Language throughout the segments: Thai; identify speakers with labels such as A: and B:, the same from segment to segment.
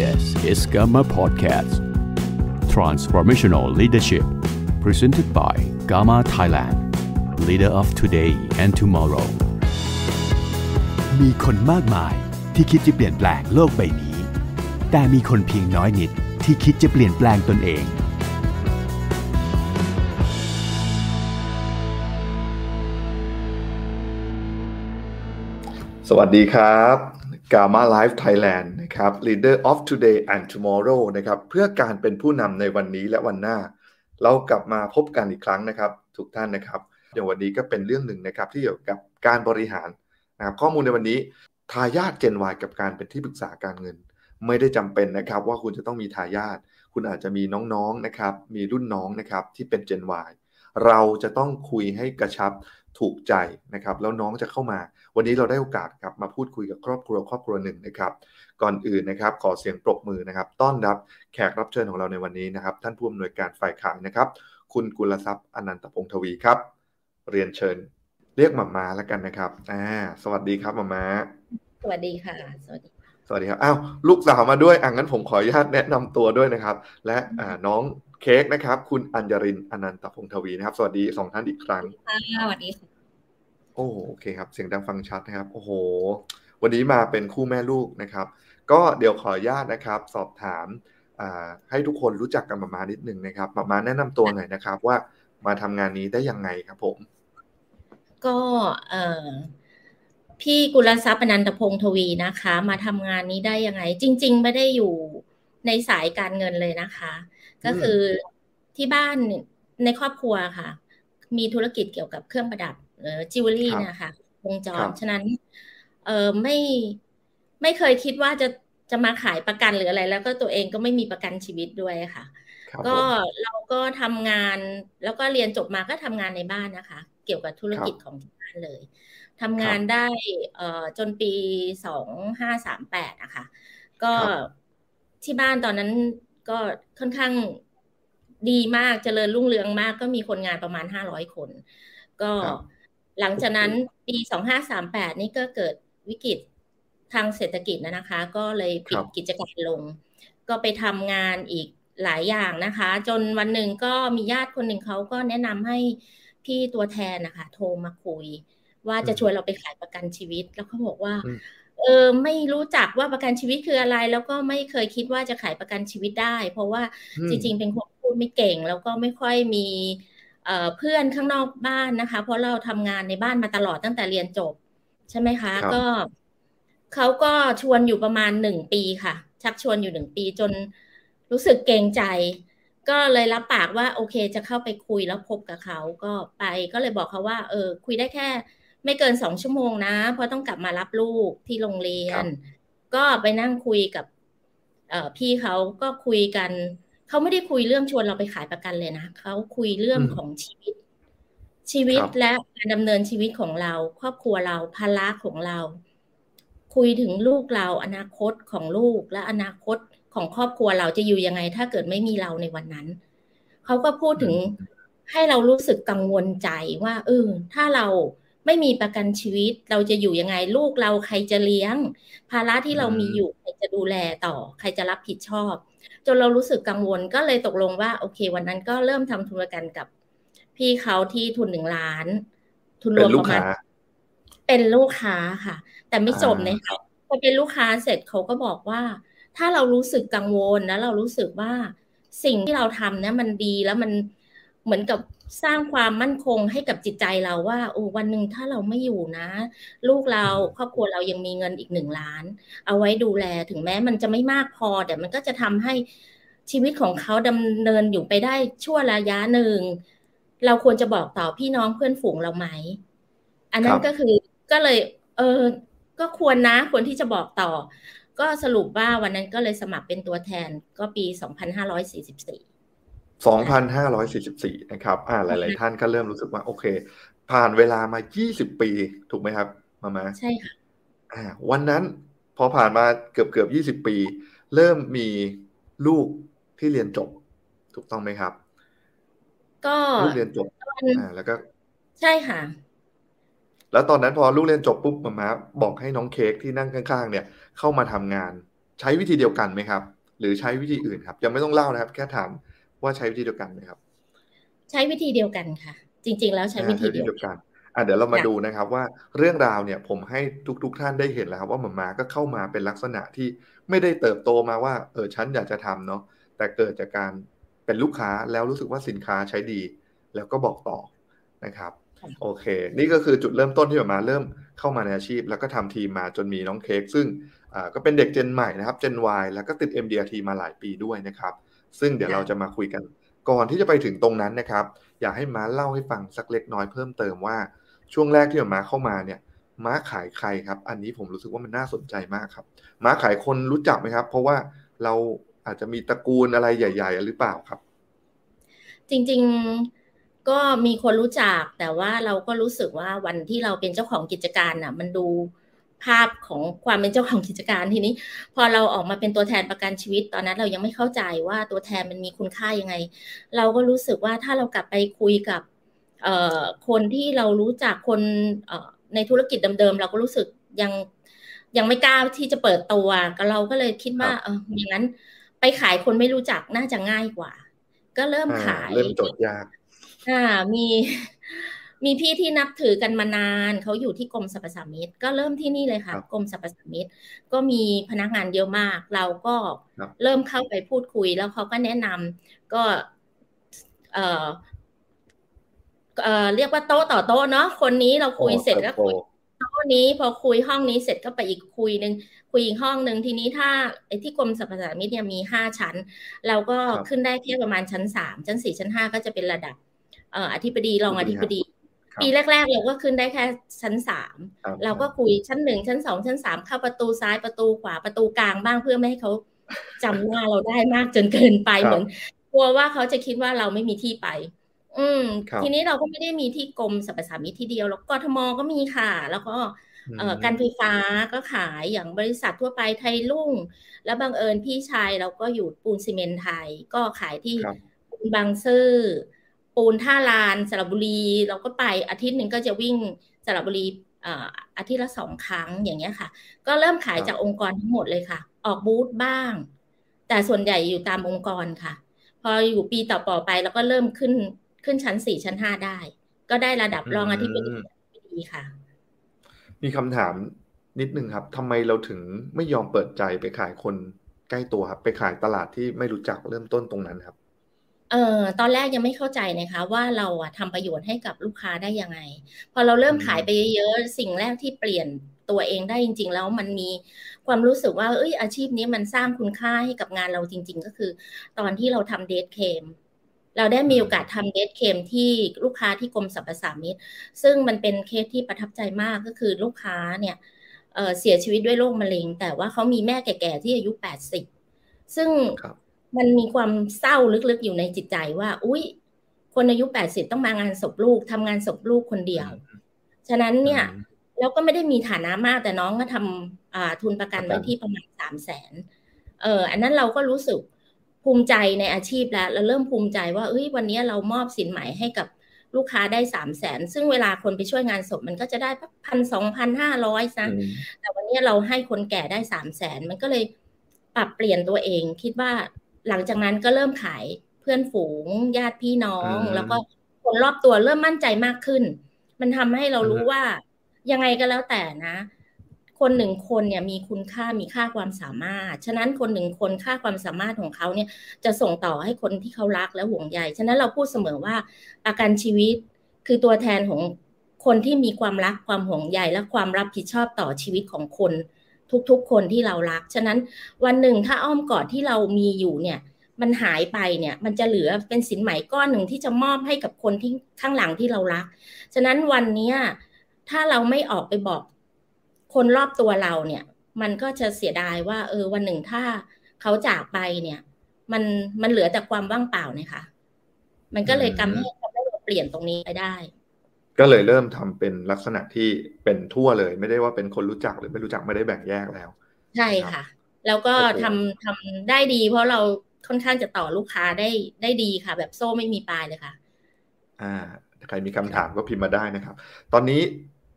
A: This is Gamma Podcast Transformational Leadership Presented by Gamma Thailand Leader of today and tomorrow มีคนมากมายที่คิดจะเปลี่ยนแปลงโลกใบนี้ แต่มีคนเพียงน้อยนิดที่คิดจะเปลี่ยนแปลงตนเอง
B: สวัสดีครับ Gamma Life Thailand นะครับ Leader of Today and Tomorrow นะครับ เพื่อการเป็นผู้นำในวันนี้และวันหน้า เรากลับมาพบกันอีกครั้งนะครับ ทุกท่านนะครับอย่างวันนี้ก็เป็นเรื่องหนึ่งนะครับที่เกี่ยวกับการบริหารนะครับข้อมูลในวันนี้ทายาท Gen Y กับการเป็นที่ปรึกษาการเงิน ไม่ได้จำเป็นนะครับว่าคุณจะต้องมีทายาทคุณอาจจะมีน้องๆนะครับ มีรุ่นน้องนะครับที่เป็น Gen Y เราจะต้องคุยให้กระชับ ถูกใจนะครับแล้วน้องจะเข้ามา วันนี้เราได้โอกาสครับมาพูดคุยกับครอบครัวครอบครัวหนึ่งนะครับก่อนอื่นนะครับขอเสียงปรบมือนะครับ ต้อนรับแขกรับเชิญของเราในวันนี้นะครับ ท่านผู้อำนวยการฝ่ายขายนะครับ คุณกุลทรัพย์อนันตพงศ์ทวีครับ เรียนเชิญเรียกหมาม้าแล้วกันนะครับอ่าสวัสดีครับหมาม้า
C: สวัสดีค่ะ สวัสดี
B: สวัสดีครับอ้าวลูกสาวมาด้วยอะงั้นผมขออนุญาตแนะนำตัวด้วยนะครับ และอ่าน้องเค้กนะครับ คุณอัญญรินอนันตพงศ์ทวีนะครับ สวัสดีสองท่านอีกครั้ง
C: ค่ะสวัสดีค่ะ
B: โอ้โอเคครับ เสียงดังฟังชัดนะครับ โอ้โห วันนี้มาเป็นคู่แม่ลูกนะครับ ก็เดี๋ยวขออนุญาตนะครับ สอบถามอ่าให้ทุกคนรู้จักกันมามานิดนึงนะครับมามาแนะนำตัวหน่อยนะครับ ว่ามาทำงานนี้ได้ยังไงครับผม
C: ก็เอ่อพี่กุลทรัพย์อนันตพงศ์ทวีนะคะ มาทำงานนี้ได้ยังไง จริง ๆ ไม่ได้อยู่ในสายการเงินเลยนะคะ ก็คือที่บ้านในครอบครัวค่ะ มีธุรกิจเกี่ยวกับเครื่องประดับ หรือจิวเวลรี่
B: ครับ
C: เนี่ยค่ะวงจ
B: ครั
C: ร
B: บ
C: ฉะนั้นเออไม่ไม่เคยคิดว่าจะจะมาขายประกันหรืออะไร แล้วก็ตัวเองก็ไม่มีประกันชีวิตด้วยค่ะ
B: ครับ
C: ก็
B: ผม
C: เราก็ทำงานแล้วก็เรียนจบมาก็ทำงานในบ้านนะคะ เกี่ยวกับธุรกิจ
B: ครับ
C: ของที่บ้านเลยทำงานได้เอ่อจนปีสองห้าสามแปดนะคะ ก็
B: ครับ
C: ที่บ้านตอนนั้นก็ค่อนข้างดีมากเจริญรุ่งเรืองมาก ก็มีคนงานประมาณห้าร้อยคน ก็
B: ครับ
C: หลังจากนั้นปีสองห้าสามแปดนี่ก็เกิดวิกฤตทางเศรษฐกิจนะนะคะ ก็เลยปิ
B: ครั
C: ด
B: บ
C: กิจการลง ก็ไปทำงานอีกหลายอย่างนะคะ จนวันหนึ่งก็มีญาติคนหนึ่งเขาก็แนะนำให้พี่ตัวแทนนะคะ โทรมาคุย ว่าจะ
B: อืม
C: ชวนเราไปขายประกันชีวิต แล้วเขาบอกว่า
B: อืม
C: เออไม่รู้จักว่าประกันชีวิตคืออะไร แล้วก็ไม่เคยคิดว่าจะขายประกันชีวิตได้ เพราะว่า
B: อืม
C: จริง ๆ เป็นคนพูดไม่เก่ง แล้วก็ไม่ค่อยมี เอ่อเพื่อนข้างนอกบ้านนะคะ เพราะเราทำงานในบ้านมาตลอดตั้งแต่เรียนจบ ใช่ไหมคะ
B: ครับ
C: ก็เขาก็ชวนอยู่ประมาณหนึ่งปีค่ะ ชักชวนอยู่หนึ่งปีจนรู้สึกเกรงใจ ก็เลยรับปากว่าโอเคจะเข้าไปคุยแล้วพบกับเขาก็ไปก็เลยบอกเขาว่า เออ คุยได้แค่ ไม่เกินสองชั่วโมงนะ เพราะต้องกลับมารับลูกที่โรงเรีย
B: ครั
C: น
B: บ
C: ก็ไปนั่งคุยกับเอ่อพี่เขาก็คุยกัน เขาไม่ได้คุยเรื่องชวนเราไปขายประกันเลยนะเขาคุยเรื่อง
B: อืม
C: ของชีวิต ชีวิต
B: ครับ
C: และการดำเนินชีวิตของเรา ครอบครัวเราภาระของเรา คุยถึงลูกเรา อนาคตของลูกและอนาคตของครอบครัวเราจะอยู่ยังไง ถ้าเกิดไม่มีเราในวันนั้นเขาก็พูดถึงให้เรารู้สึกกังวลใจว่าเออถ้าเรา ไม่มีประกันชีวิตเราจะอยู่ยังไงลูกเราใครจะเลี้ยง ภาระที่เรามีอยู่ใครจะดูแลต่อ ใครจะรับผิดชอบ จนเรารู้สึกกังวลก็เลยตกลงว่า โอเค วันนั้นก็เริ่มทำธุรกันกับ พี่เขาที่ทุนหนึ่งล้าน ทุนร
B: เป็
C: วม
B: นลู
C: ป
B: ก
C: ระมา
B: ค้า
C: ณเป็นลูกค้าค่ะ แต่ไม่จบ
B: อ่า
C: นะคะพอเป็นลูกค้าเสร็จเขาก็บอกว่า ถ้าเรารู้สึกกังวลแล้วเรารู้สึกว่าสิ่งที่เราทำเนี่ยมันดีแล้วมันเหมือนกับ สร้างความมั่นคงให้กับจิตใจเราว่า โอ้วันหนึ่งถ้าเราไม่อยู่นะ ลูกเราครอบครัวเรายังมีเงินอีกหนึ่งล้าน เอาไว้ดูแลถึงแม้มันจะไม่มากพอ แต่มันก็จะทำให้ชีวิตของเขาดำเนินอยู่ไปได้ชั่วระยะหนึ่ง เราควรจะบอกต่อพี่น้องเพื่อนฝูงเราไหม อันนั้
B: ครั
C: น
B: บ
C: ก็คือก็เลย เออ ก็ควรนะควรที่จะบอกต่อ ก็สรุปว่าวันนั้นก็เลยสมัครเป็นตัวแทนก็ปี 2544
B: 2,544 นะครับ อ่าหลาย ๆ ท่านก็เริ่มรู้สึกว่าโอเค ผ่านเวลามา 20 ปี ถูกไหมครับ มามา
C: ใช่ค่ะ
B: อ่าวันนั้นพอผ่านมาเกือบเกือบ20 ปี เริ่มมีลูกที่เรียนจบ ถูกต้องไหมครับ
C: ก็
B: ลูกเรียนจบ
C: ตอน
B: อ่าแล้วก็
C: ใช่ค่ะ
B: แล้วตอนนั้นพอลูกเรียนจบปุ๊บมามาบอกให้น้องเค้กที่นั่งข้าง ๆ เนี่ย เข้ามาทำงาน ใช้วิธีเดียวกันไหมครับ หรือใช้วิธีอื่นครับ ยังไม่ต้องเล่านะครับ แค่ถาม ว่าใช้วิธีเดียวกันไหมครับ
C: ใช้วิธีเดียวกันค่ะ จริง ๆ แล้วใช้วิธีเดียวกัน
B: อะเดี๋ยวเรามาดูนะครับว่าเรื่องราวเนี่ยผมให้ทุกๆทท่านได้เห็นแล้วครับว่าหมามาก็เข้ามาเป็นลักษณะที่ไม่ได้เติบโตมาว่าเออฉันอยากจะทำเนาะแต่เกิดจากการเป็นลูกค้าแล้วรู้สึกว่าสินค้าใช้ดี แล้วก็บอกต่อนะครับโอเค นี่ก็คือจุดเริ่มต้นที่หมามาเริ่มเข้ามาในอาชีพ แล้วก็ทำทีมมาจนมีน้องเค้กซึ่งก็เป็นเด็กเจนใหม่นะครับเจน Y แล้วก็ติด MDRT มาหลายปีด้วยนะครับ ซึ่งเดี๋ยวเราจะมาคุยกัน ก่อนที่จะไปถึงตรงนั้นนะครับ อยากให้ม้าเล่าให้ฟังสักเล็กน้อยเพิ่มเติมว่า ช่วงแรกที่ม้าเข้ามาเนี่ย ม้าขายใครครับ อันนี้ผมรู้สึกว่ามันน่าสนใจมากครับ ม้าขายคนรู้จักไหมครับ เพราะว่าเราอาจจะมีตระกูลอะไรใหญ่ ๆ หรือเปล่าครับ
C: จริงๆก็มีคนรู้จักแต่ว่าเราก็รู้สึกว่าวันที่เราเป็นเจ้าของกิจการน่ะ มันดู ภาพของความเป็นเจ้าของกิจการทีนี้ พอเราออกมาเป็นตัวแทนประกันชีวิต ตอนนั้นเรายังไม่เข้าใจว่าตัวแทนมันมีคุณค่ายังไง เราก็รู้สึกว่าถ้าเรากลับไปคุยกับคนที่เรารู้จักคนในธุรกิจเดิมๆเราก็รู้สึกยังยังไม่กล้าที่จะเปิดตัวก็เราก็เลยคิดว่าเอออย่างนั้นไปขายคนไม่รู้จักน่าจะง่ายกว่า ก็เริ่มขาย
B: เริ่มจดยาก
C: อ่ามี มีพี่ที่นับถือกันมานานเขาอยู่ที่กรมสรรพสามิตก็เริ่มที่นี่เลยค่ะกรมสรรพสามิตก็มีพนักงานเยอะมาก เราก็เริ่มเข้าไปพูดคุย แล้วเขาก็แนะนำก็เอ่อเอ่อเรียกว่าโต๊ะต่อโต๊ะเนาะคนนี้เราคุยเสร็จก็คุยโต๊ะนี้พอคุยห้องนี้เสร็จก็ไปอีกคุยหนึ่งคุยอีกห้องหนึ่งทีนี้ถ้าไอ้ที่กรมสรรพสามิตเนี่ยมีห้าชั้น เราก็ขึ้นได้แค่ประมาณชั้นสามชั้นสี่ชั้นห้าก็จะเป็นระดับเอ่ออธิบดีรองอธิบดี ปีแรก ๆ เราก็ขึ้นได้แค่ชั้นสามเราก็คุยชั้นหนึ่งชั้นสองชั้นสามเข้าประตูซ้ายประตูขวาประตูกลางบ้างเพื่อไม่ให้เขาจำหน้าเราได้มากจนเกินไปเหมือนกลัวว่าเขาจะคิดว่าเราไม่มีที่ไป อืม ทีนี้เราก็ไม่ได้มีที่กรมสรรพสามิตที่เดียวแล้วกทมก็มีค่ะ แล้วก็การไฟฟ้าก็ขายอย่างบริษัททั่วไปไทยลุ่ง แล้วบังเอิญพี่ชายเราก็อยู่ปูนซีเมนไทยก็ขายที่บางซื่อ ปูนท่าลานสระบุรี เราก็ไปอาทิตย์หนึ่งก็จะวิ่งสระบุรีอาทิตย์ละสองครั้งอย่างเงี้ยค่ะ ก็เริ่มขายจากองค์กรทั้งหมดเลยค่ะ ออกบูธบ้าง แต่ส่วนใหญ่อยู่ตามองค์กรค่ะ พออยู่ปีต่อๆไปแล้วก็เริ่มขึ้นขึ้นชั้นสี่ชั้นห้าได้ ก็ได้ระดับรองอธิบดีค่ะ
B: มีคำถามนิดนึงครับทำไมเราถึงไม่ยอมเปิดใจไปขายคนใกล้ตัวครับ ไปขายตลาดที่ไม่รู้จักเริ่มต้นตรงนั้นครับ
C: เอ่อตอนแรกยังไม่เข้าใจนะคะ ว่าเราอะทำประโยชน์ให้กับลูกค้าได้ยังไง พอเราเริ่มขายไปเยอะๆสิ่งแรกที่เปลี่ยนตัวเองได้จริง ๆ แล้วมันมีความรู้สึกว่าเอ้ยอาชีพนี้มันสร้างคุณค่าให้กับงานเราจริง ๆ ก็คือ ตอนที่เราทำ death claim เราได้มีโอกาสทำ death claim ที่ลูกค้าที่กรมสรรพสามิตซึ่งมันเป็นเคสที่ประทับใจมากก็คือลูกค้าเนี่ยเสียชีวิตด้วยโรคมะเร็ง แต่ว่าเขามีแม่แก่ๆที่อายุแปดสิบซึ่ง มันมีความเศร้าลึกๆอยู่ในจิตใจว่า อุ้ยคนอายุแปดสิบต้องมางานศพลูกทำงานศพลูกคนเดียว ฉะนั้นเนี่ยเราก็ไม่ได้มีฐานะมากแต่น้องก็ทำทุนประกันไว้ที่ประมาณสามแสนเอออันนั้นเราก็รู้สึกภูมิใจในอาชีพแล้วเราเริ่มภูมิใจว่าเอ้ยวันนี้เรามอบสินใหม่ให้กับลูกค้าได้สามแสนซึ่งเวลาคนไปช่วยงานศพมันก็จะได้พันสองพันห้าร้อยนะแต่วันนี้เราให้คนแก่ได้สามแสนมันก็เลยปรับเปลี่ยนตัวเองคิดว่า หลังจากนั้นก็เริ่มขายเพื่อนฝูง ญาติพี่น้อง แล้วก็คนรอบตัวเริ่มมั่นใจมากขึ้น มันทำให้เรารู้ว่ายังไงก็แล้วแต่นะ คนหนึ่งคนเนี่ยมีคุณค่ามีค่าความสามารถ ฉะนั้นคนหนึ่งคนค่าความสามารถของเขาเนี่ยจะส่งต่อให้คนที่เขารักและห่วงใยฉะนั้นเราพูดเสมอว่าประกันชีวิตคือตัวแทนของคนที่มีความรักความห่วงใยและความรับผิดชอบต่อชีวิตของคน ทุกๆ คนที่เรารัก ฉะนั้นวันหนึ่งถ้าอ้อมกอดที่เรามีอยู่เนี่ย มันหายไปเนี่ย มันจะเหลือเป็นสินใหม่ก้อนหนึ่งที่จะมอบให้กับคนที่ข้างหลังที่เรารัก ฉะนั้นวันนี้ถ้าเราไม่ออกไปบอกคนรอบตัวเราเนี่ย มันก็จะเสียดายว่า เออวันหนึ่งถ้าเขาจากไปเนี่ย มันมันเหลือแต่ความว่างเปล่านะคะ มันก็เลยกำให้ทำให้เราเปลี่ยนตรงนี้ไปได้
B: ก็เลยเริ่มทำเป็นลักษณะที่เป็นทั่วเลย ไม่ได้ว่าเป็นคนรู้จักหรือไม่รู้จักไม่ได้แบ่งแยกแล้ว
C: ใช่ค่ะ แล้วก็ทำทำได้ดี เพราะเราค่อนข้างจะต่อลูกค้าได้ได้ดีค่ะ แบบโซ่ไม่มีปลายเลยค่ะ
B: อ่า ใครมีคำถามก็พิมพ์มาได้นะครับ ตอนนี้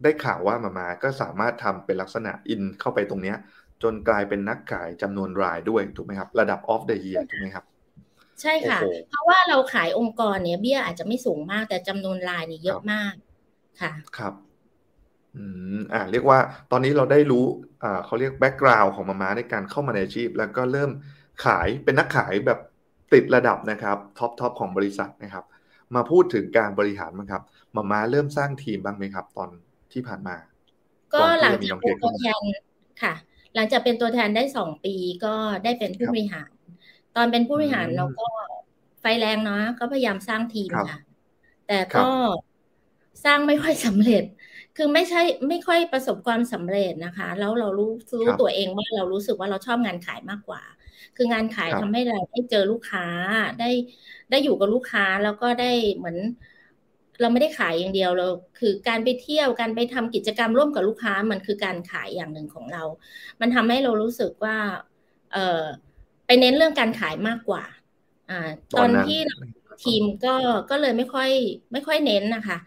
B: ได้ข่าวว่ามามาก็สามารถทำเป็นลักษณะอินเข้าไปตรงเนี้ย จนกลายเป็นนักขายจำนวนรายด้วยถูกไหมครับ ระดับ off the year ถูกไหมครับ
C: ใช่ค่ะ เพราะว่าเราขายองค์กรเนี่ยเบี้ยอาจจะไม่สูงมากแต่จำนวนรายนี่เยอะมาก ค่ะ
B: ครับ อืม อ่า เรียกว่า ตอนนี้เราได้รู้ อ่าเขาเรียก background ของมาม้าในการเข้ามาในอาชีพ แล้วก็เริ่มขายเป็นนักขายแบบติดระดับนะครับ top top ของบริษัทนะครับ มาพูดถึงการบริหารมั้งครับมาม้าเริ่มสร้างทีมบ้างไหมครับ ตอนที่ผ่านมา
C: ก็หลังจากเป็นตัวแทนค่ะ หลังจากเป็นตัวแทนได้สองปีก็ได้เป็นผู้บริหาร ตอนเป็นผู้บริหารเราก็ไฟแรงเนาะก็พยายามสร้างทีมค่ะ แต่ก็ สร้างไม่ค่อยสำเร็จ คือไม่ใช่ไม่ค่อยประสบความสำเร็จนะคะ แล้วเรารู้รู้ตัวเองว่าเรารู้สึกว่าเราชอบงานขายมากกว่า คืองานขายทำให้เราได้เจอลูกค้าได้ได้อยู่กับลูกค้าแล้วก็ได้เหมือน เราไม่ได้ขายอย่างเดียวเราคือการไปเที่ยวการไปทำกิจกรรมร่วมกับลูกค้ามันคือการขายอย่างหนึ่งของเรา มันทำให้เรารู้สึกว่า เออไปเน้นเรื่องการขายมากกว่า อ่า ตอนที่ทีมก็ก็เลยไม่ค่อย ไม่ค่อยเน้นนะคะ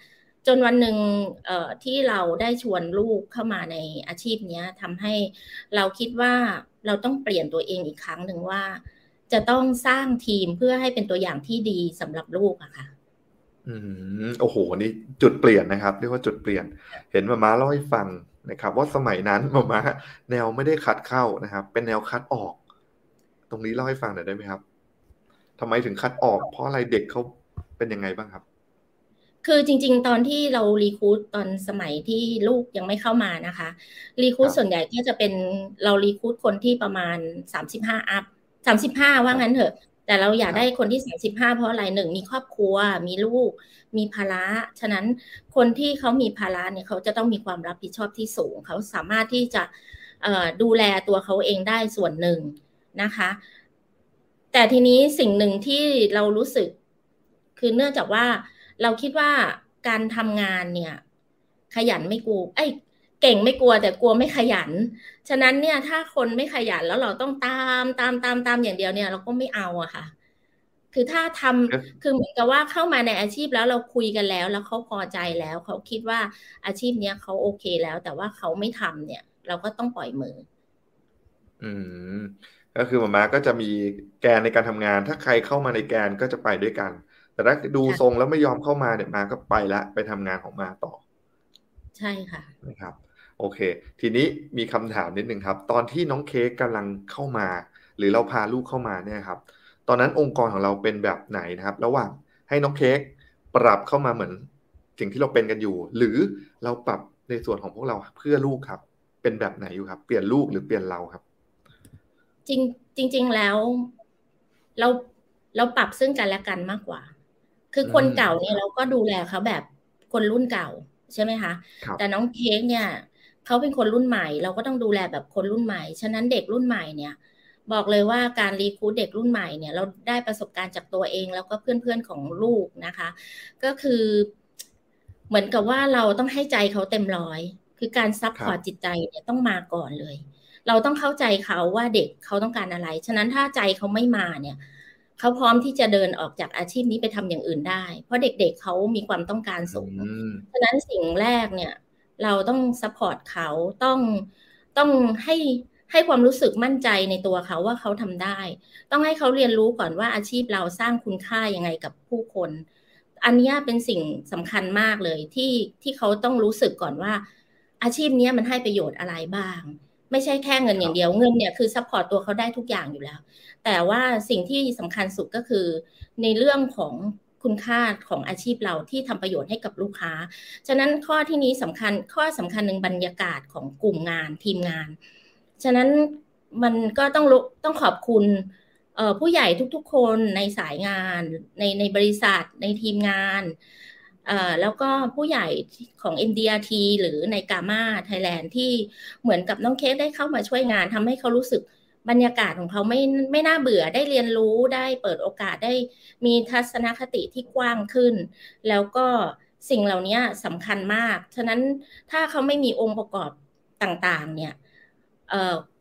C: จนวันหนึ่งที่เราได้ชวนลูกเข้ามาในอาชีพนี้ทำให้เราคิดว่าเราต้องเปลี่ยนตัวเองอีกครั้งหนึ่งว่า จะต้องสร้างทีมเพื่อให้เป็นตัวอย่างที่ดีสำหรับลูกอะค่ะ
B: อืมโอ้โหนี่จุดเปลี่ยนนะครับเรียกว่าจุดเปลี่ยน เห็นมาม้าเล่าให้ฟังนะครับ ว่าสมัยนั้นมาม้าแนวไม่ได้คัดเข้านะครับ เป็นแนวคัดออก ตรงนี้เล่าให้ฟังหน่อยได้ไหมครับทำไมถึงคัดออก เพราะอะไรเด็กเขาเป็นยังไงบ้างครับ
C: คือจริง ๆ ตอนที่เรารีคูดตอนสมัยที่ลูกยังไม่เข้ามานะคะรีคูดส่วนใหญ่ก็จะเป็นเรารีคูดคนที่ประมาณสามสิบห้าอัพสามสิบห้าว่างั้นเถอะ แต่เราอยากได้คนที่สามสิบห้าเพราะอะไรหนึ่งมีครอบครัว มีลูก มีภาระ ฉะนั้นคนที่เขามีภาระเนี่ยเขาจะต้องมีความรับผิดชอบที่สูง เขาสามารถที่จะดูแลตัวเขาเองได้ส่วนหนึ่งนะคะ แต่ทีนี้สิ่งหนึ่งที่เรารู้สึก คือเนื่องจากว่า เราคิดว่าการทำงานเนี่ย ขยันไม่กลัวไอ้เก่งไม่กลัวแต่กลัวไม่ขยัน ฉะนั้นเนี่ยถ้าคนไม่ขยันแล้วเราต้องตามตามตามตามอย่างเดียวเนี่ย เราก็ไม่เอาอะค่ะ คือถ้าทำคือเหมือนกับว่าเข้ามาในอาชีพแล้วเราคุยกันแล้ว แล้วเขาพอใจแล้วเขาคิดว่าอาชีพเนี้ยเขาโอเคแล้ว แต่ว่าเขาไม่ทำเนี่ย เราก็ต้องปล่อยมือ
B: อืม ก็คือมามาก็จะมีแกนในการทำงาน ถ้าใครเข้ามาในแกนก็จะไปด้วยกัน แต่ถ้าดูทรงแล้วไม่ยอมเข้ามาเนี่ยมาก็ไปละไปทำงานของมาต่อ
C: ใช่ค่ะ
B: นะครับ โอเค ทีนี้มีคำถามนิดนึงครับ ตอนที่น้องเค้กกำลังเข้ามา หรือเราพาลูกเข้ามาเนี่ยครับ ตอนนั้นองค์กรของเราเป็นแบบไหนนะครับ ระหว่างให้น้องเค้กปรับเข้ามาเหมือนสิ่งที่เราเป็นกันอยู่ หรือเราปรับในส่วนของพวกเราเพื่อลูกครับ เป็นแบบไหนอยู่ครับ เปลี่ยนลูกหรือเปลี่ยนเราครับ
C: จริงจริง ๆ แล้ว เราเราปรับซึ่งกันและกันมากกว่า คือคนเก่าเนี่ยเราก็ดูแลเขาแบบคนรุ่นเก่าใช่ไหมคะแต่น้องเค้กเนี่ยเขาเป็นคนรุ่นใหม่ เราก็ต้องดูแลแบบคนรุ่นใหม่ ฉะนั้นเด็กรุ่นใหม่เนี่ย บอกเลยว่าการ recruit เด็กรุ่นใหม่เนี่ย เราได้ประสบการณ์จากตัวเองแล้วก็เพื่อนๆของลูกนะคะ ก็คือเหมือนกับว่าเราต้องให้ใจเขาเต็มร้อย คือการ support จิตใจเนี่ยต้องมาก่อนเลย เราต้องเข้าใจเขาว่าเด็กเขาต้องการอะไร ฉะนั้นถ้าใจเขาไม่มาเนี่ย เขาพร้อมที่จะเดินออกจากอาชีพนี้ไปทำอย่างอื่นได้ เพราะเด็กๆเขามีความต้องการสูงฉะนั้นสิ่งแรกเนี่ย เราต้อง support เขาต้องต้องให้ให้ความรู้สึกมั่นใจในตัวเขาว่าเขาทำได้ ต้องให้เขาเรียนรู้ก่อนว่าอาชีพเราสร้างคุณค่ายังไงกับผู้คน อันนี้เป็นสิ่งสำคัญมากเลยที่ที่เขาต้องรู้สึกก่อนว่า อาชีพนี้มันให้ประโยชน์อะไรบ้าง ไม่ใช่แค่เงินอย่างเดียวเงินเนี่ยคือ support ตัวเขาได้ทุกอย่างอยู่แล้ว แต่ว่าสิ่งที่สำคัญสุดก็คือ ในเรื่องของคุณค่าของอาชีพเราที่ทำประโยชน์ให้กับลูกค้า ฉะนั้นข้อที่นี้สำคัญข้อสำคัญหนึ่งบรรยากาศของกลุ่มงานทีมงาน ฉะนั้นมันก็ต้องต้องขอบคุณผู้ใหญ่ทุกๆ คนในสายงาน ในในบริษัทในทีมงาน แล้วก็ผู้ใหญ่ของ MDRT หรือใน GAMA Thailand ที่เหมือนกับน้องเค้กได้เข้ามาช่วยงานทำให้เขารู้สึกบรรยากาศของเขาไม่ไม่น่าเบื่อได้เรียนรู้ได้เปิดโอกาสได้มีทัศนคติที่กว้างขึ้น แล้วก็สิ่งเหล่านี้สำคัญมาก ฉะนั้นถ้าเขาไม่มีองค์ประกอบต่างๆ เนี่ย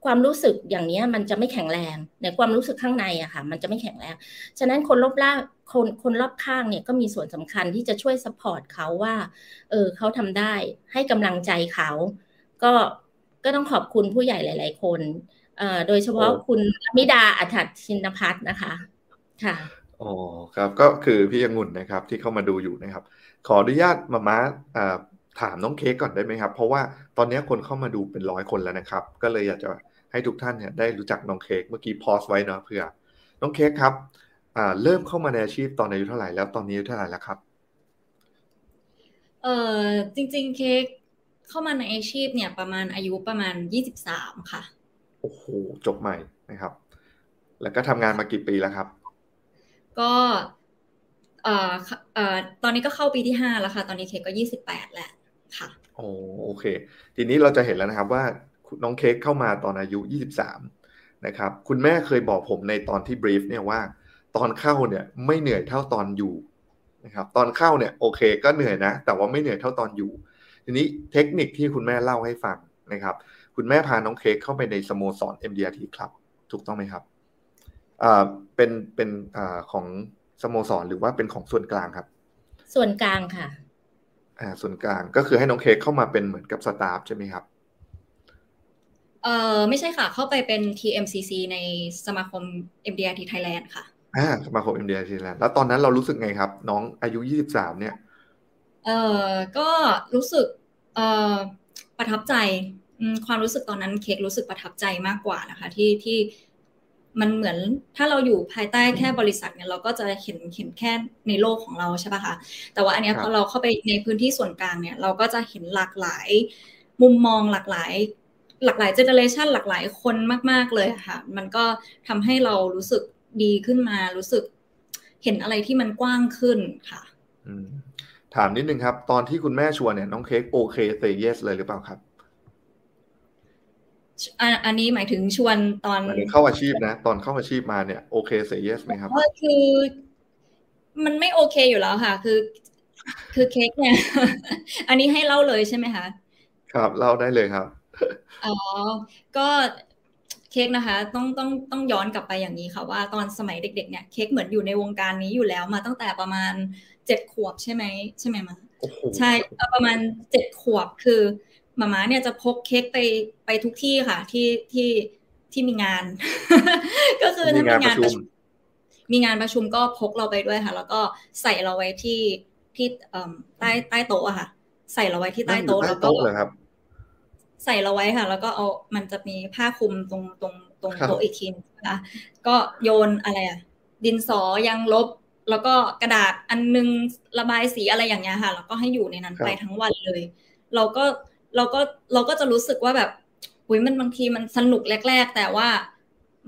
C: ความรู้สึกอย่างนี้มันจะไม่แข็งแรง ในความรู้สึกข้างในอะค่ะ มันจะไม่แข็งแรง ฉะนั้นคนรอบล่า คนคนรอบข้างเนี่ยก็มีส่วนสำคัญที่จะช่วยสปอร์ตเขาว่า เออเขาทำได้ให้กำลังใจเขา ก็ก็ต้องขอบคุณผู้ใหญ่หลาย ๆ คนเอ่อโดยเฉพาะคุณมิดาอัฐชินพัฒน์นะคะ ค่ะ
B: อ๋อครับก็คือพี่ยังุ่นนะครับที่เข้ามาดูอยู่นะครับ ขออนุญาตมามาถามน้องเค้กก่อนได้ไหมครับ เพราะว่าตอนนี้คนเข้ามาดูเป็นร้อยคนแล้วนะครับ ก็เลยอยากจะให้ทุกท่านเนี่ยได้รู้จักน้องเค้กเมื่อกี้พอสไว้เนาะเพื่อ น้องเค้กครับ เริ่มเข้ามาในอาชีพตอนอายุเท่าไหร่แล้วตอนนี้อายุเท่าไหร่แล้วครับ
D: เออจริง ๆ เค้กเข้ามาในอาชีพเนี่ยประมาณอายุประมาณยี่สิบสามค่ะ
B: โอ้โหจบใหม่นะครับ แล้วก็ทำงานมากี่ปีแล้วครับ
D: ก็เอ่อเอ่อตอนนี้ก็เข้าปีที่ห้าแล้วค่ะ ตอนนี้เค้กก็ยี่สิบแปดแหละค่ะ
B: โอ้โอเค ทีนี้เราจะเห็นแล้วนะครับว่าน้องเค้กเข้ามาตอนอายุยี่สิบสามนะครับ คุณแม่เคยบอกผมในตอนที่บรีฟเนี่ยว่า ตอนเข้าเนี่ยไม่เหนื่อยเท่าตอนอยู่นะครับตอนเข้าเนี่ยโอเคก็เหนื่อยนะ แต่ว่าไม่เหนื่อยเท่าตอนอยู่ ทีนี้เทคนิคที่คุณแม่เล่าให้ฟังนะครับ คุณแม่พาน้องเค้กเข้าไปในสโมสร MDRT ครับถูกต้องไหมครับอ่าเป็นเป็นอ่าของสโมสรหรือว่าเป็นของส่วนกลางครับ
C: ส่วนกลางค่ะ
B: อ่าส่วนกลางก็คือให้น้องเค้กเข้ามาเป็นเหมือนกับสตาฟใช่ไหมครับ
D: เอ่อไม่ใช่ค่ะ เข้าไปเป็น TMCC ในสมาคม MDRT Thailand ค่ะ
B: อ่าสมาคม MDRT Thailand แล้วตอนนั้นเรารู้สึกไงครับ น้องอายุยี่สิบสามเนี่ย
D: เอ่อก็รู้สึกเอ่อประทับใจความรู้สึกตอนนั้นเค้กรู้สึกประทับใจมากกว่านะคะ ที่ที่มันเหมือนถ้าเราอยู่ภายใต้แค่บริษัทเนี่ยเราก็จะเห็นเห็นแค่ในโลกของเราใช่ป่ะคะแต่ว่าอันนี้พอเราเข้าไปในพื้นที่ส่วนกลางเนี่ย เราก็จะเห็นหลากหลาย มุมมองหลากหลาย หลากหลายเจเนเรชันหลากหลายคนมาก ๆเลยค่ะ มันก็ทำให้เรารู้สึก ดีขึ้นมารู้สึกเห็นอะไรที่มันกว้างขึ้นค่ะ
B: ถามนิดนึงครับ ตอนที่คุณแม่ชวนเนี่ยน้องเค้กโอเคเซเยสเลยหรือเปล่าครับ
D: อันนี้หมายถึงชวนตอน
B: เข้าอาชีพนะ ตอนเข้าอาชีพมาเนี่ยโอเคเซเยสไหมครับ
D: ก็คือ มันไม่โอเคอยู่แล้วค่ะ คือ คือเค้กเนี่ย อันนี้ให้เล่าเลยใช่ไหมคะ
B: ครับเล่าได้เลยครับ
D: อ๋อก็ เค้กนะคะต้องต้องต้องย้อนกลับไปอย่างนี้ค่ะว่าตอนสมัยเด็ก ๆ เนี่ยเค้กเหมือนอยู่ในวงการนี้อยู่แล้วมาตั้งแต่ประมาณเจ็ดขวบใช่ไหมใช่ไหมมาใช่ประมาณเจ็ดขวบคือมาม่าเนี่ยจะพกเค้กไปไปทุกที่ค่ะที่ที่ที่มีงาน ก็คือถ้ามีงานประชุม มีงานประชุมก็พกเราไปด้วยค่ะ แล้วก็ใส่เราไว้ที่ที่ใต้ใต้โต๊ะค่ะ ใส่เราไว้ที่ใต้โต๊ะแล้วก็ ใส่เราไว้ค่ะ แล้วก็เอามันจะมีผ้าคลุมตรงตรงตรงโต๊ะอีกทีนะคะก็โยนอะไรอะดินสอยังลบ แล้วก็กระดาษอันนึงระบายสีอะไรอย่างเงี้ยค่ะ แล้วก็ให้อยู่ในนั้นไปทั้งวันเลย เราก็เราก็เราก็จะรู้สึกว่าแบบอุ้ยมันบางทีมันสนุกแรก ๆ แต่ว่า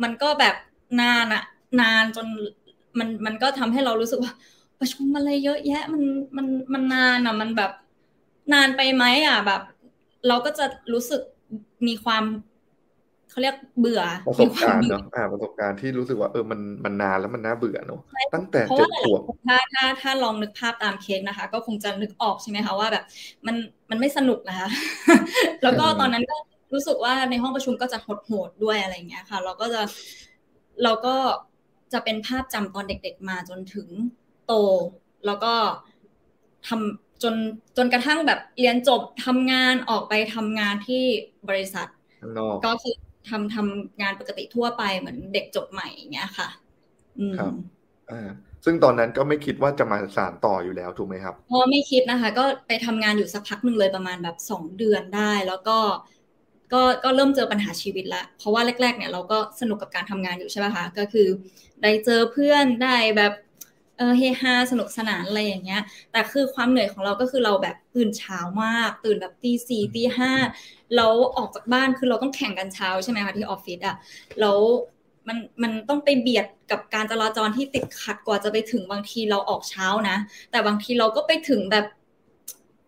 D: มันก็แบบนานอะนานจนมันมันก็ทำให้เรารู้สึกว่า ประชุมอะไรเยอะแยะ มันมันมันนานอะมันแบบนานไปไหมอะแบบ เราก็จะรู้สึกมีความเขาเรียกเบื่อ
B: ประสบการณ์เนาะอ่าประสบการณ์ที่รู้สึกว่าเออมันมันนานแล้วมันน่าเบื่อเนาะตั้งแต่เจ็ดขวบ
D: ถ้าถ้าถ้าลองนึกภาพตามเค้กนะคะ ก็คงจะนึกออกใช่ไหมคะว่าแบบ มันมันไม่สนุกนะคะ แล้วก็ตอนนั้นก็รู้สึกว่าในห้องประชุมก็จะหดโหดด้วยอะไรเงี้ยค่ะ เราก็จะเราก็จะเป็นภาพจำตอนเด็ก ๆ มาจนถึงโต แล้วก็ทำ จนจนกระทั่งแบบเรียนจบทำงานออกไปทำงานที่บริษัท ก็คือทำทำงานปกติทั่วไปเหมือนเด็กจบใหม่อย่างเงี้ยค่ะ
B: ครับอ่าซึ่งตอนนั้นก็ไม่คิดว่าจะมาสานต่ออยู่แล้วถูกไหมครับ
D: พอไม่คิดนะคะ ก็ไปทำงานอยู่สักพักหนึ่งเลยประมาณแบบสองเดือนได้ แล้วก็ ก็ก็เริ่มเจอปัญหาชีวิตละเพราะว่าแรก ๆ เนี่ยเราก็สนุกกับการทำงานอยู่ใช่ไหมคะก็คือ ได้เจอเพื่อนได้แบบ เออเฮฮาสนุกสนานอะไรอย่างเงี้ย แต่คือความเหนื่อยของเราก็คือเราแบบตื่นเช้ามาก ตื่นแบบตีสี่ตีห้าแล้วออกจากบ้านคือเราต้องแข่งกันเช้าใช่ไหมคะที่ออฟฟิศอะแล้วมันมันต้องไปเบียดกับการจราจรที่ติดขัดกว่าจะไปถึงบางทีเราออกเช้านะ แต่บางทีเราก็ไปถึงแบบ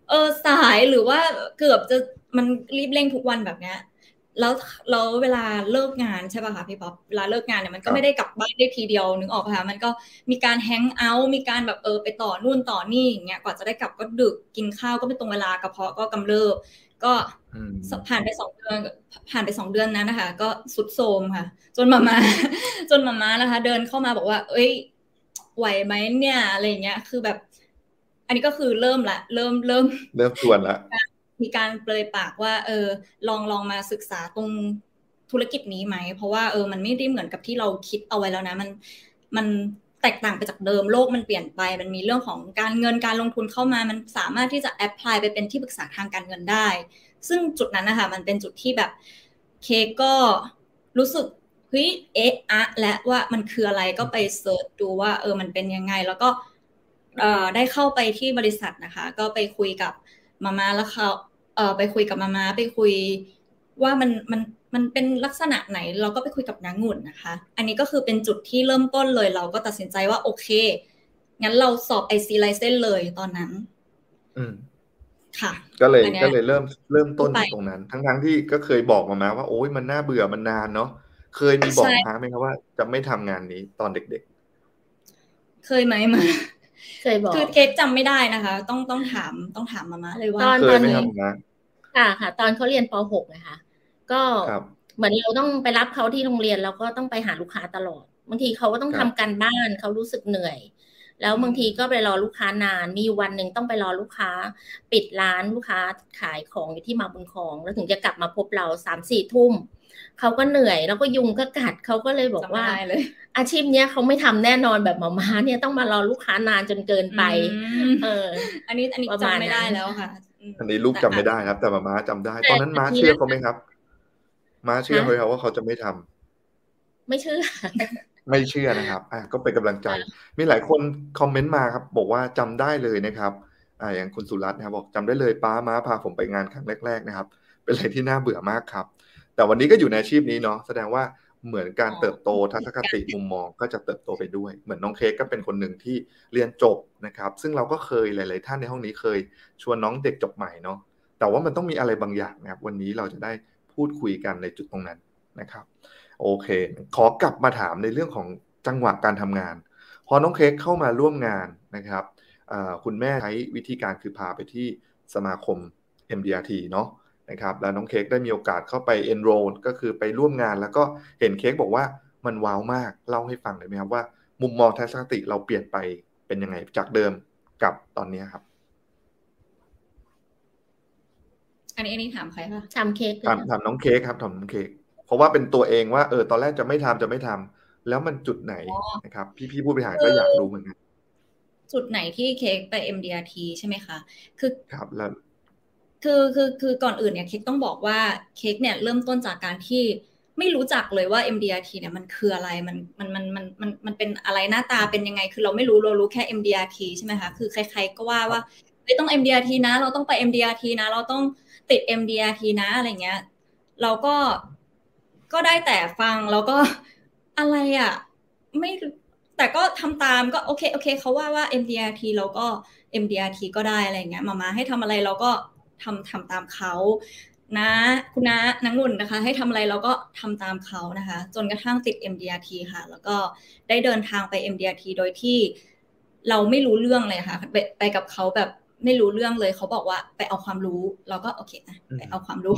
D: เออสายหรือว่าเกือบจะมันรีบเร่งทุกวันแบบเนี้ย แล้วแล้วเวลาเลิกงานใช่ป่ะคะพี่ป๊อปเวลาเลิกงานเนี่ยมันก็ไม่ได้กลับบ้านได้ทีเดียวนึกออกค่ะมันก็มีการแฮงเอาท์มีการแบบเออไปต่อนู่นต่อนี่อย่างเงี้ยกว่าจะได้กลับก็ดึกกินข้าวก็ไม่ตรงเวลากระเพาะก็กำเริบก็ผ่านไปสองเดือนผ่านไปสองเดือนนั้นนะคะ ก็สุดโทมค่ะ จนมามาจนมามานะคะ เดินเข้ามาบอกว่า เอ้ย ไหวไหมเนี่ยอะไรเงี้ย คือแบบ อันนี้ก็คือเริ่มละ เริ่มเริ่ม
B: เริ่มชวนละ
D: มีการเปลยปากว่าเออลองลองมาศึกษาตรงธุรกิจนี้ไหม เพราะว่าเออมันไม่ได้เหมือนกับที่เราคิดเอาไว้แล้วนะ มันมันแตกต่างไปจากเดิมโลกมันเปลี่ยนไป มันมีเรื่องของการเงินการลงทุนเข้ามา มันสามารถที่จะแอพพลายไปเป็นที่ปรึกษาทางการเงินได้ ซึ่งจุดนั้นนะคะมันเป็นจุดที่แบบเค้กก็รู้สึกเฮ้ยเอ๊ะอะและว่ามันคืออะไรก็ไป search ดูว่าเออมันเป็นยังไง แล้วก็เอ่อได้เข้าไปที่บริษัทนะคะ ก็ไปคุยกับมาม้าแล้วเขา เอ่อไปคุยกับมาม้าไปคุยว่ามันมันมันเป็นลักษณะไหน เราก็ไปคุยกับนางงุ่นนะคะ อันนี้ก็คือเป็นจุดที่เริ่มต้นเลย เราก็ตัดสินใจว่าโอเค งั้นเราสอบ IC license เลยตอนนั้น
B: อืม
D: ค่ะ
B: ก็เลย
D: อันเนี้ย
B: ก็เลยเริ่มเริ่มต้น
D: ไป
B: ตรงนั้น ทั้งทั้งๆที่ก็เคยบอกมามาว่าโอ้ยมันน่าเบื่อมันนานเนาะเคยมีบอก
D: ใช่
B: มาไหมครับว่า จะไม่ทำงานนี้ตอนเด็ก
D: เคยไหมมา
C: เคยบอก
D: คือเค้กจำไม่ได้นะคะ ต้องต้องถามต้องถามมาม่าเลยว่า
C: ตอน
B: ๆเค
C: ต
B: ย
C: อน
B: ไหม
C: นี้
B: ครับมา
C: ค่ะค่ะ ตอนเขาเรียนป .6 นะคะ ก็
B: ครับ
C: เหมือนเราต้องไปรับเขาที่โรงเรียนเราก็ต้องไปหาลูกค้าตลอดบางทีเขาก็ต้อง
B: ครั
C: ทำ
B: บ
C: การบ้านเขารู้สึกเหนื่อย แล้วบางทีก็ไปรอลูกค้านาน มีอยู่วันหนึ่งต้องไปรอลูกค้า ปิดร้านลูกค้าขายของอยู่ที่มาบุญครอง แล้วถึงจะกลับมาพบเราสามสี่ทุ่มเขาก็เหนื่อยแล้วก็ยุงก็กัดเขาก็เลยบอก
D: จำไม่
C: ว่า
D: ได้เลย
C: อาชีพเนี้ยเขาไม่ทำแน่นอนแบบหมาม้าเนี่ยต้องมารอลูกค้านานจนเกินไป
D: อืม
C: เออ
D: อันนี้อันนี้
C: ประมาณ
D: จำไม่ได้
C: นั้น
D: แล้วค่ะม
B: อันนี้ลูกจำไม่ได้ครับ แต่มาม้าจำได้ ตอนนั้นม้า
C: แต่ที
B: เชื่อ
C: นั้น
B: เขาไหมครับ ม้าเชื่อ
C: ฮะ
B: เขาไหมครับว่าเขาจะไม่ทำ
C: ไม่เชื่อ
B: ไม่เชื่อนะครับอะก็เป็นกำลังใจ มีหลายคนคอมเมนต์มาครับ บอกว่าจำได้เลยนะครับอ่าอย่างคุณสุรัตน์นะครับบอกจำได้เลยป้าม้าพาผมไปงานครั้งแรก ๆ นะครับ เป็นอะไรที่น่าเบื่อมากครับ แต่วันนี้ก็อยู่ในอาชีพนี้เนาะแสดงว่าเหมือนการเติบโตทัศนคติมุมมองก็จะเติบโตไปด้วย เหมือนน้องเค้กก็เป็นคนหนึ่งที่เรียนจบนะครับ ซึ่งเราก็เคยหลาย ๆ ท่านในห้องนี้เคย ชวนน้องเด็กจบใหม่เนาะแต่ว่ามันต้องมีอะไรบางอย่างนะครับ วันนี้เราจะได้พูดคุยกันในจุดตรงนั้นนะครับ โอเค ขอกลับมาถามในเรื่องของจังหวะการทำงาน พอน้องเค้กเข้ามาร่วมงานนะครับอ่าคุณแม่ใช้วิธีการคือพาไปที่สมาคม MDRT เนาะนะครับแล้วน้องเค้กได้มีโอกาสเข้าไป enroll ก็คือไปร่วมงาน แล้วก็เห็นเค้กบอกว่ามันว้าวมากเล่าให้ฟังหน่อยไหมครับว่ามุมมองทัศนคติเราเปลี่ยนไปเป็นยังไงจากเดิมกับตอนนี้ครับ
D: อันนี้อันนี้ถามใครคะ
C: ทำเค้กเลย
B: ถาม
C: นะ
B: ถามน้องเค้กครับถามน้องเค้กเพ ราะว่าเป็นตัวเองว่าเออตอนแรกจะไม่ทำจะไม่ทำแล้วมันจุดไหนนะครับ พี่พี่ผู้บริหารก็อยากรู้เหมือนกัน
D: จุดไหนที่เค้กไป MDRT ใช่ไหมคะคือ
B: ครับแล้ว
D: คือคือคือก่อนอื่นเนี่ยเค้กต้องบอกว่าเค้กเนี่ยเริ่มต้นจากการที่ไม่รู้จักเลยว่า MDRT เนี่ยมันคืออะไรมันมันมันมันมันมันเป็นอะไรหน้าตาเป็นยังไง คือเราไม่รู้เรารู้แค่ MDRT ใช่ไหมคะคือใคร ๆ ก็ว่าว่าเฮ้ยต้อง MDRT นะ เราต้องไป MDRT นะ เราต้องติด MDRT นะอะไรเงี้ย เราก็ ก็ได้แต่ฟังแล้วก็อะไรอะไม่แต่ก็ทำตามก็โอเคโอเคเขาว่าว่า MDRT เราก็ MDRT ก็ได้อะไรเงี้ยมามาให้ทำอะไรเราก็ทำทำตามเขานะคุณน้านางงุ่นนะคะ ให้ทำอะไรเราก็ทำตามเขานะคะ จนกระทั่งติด MDRT ค่ะ แล้วก็ได้เดินทางไป MDRT โดยที่เราไม่รู้เรื่องเลยค่ะ ไปไปกับเขาแบบไม่รู้เรื่องเลยเขาบอกว่าไปเอาความรู้ เราก็โอเคนะไปเอาความรู้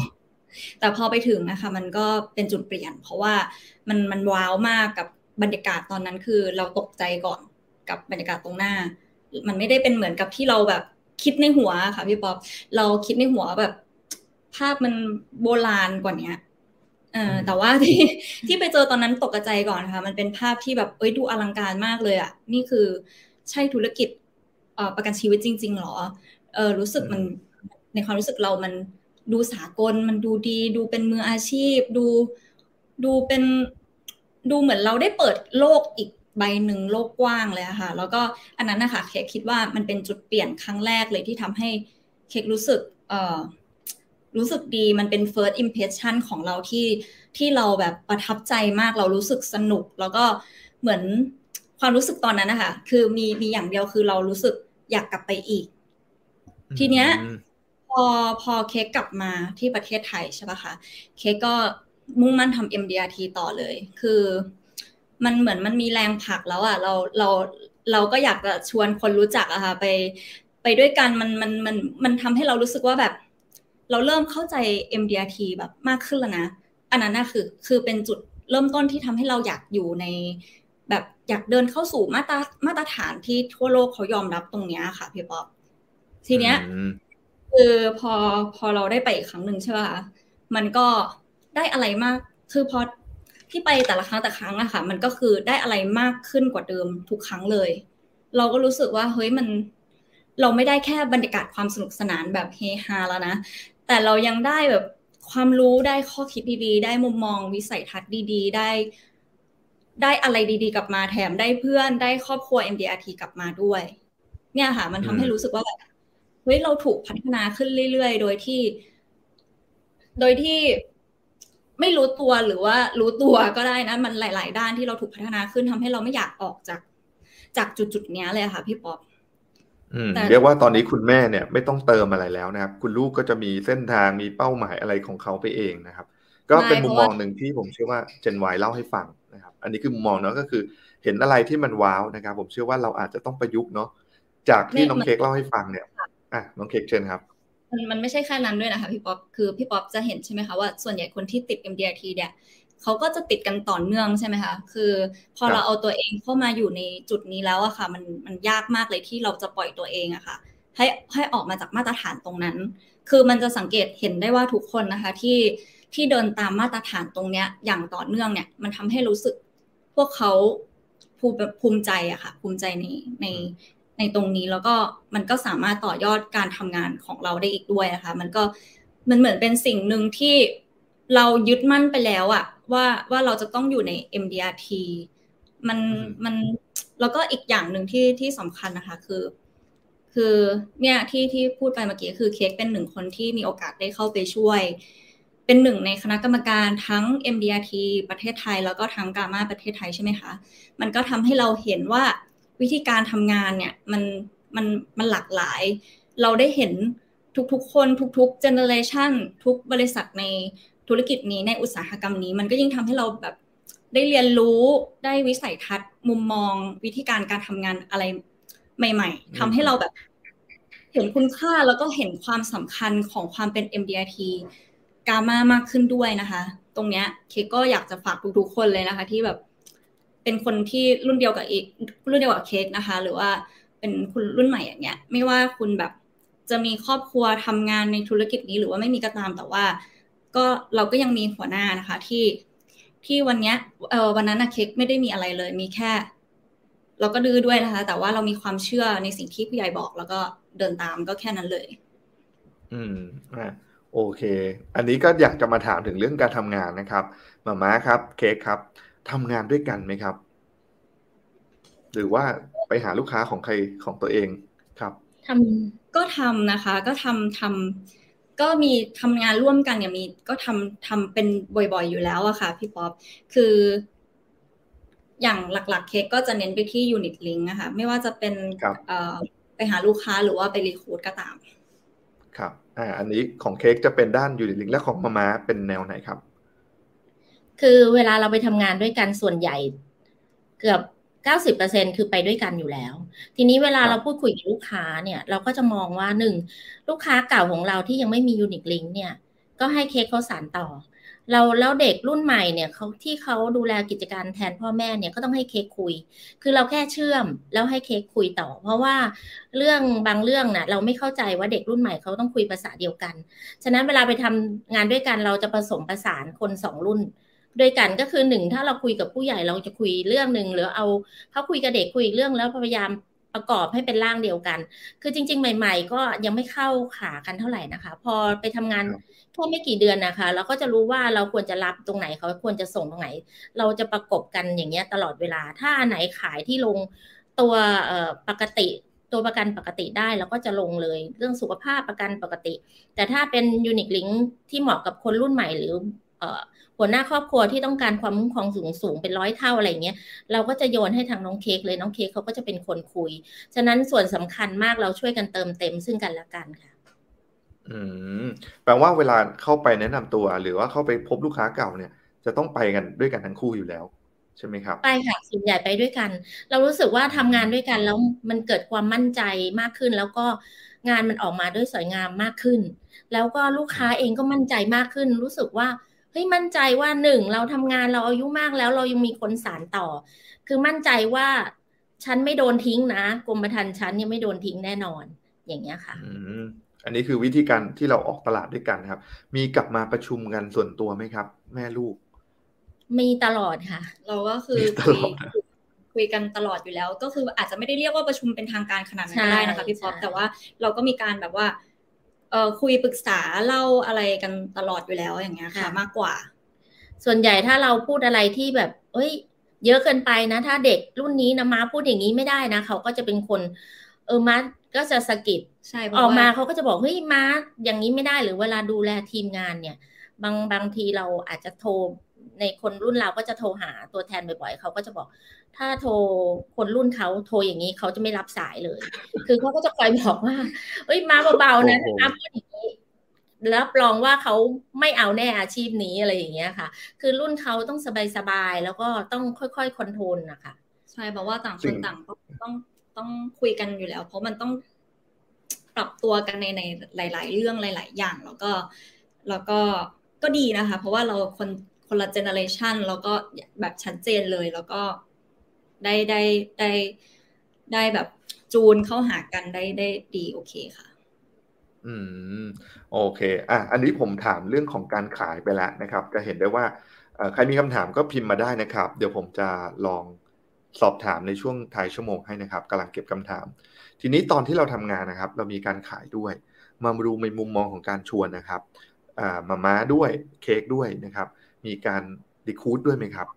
D: แต่พอไปถึงนะคะ มันก็เป็นจุดเปลี่ยน เพราะว่ามันมันว้าวมากกับบรรยากาศตอนนั้นคือเราตกใจก่อนกับบรรยากาศตรงหน้า มันไม่ได้เป็นเหมือนกับที่เราแบบคิดในหัวค่ะพี่ป๊อปเราคิดในหัวแบบภาพมันโบราณกว่าเนี้ยเออแต่ว่าที่ที่ไปเจอตอนนั้นตกใจก่อนค่ะ มันเป็นภาพที่แบบเอ้ยดูอลังการมากเลยอะนี่คือใช่ธุรกิจเอ่อประกันชีวิตจริง ๆหรอเออรู้สึกมันในความรู้สึกเรามัน ดูสากลมันดูดี ดูเป็นมืออาชีพ ดูดูเป็นดูเหมือนเราได้เปิดโลกอีกใบหนึ่งโลกกว้างเลยอะค่ะ แล้วก็อันนั้นนะคะเค้กคิดว่ามันเป็นจุดเปลี่ยนครั้งแรกเลยที่ทำให้เค้กรู้สึกเอ่อรู้สึกดีมันเป็น first impression ของเราที่ที่เราแบบประทับใจมากเรารู้สึกสนุก แล้วก็เหมือนความรู้สึกตอนนั้นนะคะคือมีมีอย่างเดียวคือเรารู้สึกอยากกลับไปอีก ทีเนี้ย
B: อืม
D: พอพอเค้กกลับมาที่ประเทศไทยใช่ปะคะเค้กก็มุ่งมั่นทำ MDRT ต่อเลย คือ มันเหมือนมันมีแรงผลักแล้วอะเราเราเราก็อยากจะชวนคนรู้จักอะค่ะไปไปด้วยกันมันมันมันมันทำให้เรารู้สึกว่าแบบ เราเริ่มเข้าใจ MDRT แบบมากขึ้นแล้วนะ อันนั้นน่ะคือคือเป็นจุดเริ่มต้นที่ทำให้เราอยากอยู่ในแบบอยากเดินเข้าสู่มาตรมาตรฐานที่ทั่วโลกเขายอมรับตรงเนี้ยค่ะพี่ป๊อปทีเนี้ย คือพอพอเราได้ไปอีกครั้งหนึ่งใช่ป่ะมันก็ได้อะไรมาก คือพอที่ไปแต่ละครั้งแต่ครั้งอะค่ะ มันก็คือได้อะไรมากขึ้นกว่าเดิมทุกครั้งเลย เราก็รู้สึกว่าเฮ้ยมันเราไม่ได้แค่บรรยากาศความสนุกสนานแบบเฮฮาแล้วนะ แต่เรายังได้แบบความรู้ได้ข้อคิดดีๆ ได้มุมมองวิสัยทัศน์ดีๆ ได้ ได้อะไรดีๆ กลับมาแถมได้เพื่อนได้ครอบครัว MDRT กลับมาด้วย เนี่ยค่ะ มันทำให้รู้สึกว่าแบบ เฮ้ยเราถูกพัฒนาขึ้นเรื่อยๆ โดยที่ โดยที่ไม่รู้ตัวหรือว่ารู้ตัวก็ได้นะ มันหลาย ๆ ด้านที่เราถูกพัฒนาขึ้นทำให้เราไม่อยากออกจาก จากจุดๆนี้เลยค่ะ พี่ป๊อป
B: เรียกว่าตอนนี้คุณแม่เนี่ย ไม่ต้องเติมอะไรแล้วนะครับ คุณลูกก็จะมีเส้นทางมีเป้าหมายอะไรของเขาไปเองนะครับ ก็เป็นมุมมองหนึ่งที่ผมเชื่อว่าเจนวายเล่าให้ฟังนะครับ อันนี้คือมุมมองเนาะก็คือ เห็นอะไรที่มันว้าวนะครับ ผมเชื่อว่าเราอาจจะต้องประยุกต์เนาะจากที่น้องเค้กเล่าให้ฟังเนี่ย อะน้องเค้กเชิญครับ
D: มันมันไม่ใช่แค่นั้นด้วยนะคะพี่ป๊อปคือพี่ป๊อปจะเห็นใช่ไหมคะว่าส่วนใหญ่คนที่ติด MDRT เนี่ยเขาก็จะติดกันต่อเนื่องใช่ไหมคะ คือพอเราเอาตัวเองเข้ามาอยู่ในจุดนี้แล้วอะค่ะ มันมันยากมากเลยที่เราจะปล่อยตัวเองอะค่ะ ให้ให้ออกมาจากมาตรฐานตรงนั้น คือมันจะสังเกตเห็นได้ว่าทุกคนนะคะ ที่ที่เดินตามมาตรฐานตรงเนี้ย อย่างต่อเนื่องเนี่ย มันทำให้รู้สึกพวกเขาภูมิภูมิใจอะค่ะ ภูมิใจในใน ในตรงนี้แล้วก็มันก็สามารถต่อยอดการทำงานของเราได้อีกด้วยนะคะ มันก็มันเหมือนเป็นสิ่งหนึ่งที่เรายึดมั่นไปแล้วอะว่าว่าเราจะต้องอยู่ใน MDRT มันมันแล้วก็อีกอย่างหนึ่งที่ที่สำคัญนะคะคือ คือเนี่ยที่ที่พูดไปเมื่อกี้คือเค้กเป็นหนึ่งคนที่มีโอกาสได้เข้าไปช่วย เป็นหนึ่งในคณะกรรมการทั้ง MDRT ประเทศไทย แล้วก็ทั้งกามาประเทศไทยใช่ไหมคะ มันก็ทำให้เราเห็นว่า วิธีการทำงานเนี่ยมันมันมันหลากหลาย เราได้เห็นทุกๆ คนทุกๆเจเนอเรชันทุกบริษัทในธุรกิจนี้ในอุตสาหกรรมนี้ มันก็ยิ่งทำให้เราแบบได้เรียนรู้ได้วิสัยทัศน์ มุมมองวิธีการการทำงานอะไรใหม่ ๆทำให้เราแบบ เห็นคุณค่าแล้วก็เห็นความสำคัญของความเป็น MDRT กามามากขึ้นด้วยนะคะ ตรงเนี้ยเคก็อยากจะฝากทุกๆคนเลยนะคะ ที่แบบ เป็นคนที่รุ่นเดียวกับอีกรุ่นเดียวกับเค้กนะคะ หรือว่าเป็นคุณรุ่นใหม่อย่างเงี้ย ไม่ว่าคุณแบบจะมีครอบครัวทำงานในธุรกิจนี้ หรือว่าไม่มีก็ตามแต่ว่า ก็เราก็ยังมีหัวหน้านะคะ ที่ที่วันเนี้ยเออวันนั้นนะเค้กไม่ได้มีอะไรเลย มีแค่ เราก็ดื้อด้วยนะคะ แต่ว่าเรามีความเชื่อในสิ่งที่ผู้ใหญ่บอก แล้วก็เดินตามก็แค่นั้นเลย
B: อืมอ่าโอเค อันนี้ก็อยากจะมาถามถึงเรื่องการทำงานนะครับมาม่าครับ เค้กครับ ทำงานด้วยกันไหมครับ หรือว่าไปหาลูกค้าของใครของตัวเองครับ
D: ทำก็ทำนะคะ ก็ทำทำก็มีทำงานร่วมกันเนี่ยมีก็ทำทำเป็นบ่อยๆอยู่แล้วอะค่ะ พี่ป๊อปคือ อย่างหลักๆ เค้กก็จะเน้นไปที่ยูนิตลิงก์นะคะไม่ว่าจะเป็นไปหาลูกค้าหรือว่าไปรีคูดก็ตาม
B: ครับอ่าอันนี้ของเค้กจะเป็นด้านยูนิตลิงก์และของมามาเป็นแนวไหนครับ
C: คือเวลาเราไปทำงานด้วยกันส่วนใหญ่ เกือบเก้าสิบเปอร์เซ็นคือไปด้วยกันอยู่แล้ว ทีนี้เวลาเราพูดคุยกับลูกค้าเนี่ย เราก็จะมองว่าหนึ่งลูกค้าเก่าของเราที่ยังไม่มียูนิคลิงเนี่ย ก็ให้เค้กเขาสานต่อ เราแล้วเด็กรุ่นใหม่เนี่ยเขาที่เขาดูแลกิจการแทนพ่อแม่เนี่ยก็ต้องให้เค้กคุย คือเราแค่เชื่อมแล้วให้เค้กคุยต่อ เพราะว่าเรื่องบางเรื่องน่ะเราไม่เข้าใจว่าเด็กรุ่นใหม่เขาต้องคุยภาษาเดียวกัน ฉะนั้นเวลาไปทำงานด้วยกันเราจะผสมประสานคนสองรุ่น ด้วยกันก็คือหนึ่งถ้าเราคุยกับผู้ใหญ่เราจะคุยเรื่องหนึ่งหรือเอาเขาคุยกับเด็กคุยอีกเรื่องแล้วพยายามประกอบให้เป็นร่างเดียวกัน คือจริง ๆ ใหม่ ๆ ก็ยังไม่เข้าขากันเท่าไหร่นะคะ พอไปทำงานแค่ไม่กี่เดือนนะคะ เราก็จะรู้ว่าเราควรจะรับตรงไหนเขาควรจะส่งตรงไหน เราจะประกบกันอย่างเงี้ยตลอดเวลา ถ้าไหนขายที่ลงตัวปกติตัวประกันปกติได้เราก็จะลงเลยเรื่องสุขภาพประกันปกติ แต่ถ้าเป็นยูนิคลิงที่เหมาะกับคนรุ่นใหม่หรือ หัวหน้าครอบครัวที่ต้องการความคุ้มครองสูงสูงเป็นร้อยเท่าอะไรเงี้ยเราก็จะโยนให้ทางน้องเค้กเลยน้องเค้กเขาก็จะเป็นคนคุย ฉะนั้นส่วนสำคัญมากเราช่วยกันเติมเต็มซึ่งกันและกันค่ะ
B: อืมแปลว่าเวลาเข้าไปแนะนำตัว หรือว่าเข้าไปพบลูกค้าเก่าเนี่ย จะต้องไปกันด้วยกันทั้งคู่อยู่แล้วใช่ไหมครับ
C: ไปค่ะส่วนใหญ่ไปด้วยกัน เรารู้สึกว่าทำงานด้วยกันแล้วมันเกิดความมั่นใจมากขึ้น แล้วก็งานมันออกมาด้วยสวยงามมากขึ้น แล้วก็ลูกค้าเองก็มั่นใจมากขึ้น รู้สึกว่า เฮ้ยมั่นใจว่าหนึ่งเราทำงานเราอายุมากแล้วเรายังมีคนสารต่อ คือมั่นใจว่าฉันไม่โดนทิ้งนะกรมธรรม์ฉันยังไม่โดนทิ้งแน่นอนอย่างเงี้ยค่ะ
B: อืมอันนี้คือวิธีการที่เราออกตลาดด้วยกันครับ มีกลับมาประชุมกันส่วนตัวไหมครับ แม่ลูก
C: มีตลอดค่ะ
D: เราก็คือ
B: มีต
D: คุย
B: ลอดนะ
D: คุยกันตลอดอยู่แล้ว ก็คืออาจจะไม่ได้เรียกว่าประชุมเป็นทางการขนาดนั้นก็ได้นะคะพี่ป๊อป
C: ใช่
D: แต่ว่าเราก็มีการแบบว่าเออ คุยปรึกษาเล่าอะไรกันตลอดอยู่แล้วอย่างเงี้ยค่ะ มากกว่า
C: ส่วนใหญ่ถ้าเราพูดอะไรที่แบบ เอ้ย เยอะเกินไปนะ ถ้าเด็กรุ่นนี้นะมาพูดอย่างนี้ไม่ได้นะเขาก็จะเป็นคน เออมาก็จะสะกิด
D: ใช่เพ
C: อ
D: ราะ
C: อกมา
D: ว่า
C: เขาก็จะบอกเฮ้ยมาอย่างนี้ไม่ได้หรือเวลาดูแลทีมงานเนี่ย บางบางทีเราอาจจะโทร ในคนรุ่นเราก็จะโทรหาตัวแทนบ่อยๆเขาก็จะบอก ถ้าโทรคนรุ่นเขาโทรอย่างนี้เขาจะไม่รับสายเลย คือเขาก็จะคอยบอกว่า เอ้ยมาเบาๆนะ
B: โอ้โห
C: ถ้าพูดอย่างนี้รับรองว่าเขาไม่เอาแน่อาชีพนี้อะไรอย่างเงี้ยค่ะ คือรุ่นเขาต้องสบายๆแล้วก็ต้องค่อยๆคอนโทรลนะคะ
D: ใช่เพราะว่าต่างค
B: จริ
D: น
B: ง
D: ต่างต้องต้องต้องคุยกันอยู่แล้ว เพราะมันต้องปรับตัวกันในในหลาย ๆ เรื่องหลาย ๆ อย่าง แล้วก็แล้วก็ก็ดีนะคะ เพราะว่าเราคน คนละเจเนอเรชันแล้วก็แบบชัดเจนเลยแล้วก็ได้ได้ได้ได้แบบจูนเข้าหากันได้ได้ดีโอเคค่ะ
B: อืม โอเค อะ อันนี้ผมถามเรื่องของการขายไปแล้วนะครับ จะเห็นได้ว่าใครมีคำถามก็พิมพ์มาได้นะครับ เดี๋ยวผมจะลองสอบถามในช่วงท้ายชั่วโมงให้นะครับกำลังเก็บคำถาม ทีนี้ตอนที่เราทำงานนะครับ เรามีการขายด้วย มาดูในมุมมองของการชวนนะครับอ่ามาม้าด้วยเค้กด้วยนะครับ มีการดีคูดด้วยไหมครับ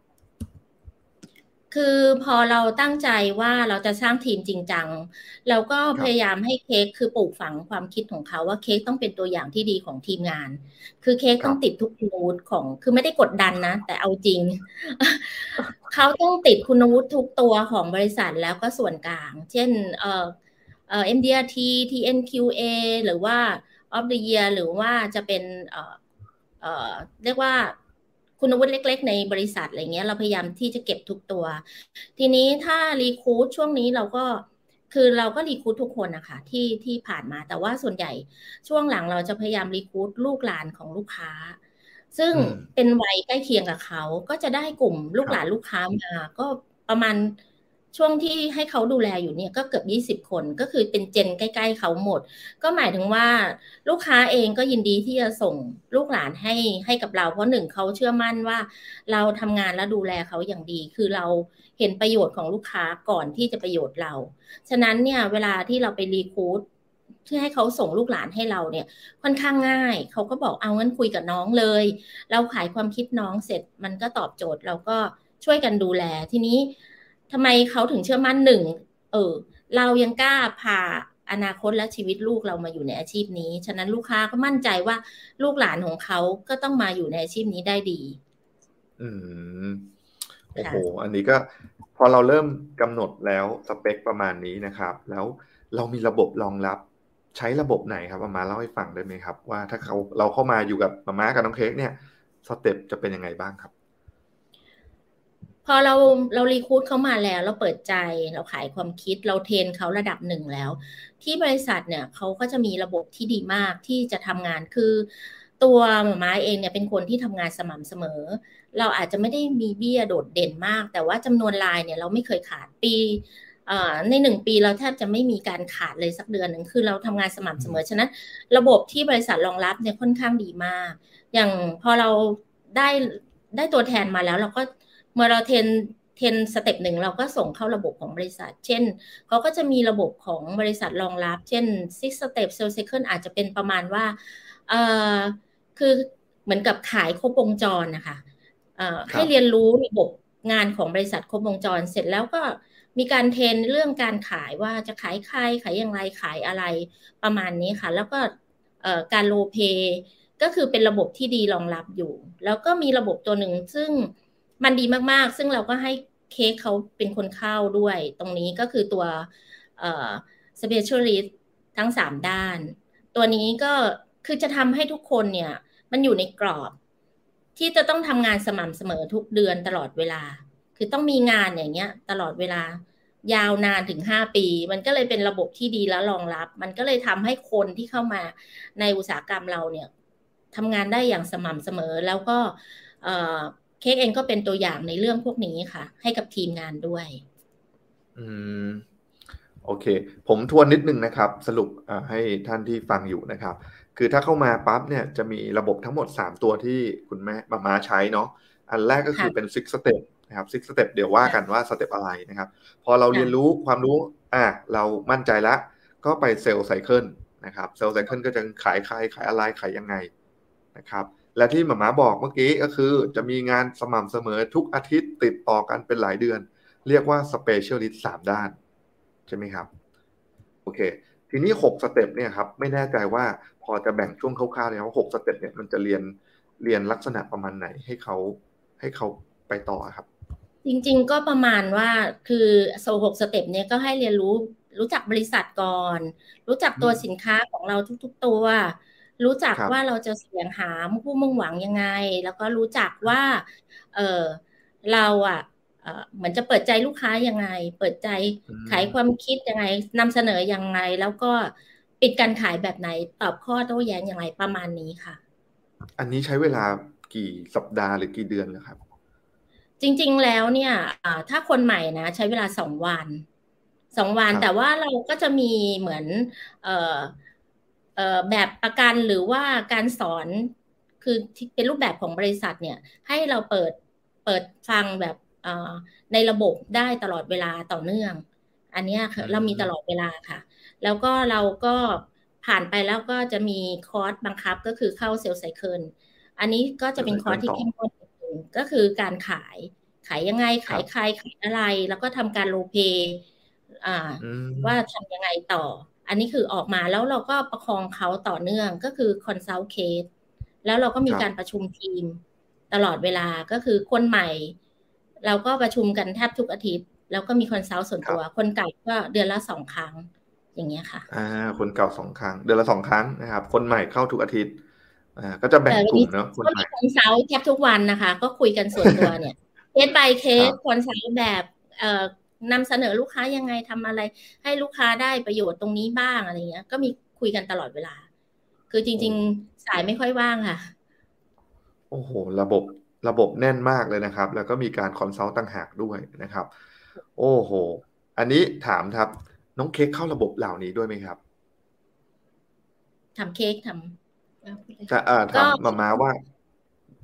C: คือพอเราตั้งใจว่าเราจะสร้างทีมจริงจัง เราก็
B: ครับ
C: พยายามให้เค้กคือปลูกฝังความคิดของเขาว่าเค้กต้องเป็นตัวอย่างที่ดีของทีมงาน คือเค้ก
B: ครับ
C: ต้องติดทุกคุณวุฒิของ คือไม่ได้กดดันนะ แต่เอาจริง เขาต้องติดคุณวุฒิทุกตัวของบริษัทแล้วก็ส่วนกลาง เช่น เอ่อเอ่อ MDRT TNQA หรือว่า of the year หรือว่าจะเป็นเอ่อเอ่อเรียกว่า คุณวุฒิเล็ก ๆ ในบริษัทอะไรเงี้ยเราพยายามที่จะเก็บทุกตัว ทีนี้ถ้ารีคูดช่วงนี้เราก็คือเราก็รีคูดทุกคนนะคะที่ที่ผ่านมาแต่ว่าส่วนใหญ่ช่วงหลังเราจะพยายามรีคูดลูกหลานของลูกค้า ซึ่ง
B: อืม
C: เป็นวัยใกล้เคียงกับเขาก็จะได้กลุ่มลูก
B: ครับ
C: หลานลูกค้ามาก็ประมาณ ช่วงที่ให้เขาดูแลอยู่เนี่ยก็เกือบยี่สิบคนก็คือเป็นเจนใกล้ๆเขาหมด ก็หมายถึงว่าลูกค้าเองก็ยินดีที่จะส่งลูกหลานให้ให้กับเรา เพราะหนึ่งเขาเชื่อมั่นว่า เราทำงานและดูแลเขาอย่างดี คือเราเห็นประโยชน์ของลูกค้าก่อนที่จะประโยชน์เรา ฉะนั้นเนี่ยเวลาที่เราไปรีคูดที่ให้เขาส่งลูกหลานให้เราเนี่ยค่อนข้างง่าย เขาก็บอกเอางั้นคุยกับน้องเลย เราขายความคิดน้องเสร็จมันก็ตอบโจทย์เราก็ช่วยกันดูแลทีนี้ ทำไมเขาถึงเชื่อมั่นหนึ่งเออ เรายังกล้าพาอนาคตและชีวิตลูกเรามาอยู่ในอาชีพนี้ ฉะนั้นลูกค้าก็มั่นใจว่าลูกหลานของเขาก็ต้องมาอยู่ในอาชีพนี้ได้ดี
B: อืมโอ้
C: ค่ะ
B: โห อันนี้ก็พอเราเริ่มกำหนดแล้วสเปคประมาณนี้นะครับ แล้วเรามีระบบรองรับ ใช้ระบบไหนครับมาม้าเล่าให้ฟังได้ไหมครับ ว่าถ้าเขาเราเข้ามาอยู่กับมาม้ากับน้องเค้กเนี่ย step จะเป็นยังไงบ้างครับ
C: พอเราเรา recruit เขามาแล้ว เราเปิดใจเราขายความคิดเรา train เขาระดับหนึ่งแล้ว ที่บริษัทเนี่ยเขาก็จะมีระบบที่ดีมากที่จะทำงานคือ ตัวมาม้าเองเนี่ยเป็นคนที่ทำงานสม่ำเสมอ เราอาจจะไม่ได้มีเบี้ยโดดเด่นมาก แต่ว่าจำนวนรายเนี่ยเราไม่เคยขาดปีในหนึ่งปีเราแทบจะไม่มีการขาดเลยสักเดือนหนึ่งคือเราทำงานสม่ำเสมอฉะนั้น ระบบที่บริษัทรองรับเนี่ยค่อนข้างดีมาก อย่างพอเราได้ได้ตัวแทนมาแล้วเราก็ เมื่อเรา train train step หนึ่งเราก็ส่งเข้าระบบของบริษัท เช่นเขาก็จะมีระบบของบริษัทรองรับ เช่น six step sales cycle อาจจะเป็นประมาณว่าเอ่อคือเหมือนกับขายครบวงจรนะคะเอ่อ
B: ครับ
C: ให้เรียนรู้ระบบงานของบริษัทครบวงจรเสร็จแล้วก็มีการเทรนเรื่องการขายว่าจะขายใครขายอย่างไรขายอะไรประมาณนี้ค่ะ แล้วก็เอ่อการโลเปก็คือเป็นระบบที่ดีรองรับอยู่ แล้วก็มีระบบตัวหนึ่งซึ่ง มันดีมากๆ ซึ่งเราก็ให้เค้กเขาเป็นคนเข้าด้วย ตรงนี้ก็คือตัวเอ่อ specialist ทั้งสามด้าน ตัวนี้ก็คือจะทำให้ทุกคนเนี่ย มันอยู่ในกรอบ ที่จะต้องทำงานสม่ำเสมอทุกเดือนตลอดเวลา คือต้องมีงานอย่างเงี้ย ตลอดเวลายาวนานถึงห้าปี มันก็เลยเป็นระบบที่ดีและรองรับ มันก็เลยทำให้คนที่เข้ามาในอุตสาหกรรมเราเนี่ยทำงานได้อย่างสม่ำเสมอแล้วก็ เอ่อเค้กเองก็เป็นตัวอย่างในเรื่องพวกนี้ค่ะ ให้กับทีมงานด้วย
B: อืม โอเค ผมทวนนิดนึงนะครับ สรุปให้ท่านที่ฟังอยู่นะครับ คือถ้าเข้ามาปั๊บเนี่ยจะมีระบบทั้งหมด 3 ตัวที่คุณแม่มาม้าใช้เนาะอันแรกก็คือเป็น six step นะครับ six step เดี๋ยวว่ากันว่า step อะไรนะครับ พอเราเรียนรู้ความรู้อะเรามั่นใจแล้วก็ไป sales cycle นะครับ sales cycle ก็จะขายใครขายอะไรขายยังไงนะครับ และที่มาม้าบอกเมื่อกี้ก็คือจะมีงานสม่ำเสมอทุกอาทิตย์ติดต่อกันเป็นหลายเดือน เรียกว่า specialist สามด้าน ใช่ไหมครับ โอเค ทีนี้หก step เนี่ยครับไม่แน่ใจว่าพอจะแบ่งช่วงคร่าวๆเลยว่าหก step เนี่ยมันจะเรียนเรียนลักษณะประมาณไหนให้เขาให้เขาไปต่อครับ
C: จริงๆก็ประมาณว่าคือโซหก step เนี่ยก็ให้เรียนรู้รู้จักบริษัทก่อน รู้จักตัวสินค้าของเราทุก ๆ ตัว รู้จักว่าเราจะเสาะหาผู้มุ่งหวังยังไง แล้วก็รู้จักว่า เออเราอะเหมือนจะเปิดใจลูกค้ายังไง เปิดใจขายความคิดยังไงนำเสนอยังไง แล้วก็ปิดการขายแบบไหน ตอบข้อโต้แย้งยังไงประมาณนี้ค่ะ
B: อันนี้ใช้เวลากี่สัปดาห์หรือกี่เดือนนะครับ
C: จริง ๆแล้วเนี่ยถ้าคนใหม่นะ ใช้เวลาสองวันสองวันแต่ว่าเราก็จะมีเหมือนเอ่อเอ่อ แบบประกันหรือว่าการสอนคือเป็นรูปแบบของบริษัทเนี่ยให้เราเปิดเปิดฟังแบบในระบบได้ตลอดเวลาต่อเนื่อง อันนี้เรามีตลอดเวลาค่ะ แล้วก็เราก็ผ่านไปแล้วก็จะมีคอร์สบังคับก็คือเข้า sales cycle อันนี้ก็จะเป็นคอร์สที่เข้มข้นก็คือการขายขายยังไงขายใครขายอะไร แล้วก็ทำการ role playอ่าว่าทำยังไงต่อ อันนี้คือออกมาแล้วเราก็ประคองเขาต่อเนื่องก็คือ consult case แล้วเราก็มีการประชุมทีมตลอดเวลาก็คือคนใหม่ เราก็ประชุมกันแทบทุกอาทิตย์ แล้วก็มี consult ส่วนตัว คนเก่าก็เดือนละสองครั้ง อย่างเงี้ยค่ะ
B: อ่าคนเก่าสองครั้ง เดือนละสองครั้งนะครับ คนใหม่เข้าทุกอาทิตย์อ่าก็จะแบ่งกลุ่มเนาะคนใหม่
C: consult แทบทุกวันนะคะ ก็คุยกันส่วนตัวเนี่ยcase by case consult แบบเอ่อ นำเสนอลูกค้ายังไงทำอะไร ให้ลูกค้าได้ประโยชน์ตรงนี้บ้างอะไรเงี้ย ก็มีคุยกันตลอดเวลา คือจริง ๆ สายไม่ค่อยว่างค่ะ
B: โอ้โห ระบบระบบแน่นมากเลยนะครับ แล้วก็มีการ consult ต่างหากด้วยนะครับ โอ้โห อันนี้ถามครับ น้องเค้กเข้าระบบเหล่านี้ด้วยไหมครับ
C: ทำเค้กทำ
B: จะอ่าถามมามาว่า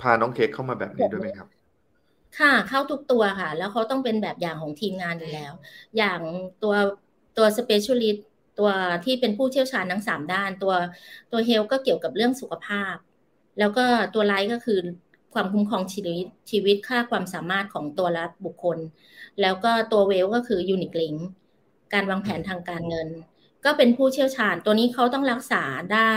B: พาน้องเค้กเข้ามาแบบนี้ด้วยไหมครับ
C: ค่ะเข้าทุกตัวค่ะ แล้วเขาต้องเป็นแบบอย่างของทีมงานอยู่แล้ว อย่างตัวตัว specialist ตัวที่เป็นผู้เชี่ยวชาญทั้งสามด้าน ตัวตัว health ก็เกี่ยวกับเรื่องสุขภาพ แล้วก็ตัว life ก็คือความคุ้มครองชีวิตชีวิตค่าความสามารถของแต่ละบุคคล แล้วก็ตัว wealth ก็คือ unit link การวางแผนทางการเงิน ก็เป็นผู้เชี่ยวชาญ ตัวนี้เขาต้องรักษาได้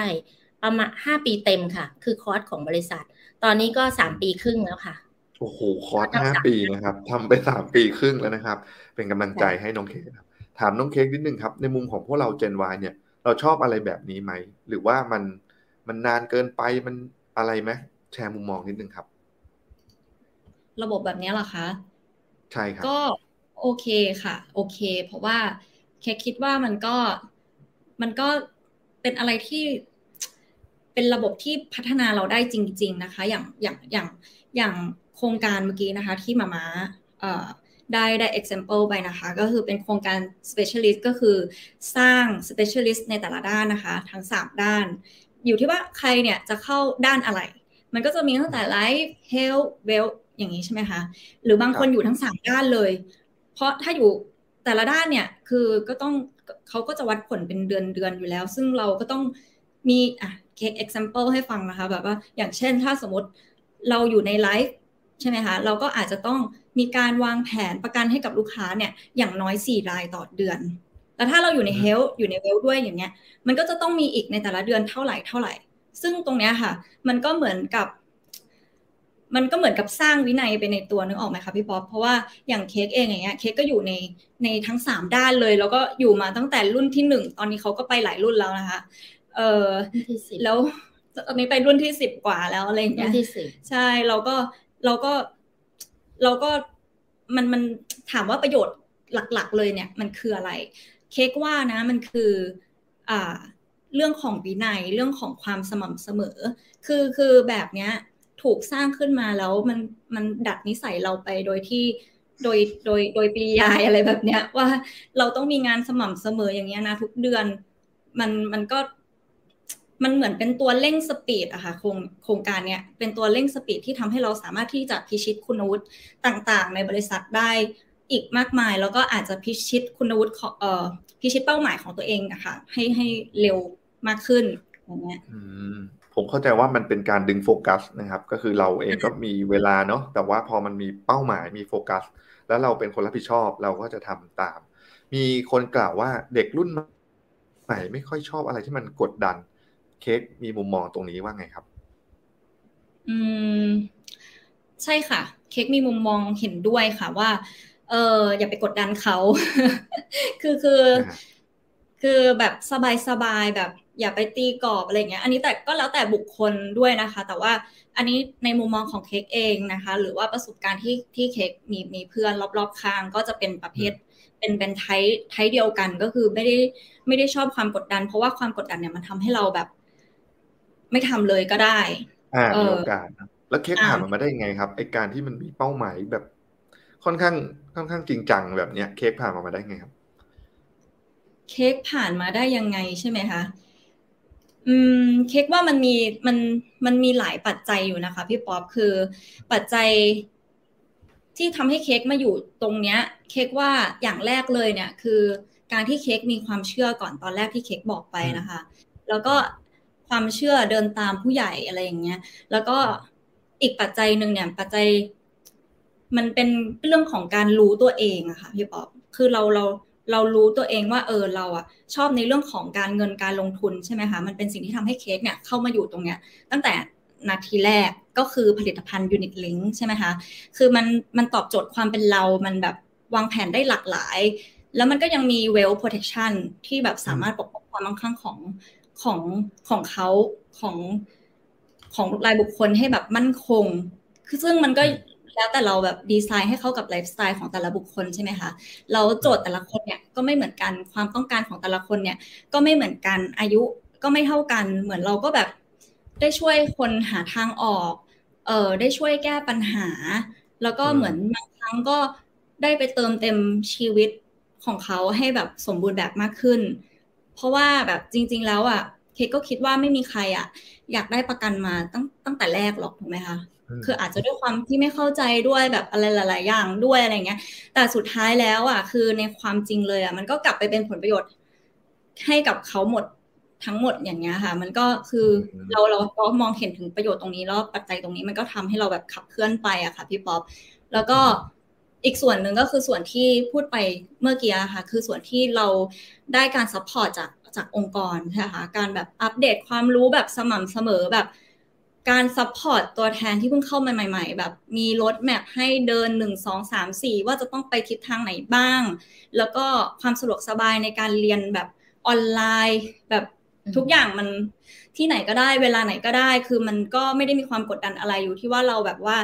C: ประมาณห้าปีเต็มค่ะ คือคอร์สของบริษัท ตอนนี้ก็สามปีครึ่งแล้วค่ะ
B: โอ้โหคอร์สห้าปีนะครับทำไปสามปีครึ่งแล้วนะครับ เป็นกำลังใจให้น้องเค้กถามน้องเค้กนิดนึงครับ ในมุมของพวกเราเจนวเนี่ย เราชอบอะไรแบบนี้ไหม หรือว่ามันมันนานเกินไปมันอะไรไหมแชร์มุมมองนิดนึงครับ
D: ระบบแบบนี้หรอคะ
B: ใช่ครับ
D: ก็โอเคค่ะ โอเค เพราะว่าแค่คิดว่ามันก็มันก็เป็นอะไรที่เป็นระบบที่พัฒนาเราได้จริง ๆ นะคะ อย่างอย่างอย่างอย่าง โครงการเมื่อกี้นะคะที่มามาได้ได้ example ไปนะคะ ก็คือเป็นโครงการ specialist ก็คือสร้าง specialist ในแต่ละด้านนะคะ ทั้ง 3 ด้าน อยู่ที่ว่าใครเนี่ยจะเข้าด้านอะไร มันก็จะมีตั้งแต่ life health wealth อย่างนี้ใช่ไหมคะ หรือบางคนอยู่ทั้งสามด้านเลย เพราะถ้าอยู่แต่ละด้านเนี่ย คือก็ต้องเขาก็จะวัดผลเป็นเดือนเดือนอยู่แล้ว ซึ่งเราก็ต้องมีอะเคส example ให้ฟังนะคะ แบบว่าอย่างเช่นถ้าสมมติเราอยู่ในไลฟ์ ใช่ไหมคะ เราก็อาจจะต้องมีการวางแผนประกันให้กับลูกค้าเนี่ยอย่างน้อย 4 รายต่อเดือน แล้วถ้าเราอยู่ในเฮลอยู่ในเวลด้วยอย่างเงี้ย มันก็จะต้องมีอีกในแต่ละเดือนเท่าไหร่เท่าไหร่ ซึ่งตรงเนี้ยค่ะ มันก็เหมือนกับ มันก็เหมือนกับสร้างวินัยไปในตัวนึกออกไหมคะพี่ป๊อปเพราะว่าอย่างเค้กเองอย่างเงี้ยเค้กก็อยู่ในในทั้งสามด้านเลย แล้วก็อยู่มาตั้งแต่รุ่นที่หนึ่งตอนนี้เขาก็ไปหลายรุ่นแล้วนะคะ เออแล้วตอนนี้ไปรุ่นที่สิบกว่าแล้วอะไรเงี้ยใช่เราก็ เราก็เราก็มันมันถามว่าประโยชน์หลักๆ เลยเนี่ย มันคืออะไร เค้กว่านะมันคืออ่าเรื่องของวินัยเรื่องของความสม่ำเสมอ คือคือแบบเนี้ยถูกสร้างขึ้นมาแล้วมันมันดัดนิสัยเราไปโดยที่โดยโดยโดยปริยายอะไรแบบเนี้ยว่าเราต้องมีงานสม่ำเสมออย่างเงี้ยนะทุกเดือน มันมันก็ มันเหมือนเป็นตัวเร่ง speed อะค่ะโครงโครงการเนี้ยเป็นตัวเร่ง speed ที่ทำให้เราสามารถที่จะพิชิตคุณวุฒิต่างๆ ในบริษัทได้อีกมากมาย แล้วก็อาจจะพิชิตคุณวุฒิของเอ่อพิชิตเป้าหมายของตัวเองอะค่ะให้ให้เร็วมากขึ้นอย่างเงี้ย
B: ผมเข้าใจว่ามันเป็นการดึงโฟกัสนะครับ ก็คือเราเองก็มีเวลาเนาะแต่ว่าพอมันมีเป้าหมายมีโฟกัส แล้วเราเป็นคนรับผิดชอบเราก็จะทำตาม มีคนกล่าวว่าเด็กรุ่นใหม่ไม่ค่อยชอบอะไรที่มันกดดัน เค้กมีมุมมองตรงนี้ว่าไงครับ
D: อืม ใช่ค่ะ เค้กมีมุมมองเห็นด้วยค่ะว่า เอออย่าไปกดดันเขา คือคือ คือแบบสบายสบายแบบอย่าไปตีกรอบอะไรเงี้ย อันนี้แต่ก็แล้วแต่บุคคลด้วยนะคะ แต่ว่าอันนี้ในมุมมองของเค้กเองนะคะ หรือว่าประสบการณ์ที่ที่เค้กมีมีเพื่อนรอบๆข้างก็จะเป็นประเภทเป็นเป็นไทไทเดียวกันก็คือไม่ได้ไม่ได้ชอบความกดดัน เพราะว่าความกดดันเนี่ยมันทำให้เราแบบ ไม่ทำเลยก็ได้
B: อ่ามีโอกาสแล้วเค้กผ่านมันมาได้ยังไงครับไอการที่มันมีเป้าหมายแบบ ค่อนข้างค่อนข้างจริงจังแบบเนี้ยเค้กผ่านมามาได้ไงครับ
D: เค้กผ่านมาได้ยังไงใช่ไหมคะอืมเค้กว่ามันมีมันมันมีหลายปัจจัยอยู่นะคะ พี่ป๊อปคือปัจจัยที่ทำให้เค้กมาอยู่ตรงเนี้ย เค้กว่าอย่างแรกเลยเนี่ย คือการที่เค้กมีความเชื่อก่อนตอนแรกที่เค้กบอกไปนะคะ แล้วก็ ความเชื่อเดินตามผู้ใหญ่อะไรอย่างเงี้ย แล้วก็อีกปัจจัยหนึ่งเนี่ย ปัจจัย มันเป็นเรื่องของการรู้ตัวเองอะค่ะพี่ป๊อปคือเราเราเรารู้ตัวเองว่าเออเราอะชอบในเรื่องของการเงินการลงทุนใช่ไหมคะมันเป็นสิ่งที่ทำให้เค้กเนี่ยเข้ามาอยู่ตรงเนี้ย ตั้งแต่นาทีแรกก็คือผลิตภัณฑ์ยูนิตลิงใช่ไหมคะคือมันมันตอบโจทย์ความเป็นเรา มันแบบวางแผนได้หลากหลาย แล้วมันก็ยังมี well protection ที่แบบสามารถปกป้องความมั่งคั่งของ ของของเขาของของรายบุคคลให้แบบมั่นคง คือซึ่งมันก็แล้วแต่เราแบบดีไซน์ให้เข้ากับไลฟ์สไตล์ของแต่ละบุคคลใช่ไหมคะ เราโจทย์แต่ละคนเนี่ยก็ไม่เหมือนกัน ความต้องการของแต่ละคนเนี่ยก็ไม่เหมือนกัน อายุก็ไม่เท่ากัน เหมือนเราก็แบบได้ช่วยคนหาทางออก เออได้ช่วยแก้ปัญหา แล้วก็เหมือนบางครั้งก็ได้ไปเติมเต็มชีวิตของเขาให้แบบสมบูรณ์แบบมากขึ้น เพราะว่าแบบจริง ๆ แล้วอะเคก็คิดว่าไม่มีใครอะ อยากได้ประกันมาตั้งตั้งแต่แรกหรอกถูกไหมคะคืออาจจะด้วยความที่ไม่เข้าใจด้วยแบบอะไรหลาย ๆ อย่างด้วยอะไรเงี้ย แต่สุดท้ายแล้วอะ คือในความจริงเลยอะมันก็กลับไปเป็นผลประโยชน์ ให้กับเขาหมดทั้งหมดอย่างเงี้ยค่ะ มันก็คือเราเราก็มองเห็นถึงประโยชน์ตรงนี้แล้วปัจจัยตรงนี้มันก็ทำให้เราแบบขับเคลื่อนไปอะค่ะพี่ป๊อปแล้วก็ อีกส่วนหนึ่งก็คือส่วนที่พูดไปเมื่อกี้ค่ะ คือส่วนที่เราได้การ support จากจากองค์กรใช่คะการแบบอัปเดตความรู้แบบสม่ำเสมอแบบการ support ตัวแทนที่เพิ่งเข้ามาใหม่ ๆ แบบมี roadmap ให้เดินหนึ่งสองสามสี่ว่าจะต้องไปทิศทางไหนบ้าง แล้วก็ความสะดวกสบายในการเรียนแบบออนไลน์ แบบทุกอย่างมันที่ไหนก็ได้ เวลาไหนก็ได้ คือมันก็ไม่ได้มีความกดดันอะไรอยู่ที่ว่าเราแบบว่า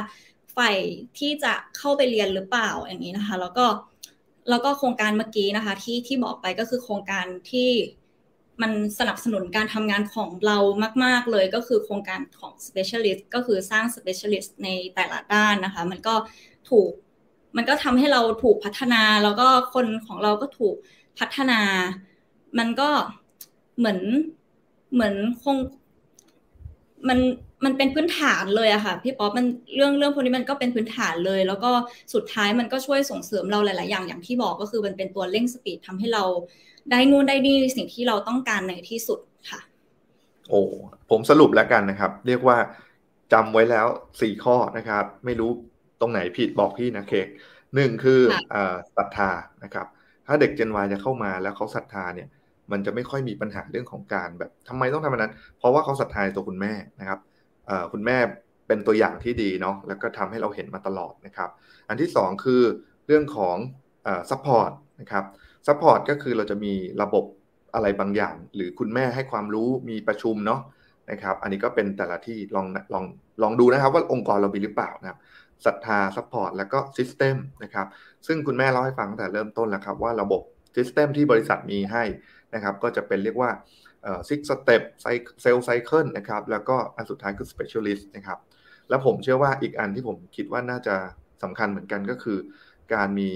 D: ใฝ่ที่จะเข้าไปเรียนหรือเปล่าอย่างนี้นะคะ แล้วก็แล้วก็โครงการเมื่อกี้นะคะ ที่ที่บอกไปก็คือโครงการที่มันสนับสนุนการทำงานของเรามาก ๆ เลยก็คือโครงการของ specialist ก็คือสร้าง specialist ในแต่ละด้านนะคะ มันก็ถูกมันก็ทำให้เราถูกพัฒนาแล้วก็คนของเราก็ถูกพัฒนา มันก็เหมือนเหมือนคงมัน มันเป็นพื้นฐานเลยอะค่ะพี่ป๊อปมันเรื่องเรื่องพวกนี้มันก็เป็นพื้นฐานเลย แล้วก็สุดท้ายมันก็ช่วยส่งเสริมเราหลาย ๆ อย่างอย่างที่บอกก็คือมันเป็นตัวเร่งสปีดทำให้เราได้นู่นได้นี่สิ่งที่เราต้องการในที่สุดค่ะ
B: โอ้ผมสรุปแล้วกันนะครับ เรียกว่าจำไว้แล้วสี่ข้อนะครับ ไม่รู้ตรงไหนผิดบอกพี่นะเค้กหนึ่งคือศรัทธานะครับ ถ้าเด็ก Gen Y จะเข้ามาแล้วเขาศรัทธาเนี่ย มันจะไม่ค่อยมีปัญหาเรื่องของการแบบทำไมต้องทำแบบนั้น เพราะว่าเขาศรัทธาในตัวคุณแม่นะครับ คุณแม่เป็นตัวอย่างที่ดีเนาะแล้วก็ทำให้เราเห็นมาตลอดนะครับ อันที่ 2 คือเรื่องของ support นะครับ support ก็คือเราจะมีระบบอะไรบางอย่าง หรือคุณแม่ให้ความรู้มีประชุมเนาะนะครับ อันนี้ก็เป็นแต่ละที่ลองลองลองดูนะครับ ว่าองค์กรเรามีหรือเปล่านะครับศรัทธา support แล้วก็ system นะครับ ซึ่งคุณแม่เล่าให้ฟังตั้งแต่เริ่มต้นแล้วครับว่าระบบ system ที่บริษัทมีให้นะครับ ก็จะเป็นเรียกว่า six step sales cycle นะครับแล้วก็อันสุดท้ายคือ specialist นะครับแล้วผมเชื่อว่าอีกอันที่ผมคิดว่าน่าจะสำคัญเหมือนกันก็คือ การมี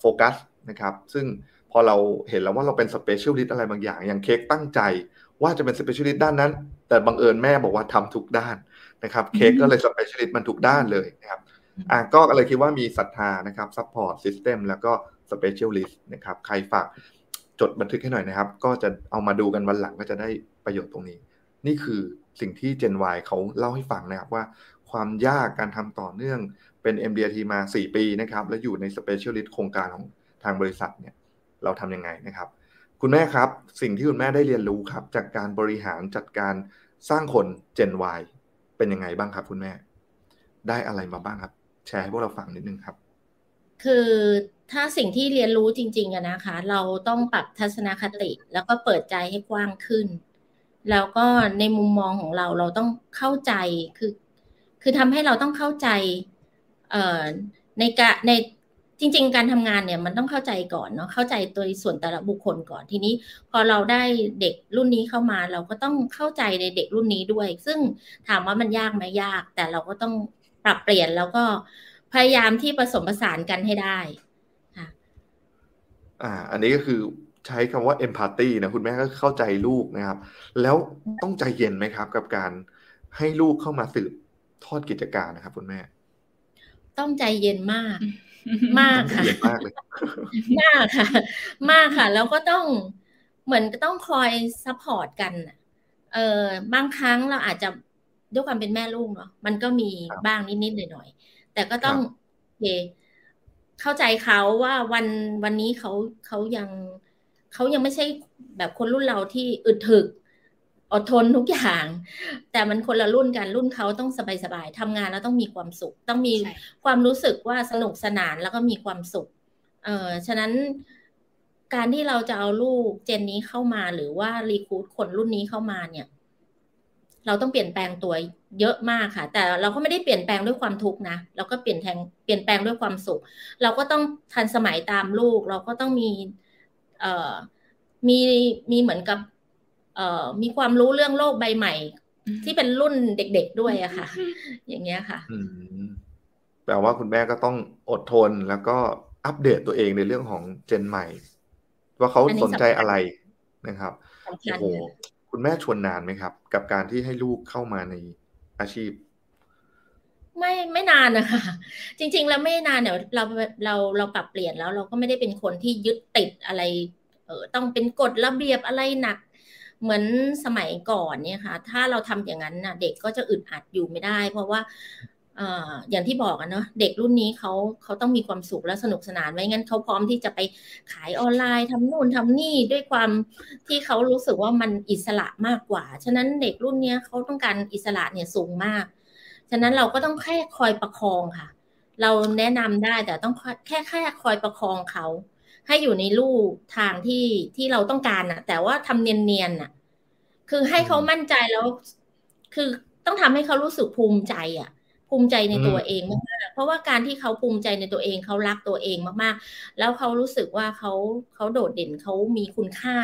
B: โฟกัสนะครับซึ่งพอเราเห็นแล้วว่าเราเป็น specialist อะไรบางอย่าง อย่างเค้กตั้งใจว่าจะเป็น specialist ด้านนั้น แต่บังเอิญแม่บอกว่าทำทุกด้านนะครับเค้กก็เลย specialist มันทุกด้านเลยนะครับอะก็เลยคิดว่ามีศรัทธานะครับ support system แล้วก็ specialist นะครับใครฝาก จดบันทึกให้หน่อยนะครับ ก็จะเอามาดูกันวันหลังก็จะได้ประโยชน์ตรงนี้ นี่คือสิ่งที่ Gen Y เขาเล่าให้ฟังนะครับว่าความยากการทำต่อเนื่องเป็น MDRT มา 4 ปีนะครับ และอยู่ใน Specialist โครงการของทางบริษัทเนี่ยเราทำยังไงนะครับ คุณแม่ครับ สิ่งที่คุณแม่ได้เรียนรู้ครับ จากการบริหารจัดการสร้างคน Gen Y เป็นยังไงบ้างครับคุณแม่ ได้อะไรมาบ้างครับ แชร์ให้พวกเราฟังนิดนึงครับ
C: คือถ้าสิ่งที่เรียนรู้จริงๆอะนะคะ เราต้องปรับทัศนคติ แล้วก็เปิดใจให้กว้างขึ้น แล้วก็ในมุมมองของเราเราต้องเข้าใจคือ คือทำให้เราต้องเข้าใจเอ่อในกะในจริง ๆ การทำงานเนี่ยมันต้องเข้าใจก่อนเนาะเข้าใจตัวส่วนแต่ละบุคคลก่อนทีนี้ พอเราได้เด็กรุ่นนี้เข้ามา เราก็ต้องเข้าใจในเด็กรุ่นนี้ด้วย ซึ่งถามว่ามันยากไหมยาก แต่เราก็ต้องปรับเปลี่ยนแล้วก็ พยายามที่ผสมผสานกันให้ได้ค่ะ
B: อ่า อันนี้ก็คือใช้คำว่า empathy นะคุณแม่ก็เข้าใจลูกนะครับ แล้วต้องใจเย็นไหมครับ กับการให้ลูกเข้ามาสืบทอดกิจการนะครับ คุณแม่
C: ต้องใจเย็นมาก มากค่ะ
B: มากเลย
C: มากค่ะ มากค่ะ แล้วก็ต้องเหมือนต้องคอย support กันเออบางครั้งเราอาจจะด้วยความเป็นแม่ลูกเนาะมันก็มีบ้างนิดๆหน่อยๆ แต่ก็ต้องเคเข้าใจเขาว่าวันวันนี้เขาเขายังเขายังไม่ใช่แบบคนรุ่นเราที่อึดถึกอดทนทุกอย่าง แต่มันคนละรุ่นกันรุ่นเขาต้องสบายๆทำงานแล้วต้องมีความสุข ต้องมีความรู้สึกว่าสนุกสนานแล้วก็มีความสุข เออฉะนั้นการที่เราจะเอาลูกเจนนี้เข้ามาหรือว่ารีคูดคนรุ่นนี้เข้ามาเนี่ย เราต้องเปลี่ยนแปลงตัวเยอะมากค่ะ แต่เราก็ไม่ได้เปลี่ยนแปลงด้วยความทุกข์นะเราก็เปลี่ยนแปลงเปลี่ยนแปลงด้วยความสุข เราก็ต้องทันสมัยตามลูก เราก็ต้องมีเอ่อมีมีเหมือนกับเอ่อมีความรู้เรื่องโลกใบใหม่ ที่เป็นรุ่นเด็กๆด้วยอะค่ะ อย่างเงี้ยค่ะ
B: แปลว่าคุณแม่ก็ต้องอดทนแล้วก็อัปเดตตัวเองในเรื่องของเจนใหม่ ว่าเขาสนใจอะไรนะครับโอ้โห คุณแม่ชวนนานไหมครับ กับการที่ให้ลูกเข้ามาในอาชีพ
C: ไม่ไม่นานนะคะ จริง ๆ แล้วไม่นานเนี่ยเราเราเราปรับเปลี่ยนแล้ว เราก็ไม่ได้เป็นคนที่ยึดติดอะไร เออต้องเป็นกฎระเบียบอะไรหนัก เหมือนสมัยก่อนเนี่ยค่ะ ถ้าเราทำอย่างนั้นนะเด็กก็จะอึดอัดอยู่ไม่ได้ เพราะว่า อย่างที่บอกอะเนาะเด็กรุ่นนี้เขาเขาต้องมีความสุขและสนุกสนานไม่งั้นเขาพร้อมที่จะไปขายออนไลน์ทำนู่นทำนี่ด้วยความที่เขารู้สึกว่ามันอิสระมากกว่า ฉะนั้นเด็กรุ่นนี้เขาต้องการอิสระเนี่ยสูงมาก ฉะนั้นเราก็ต้องแค่คอยประคองค่ะ เราแนะนำได้แต่ต้องแค่แค่คอยประคองเขา ให้อยู่ในลู่ทางที่ที่เราต้องการน่ะแต่ว่าทำเนียนๆน่ะคือให้เขามั่นใจแล้ว คือต้องทำให้เขารู้สึกภูมิใจอะ ภูมิใจในตัวเองมากๆเพราะว่าการที่เขาภูมิใจในตัวเองเขารักตัวเองมากๆ แล้วเขารู้สึกว่าเขาเขาโดดเด่นเขามีคุณค่า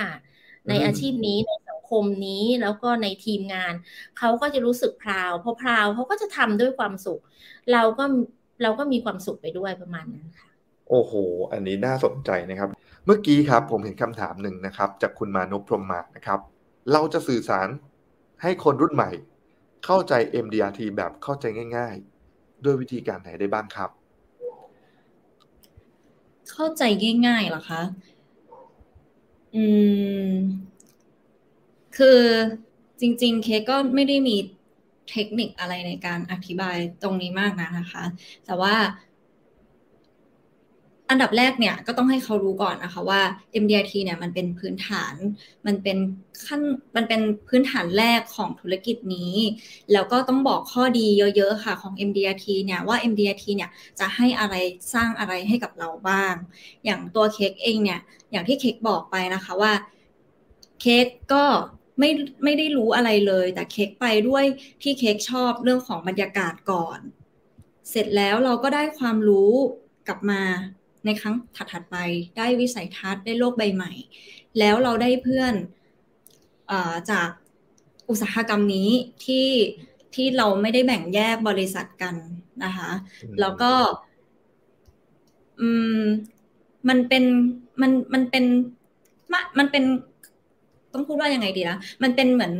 C: ในอาชีพนี้ในสังคมนี้แล้วก็ในทีมงาน เขาก็จะรู้สึกพราวพอพราวเขาก็จะทำด้วยความสุข เราก็เราก็มีความสุขไปด้วยประมาณนั้นค่ะ
B: โอ้โห อันนี้น่าสนใจนะครับ เมื่อกี้ครับผมเห็นคำถามหนึ่งนะครับ จากคุณมานุพรมมานะครับ เราจะสื่อสารให้คนรุ่นใหม่ เข้าใจ MDRT แบบเข้าใจง่าย ๆ ด้วยวิธีการไหนได้บ้างครับ
D: เข้าใจง่ายๆหรอคะ อืม คือจริง ๆ เคก็ไม่ได้มีเทคนิคอะไรในการอธิบายตรงนี้มากนะนะคะ แต่ว่า อันดับแรกเนี่ยก็ต้องให้เขารู้ก่อนนะคะว่า MDRT เนี่ยมันเป็นพื้นฐาน มันเป็นขั้นมันเป็นพื้นฐานแรกของธุรกิจนี้ แล้วก็ต้องบอกข้อดีเยอะๆค่ะของ MDRT เนี่ยว่า MDRT เนี่ยจะให้อะไรสร้างอะไรให้กับเราบ้าง อย่างตัวเค้กเองเนี่ยอย่างที่เค้กบอกไปนะคะว่าเค้กก็ไม่ไม่ได้รู้อะไรเลย แต่เค้กไปด้วยที่เค้กชอบเรื่องของบรรยากาศก่อน เสร็จแล้วเราก็ได้ความรู้กลับมา ในครั้งถัดๆไปได้วิสัยทัศน์ได้โลกใบใหม่ แล้วเราได้เพื่อนอจากอุตสาหกรรมนี้ที่ที่เราไม่ได้แบ่งแยกบริษัทกันนะคะ แล้วก็อืมมันเป็นมันมันเป็นมันเป็นต้องพูดว่ายังไงดีนะมันเป็นเหมือน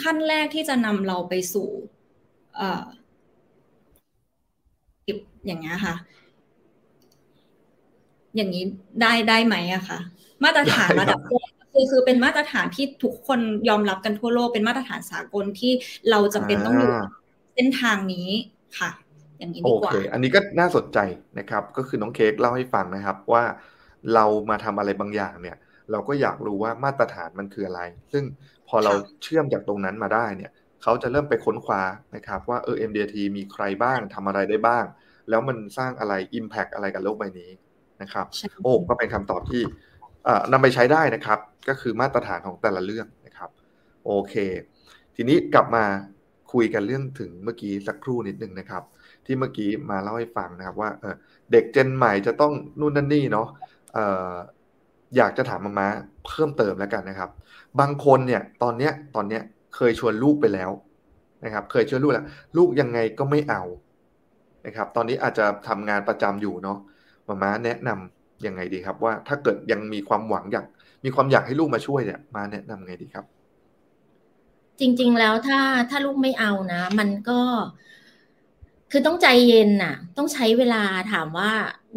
D: ขั้นแรกที่จะนำเราไปสู่ เอ่ออย่างเงี้ยค่ะ อย่างนี้ได้ได้ไหมอะคะมาตรฐานระดับโลกคือคือเป็นมาตรฐานที่ทุกคนยอมรับกันทั่วโลกเป็นมาตรฐานสากลที่เราจะเป็นต้องอยู่เส้นทางนี้ค่ะ อย่างนี้ดีกว่าโอเค
B: อันนี้ก็น่าสนใจนะครับ ก็คือน้องเค้กเล่าให้ฟังนะครับว่าเรามาทำอะไรบางอย่างเนี่ย เราก็อยากรู้ว่ามาตรฐานมันคืออะไร ซึ่งพอเราเชื่อมจากตรงนั้นมาได้เนี่ยเขาจะเริ่มไปค้นคว้านะครับว่าเออ MDT มีใครบ้างทำอะไรได้บ้าง แล้วมันสร้างอะไร Impact อะไรกับโลกใบนี้ นะครับ โอ้ก็เป็นคำตอบที่นำไปใช้ได้นะครับ ก็คือมาตรฐานของแต่ละเรื่องนะครับ โอเค ทีนี้กลับมาคุยกันเรื่องถึงเมื่อกี้สักครู่นิดนึงนะครับ ที่เมื่อกี้มาเล่าให้ฟังนะครับ ว่าเด็กเจนใหม่จะต้องนู่นนั่นนี่เนาะอยากจะถามมามาเพิ่มเติมแล้วกันนะครับ บางคนเนี่ยตอนเนี้ยตอนเนี้ยเคยชวนลูกไปแล้วนะครับ เคยชวนลูกแล้ว ลูกยังไงก็ไม่เอานะครับ ตอนนี้อาจจะทำงานประจำอยู่เนาะ มามาแนะนำยังไงดีครับ ว่าถ้าเกิดยังมีความหวังอยากมีความอยากให้ลูกมาช่วยเนี่ยมาแนะนำไงดีครับ
C: จริง ๆ แล้วถ้าถ้าลูกไม่เอานะ มันก็คือต้องใจเย็นน่ะ ต้องใช้เวลาถามว่า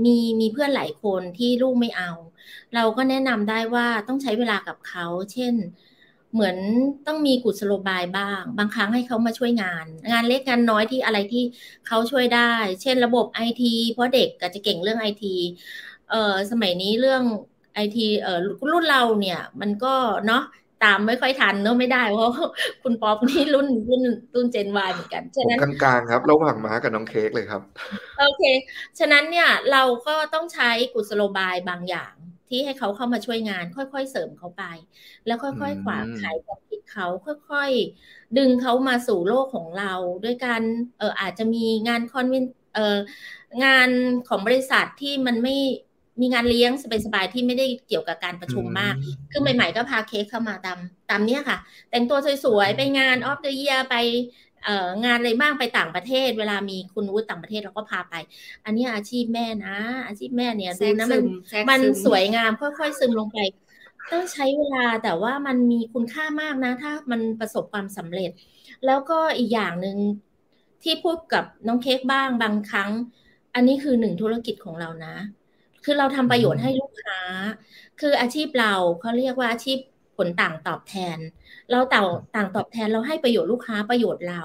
C: มีมีเพื่อนหลายคนที่ลูกไม่เอา เราก็แนะนำได้ว่าต้องใช้เวลากับเขา เช่น เหมือนต้องมีกุศโลบายบ้าง บางครั้งให้เขามาช่วยงาน งานเล็กงานน้อยที่อะไรที่เขาช่วยได้ เช่นระบบไอทีเพราะเด็กก็จะเก่งเรื่องไอทีเอ่อสมัยนี้เรื่องไอทีเอ่อรุ่นเราเนี่ย มันก็เนาะตามไม่ค่อยทันเนอะไม่ได้เพราะคุณป๊อปนี่รุ่นรุ่นรุ่นเจนวายเหมือนกัน
B: ฉะนั้นกลางๆครับ ระหว่างม้ากับน้องเค้กเลยครับ
C: โอเค ฉะนั้นเนี่ยเราก็ต้องใช้กุศโลบายบางอย่าง ที่ให้เขาเข้ามาช่วยงาน ค่อยๆเสริมเขาไป แล้วค่อยๆขวางขายความคิดเขาค่อยๆ ดึงเขามาสู่โลกของเรา ด้วยการเอออาจจะมีงานคอนเวนเอองานของบริษัทที่มันไม่มีงานเลี้ยงสบายๆที่ไม่ได้เกี่ยวกับการประชุมมาก คือใหม่ๆก็พาเค้กเข้ามาตามตามเนี้ยค่ะ แต่งตัวสวยๆ ไปงานออฟเดอะเยียไปเอ่อ งานอะไรบ้างไปต่างประเทศ เวลามีคุณวุฒิต่างประเทศเราก็พาไป อันนี้อาชีพแม่นะ อาชีพแม่เนี่ยดูนะมันมันสวยงามค่อยๆซึมลงไป ต้องใช้เวลาแต่ว่ามันมีคุณค่ามากนะ ถ้ามันประสบความสำเร็จ แล้วก็อีกอย่างหนึ่งที่พูดกับน้องเค้กบ้างบางครั้ง อันนี้คือหนึ่งธุรกิจของเรานะ คือเราทำประโยชน์ให้ลูกค้า คืออาชีพเราเขาเรียกว่าอาชีพผ ลต่างตอบแทน เราต่างต่างตอบแทนเราให้ประโยชน์ลูกค้าประโยชน์เรา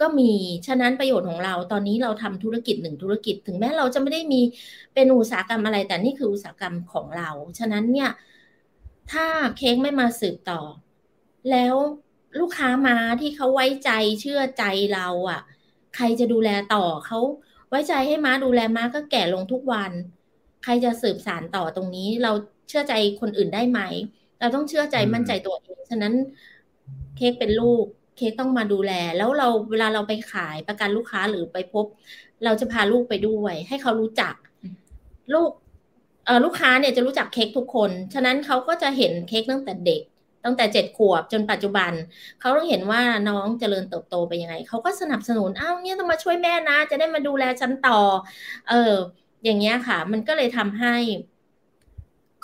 C: ก็มีฉะนั้นประโยชน์ของเราตอนนี้เราทำธุรกิจหนึ่งธุรกิจ ถึงแม้เราจะไม่ได้มีเป็นอุตสาหกรรมอะไร แต่นี่คืออุตสาหกรรมของเรา ฉะนั้นเนี่ยถ้าเค้กไม่มาสืบต่อ แล้วลูกค้ามาที่เขาไว้ใจเชื่อใจเราอะ่ะ ใครจะดูแลต่อเขาไว้ใจให้ม้าดูแลม้าก็แก่ลงทุกวัน ใครจะสืบสารต่อตรงนี้ เราเชื่อใจคนอื่นได้ไหม เราต้องเชื่อใจมั่นใจตัวเอง ฉะนั้นเค้กเป็นลูก เค้กต้องมาดูแล แล้วเราเวลาเราไปขายประกันลูกค้าหรือไปพบ เราจะพาลูกไปด้วย ให้เขารู้จัก ลูกเออลูกค้าเนี่ยจะรู้จักเค้กทุกคน ฉะนั้นเขาก็จะเห็นเค้กตั้งแต่เด็ก ตั้งแต่เจ็ดขวบจนปัจจุบัน เขาต้องเห็นว่าน้องเจริญเติบโตไปยังไง เขาก็สนับสนุน อ้าวเนี่ยต้องมาช่วยแม่นะ จะได้มาดูแลฉันต่อ เออ อย่างเงี้ยค่ะ มันก็เลยทำให้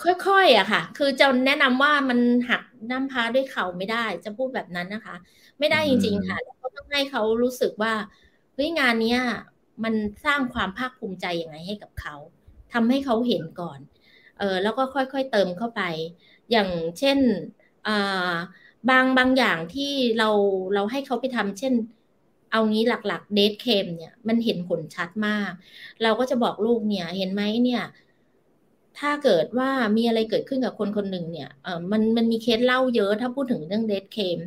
C: ค่อยๆอะค่ะ คือจะแนะนำว่ามันหักน้ำพาด้วยเข่าไม่ได้ จะพูดแบบนั้นนะคะ ไม่ได้จริง ๆ ค่ะแล้วก็ต้องให้เขารู้สึกว่าเฮ้ยงานเนี้ยมันสร้างความภาคภูมิใจยังไงให้กับเขาทำให้เขาเห็นก่อน เออแล้วก็ค่อยๆเติมเข้าไป อย่างเช่นบางบางอย่างที่เราเราให้เขาไปทำเช่น เอางี้หลักๆเดทเคมเนี่ย มันเห็นผลชัดมาก เราก็จะบอกลูกเนี่ย เห็นไหมเนี่ย ถ้าเกิดว่ามีอะไรเกิดขึ้นกับคนคนหนึ่งเนี่ยเออมันมันมีเคสเล่าเยอะถ้าพูดถึงเรื่องเดทเคม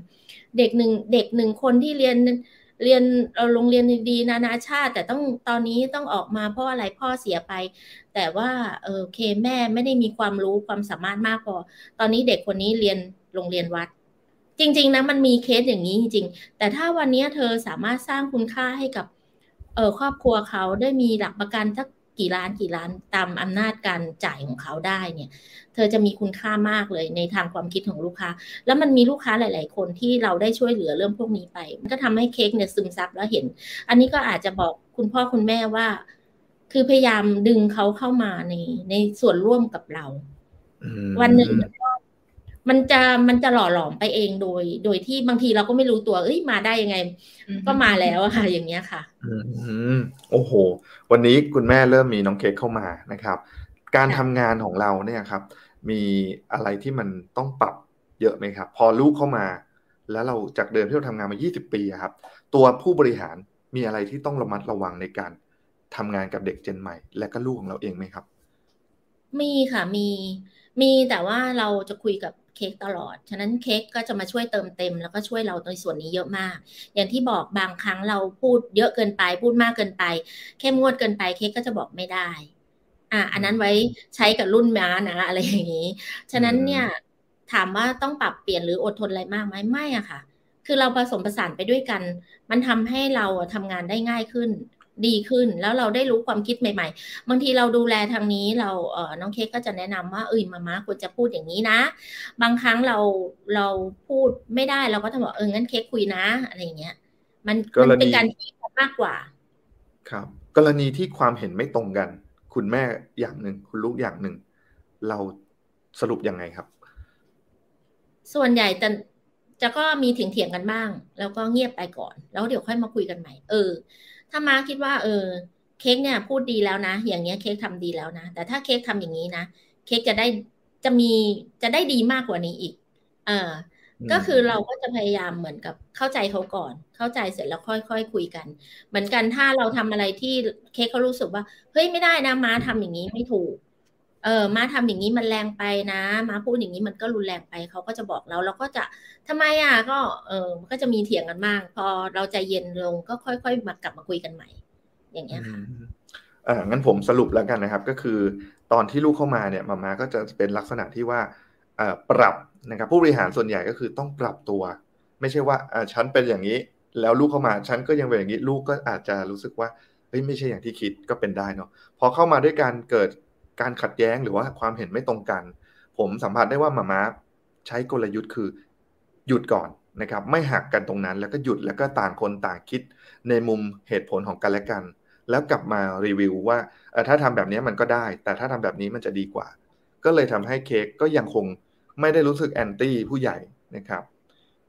C: เด็กหนึ่งเด็กหนึ่งคนที่เรียนเรียนโรงเรียนดีนานาชาติ แต่ต้องตอนนี้ต้องออกมาเพราะอะไรพ่อเสียไป แต่ว่าเออเคแม่ไม่ได้มีความรู้ความสามารถมากพอ ตอนนี้เด็กคนนี้เรียนโรงเรียนวัด จริง ๆนะมันมีเคสอย่างนี้จริง ๆ แต่ถ้าวันนี้เธอสามารถสร้างคุณค่าให้กับเออครอบครัวเขาได้มีหลักประกันสัก กี่ล้านกี่ล้านตามอำนาจการจ่ายของเขาได้เนี่ย เธอจะมีคุณค่ามากเลยในทางความคิดของลูกค้า แล้วมันมีลูกค้าหลาย ๆ คนที่เราได้ช่วยเหลือเรื่องพวกนี้ไป มันก็ทำให้เค้กเนี่ยซึมซับแล้วเห็น อันนี้ก็อาจจะบอกคุณพ่อคุณแม่ว่า คือพยายามดึงเขาเข้ามาในในส่วนร่วมกับเรา วันหนึ่ง มันจะมันจะหล่อหลอมไปเองโดย โดยที่บางทีเราก็ไม่รู้ตัว เอ้ยมาได้ยังไง ก็มาแล้วค่ะ อย่างเงี้ยค่ะ
B: อืมโอ้โห วันนี้คุณแม่เริ่มมีน้องเค้กเข้ามานะครับ การทำงานของเราเนี่ยครับ มีอะไรที่มันต้องปรับเยอะไหมครับ พอลูกเข้ามา แล้วเราจากเดิมที่เราทำงานมา 20 ปีครับ ตัวผู้บริหารมีอะไรที่ต้องระมัดระวังในการทำงานกับเด็กเจนใหม่ และก็ลูกของเราเองไหมครับ
C: มีค่ะมีมีแต่ว่าเราจะคุยกับเค้กตลอด ฉะนั้นเค้กก็จะมาช่วยเติมเต็ม แล้วก็ช่วยเราในส่วนนี้เยอะมาก อย่างที่บอกบางครั้งเราพูดเยอะเกินไป พูดมากเกินไป เข้มงวดเกินไปเค้กก็จะบอกไม่ได้ อะอันนั้นไว้ใช้กับรุ่นม้านะอะไรอย่างนี้ ฉะนั้นเนี่ยถามว่าต้องปรับเปลี่ยนหรืออดทนอะไรมากไหมไม่อะค่ะ คือเราผสมผสานไปด้วยกัน มันทำให้เราทำงานได้ง่ายขึ้น ดีขึ้นแล้วเราได้รู้ความคิดใหม่ ๆ บางทีเราดูแลทางนี้เราเออน้องเค้กก็จะแนะนำว่าเอ้ยมาม่าควรจะพูดอย่างนี้นะ บางครั้งเราเราพูดไม่ได้เราก็ต้องบอกเอองั้นเค้กคุยนะอะไรเงี้ย มันมันเป็นการที่มากกว่า
B: ครับ กรณีที่ความเห็นไม่ตรงกัน คุณแม่อย่างหนึ่งคุณลูกอย่างหนึ่ง เราสรุปยังไงครับ
C: ส่วนใหญ่จะจะก็มีเถียงๆกันบ้าง แล้วก็เงียบไปก่อน แล้วเดี๋ยวค่อยมาคุยกันใหม่ เออ ถ้ามาคิดว่า เออ เค้กเนี่ย พูดดีแล้วนะ อย่างเงี้ยเค้กทำดีแล้วนะ แต่ถ้าเค้กทำอย่างนี้นะ เค้กจะได้จะมีจะได้ดีมากกว่านี้อีก เออก็คือเราก็จะพยายามเหมือนกับเข้าใจเขาก่อน เข้าใจเสร็จแล้วค่อยๆคคุยกัน เหมือนกันถ้าเราทำอะไรที่เค้กเขารู้สึกว่า เฮ้ยไม่ได้นะมาทำอย่างนี้ไม่ถูก เออมาทำอย่างนี้มันแรงไปนะ มาพูดอย่างนี้มันก็รุนแรงไปเขาก็จะบอกเราเราก็จะทำไมอะก็เออมันก็จะมีเถียงกันมากพอเราใจเย็นลงก็ค่อยๆมากลับมาคุยกันใหม่ อย่างเงี้ยค่ะเอ่า
B: งั้นผมสรุปแล้วกันนะครับ ก็คือตอนที่ลูกเข้ามาเนี่ยมามาก็จะเป็นลักษณะที่ว่าปรับนะครับผู้บริหารส่วนใหญ่ก็คือต้องปรับตัว ไม่ใช่ว่าฉันเป็นอย่างนี้ แล้วลูกเข้ามาฉันก็ยังเป็นอย่างนี้ ลูกก็อาจจะรู้สึกว่าเฮ้ยไม่ใช่อย่างที่คิดก็เป็นได้เนาะพอเข้ามาด้วยการเกิด การขัดแย้งหรือว่าความเห็นไม่ตรงกัน ผมสัมผัสได้ว่ามามาใช้กลยุทธ์คือหยุดก่อนนะครับ ไม่หักกันตรงนั้นแล้วก็หยุดแล้วก็ต่างคนต่างคิดในมุมเหตุผลของกันและกัน แล้วกลับมารีวิวว่าถ้าทำแบบนี้มันก็ได้ แต่ถ้าทำแบบนี้มันจะดีกว่า ก็เลยทำให้เค้กก็ยังคงไม่ได้รู้สึกแอนตี้ผู้ใหญ่นะครับ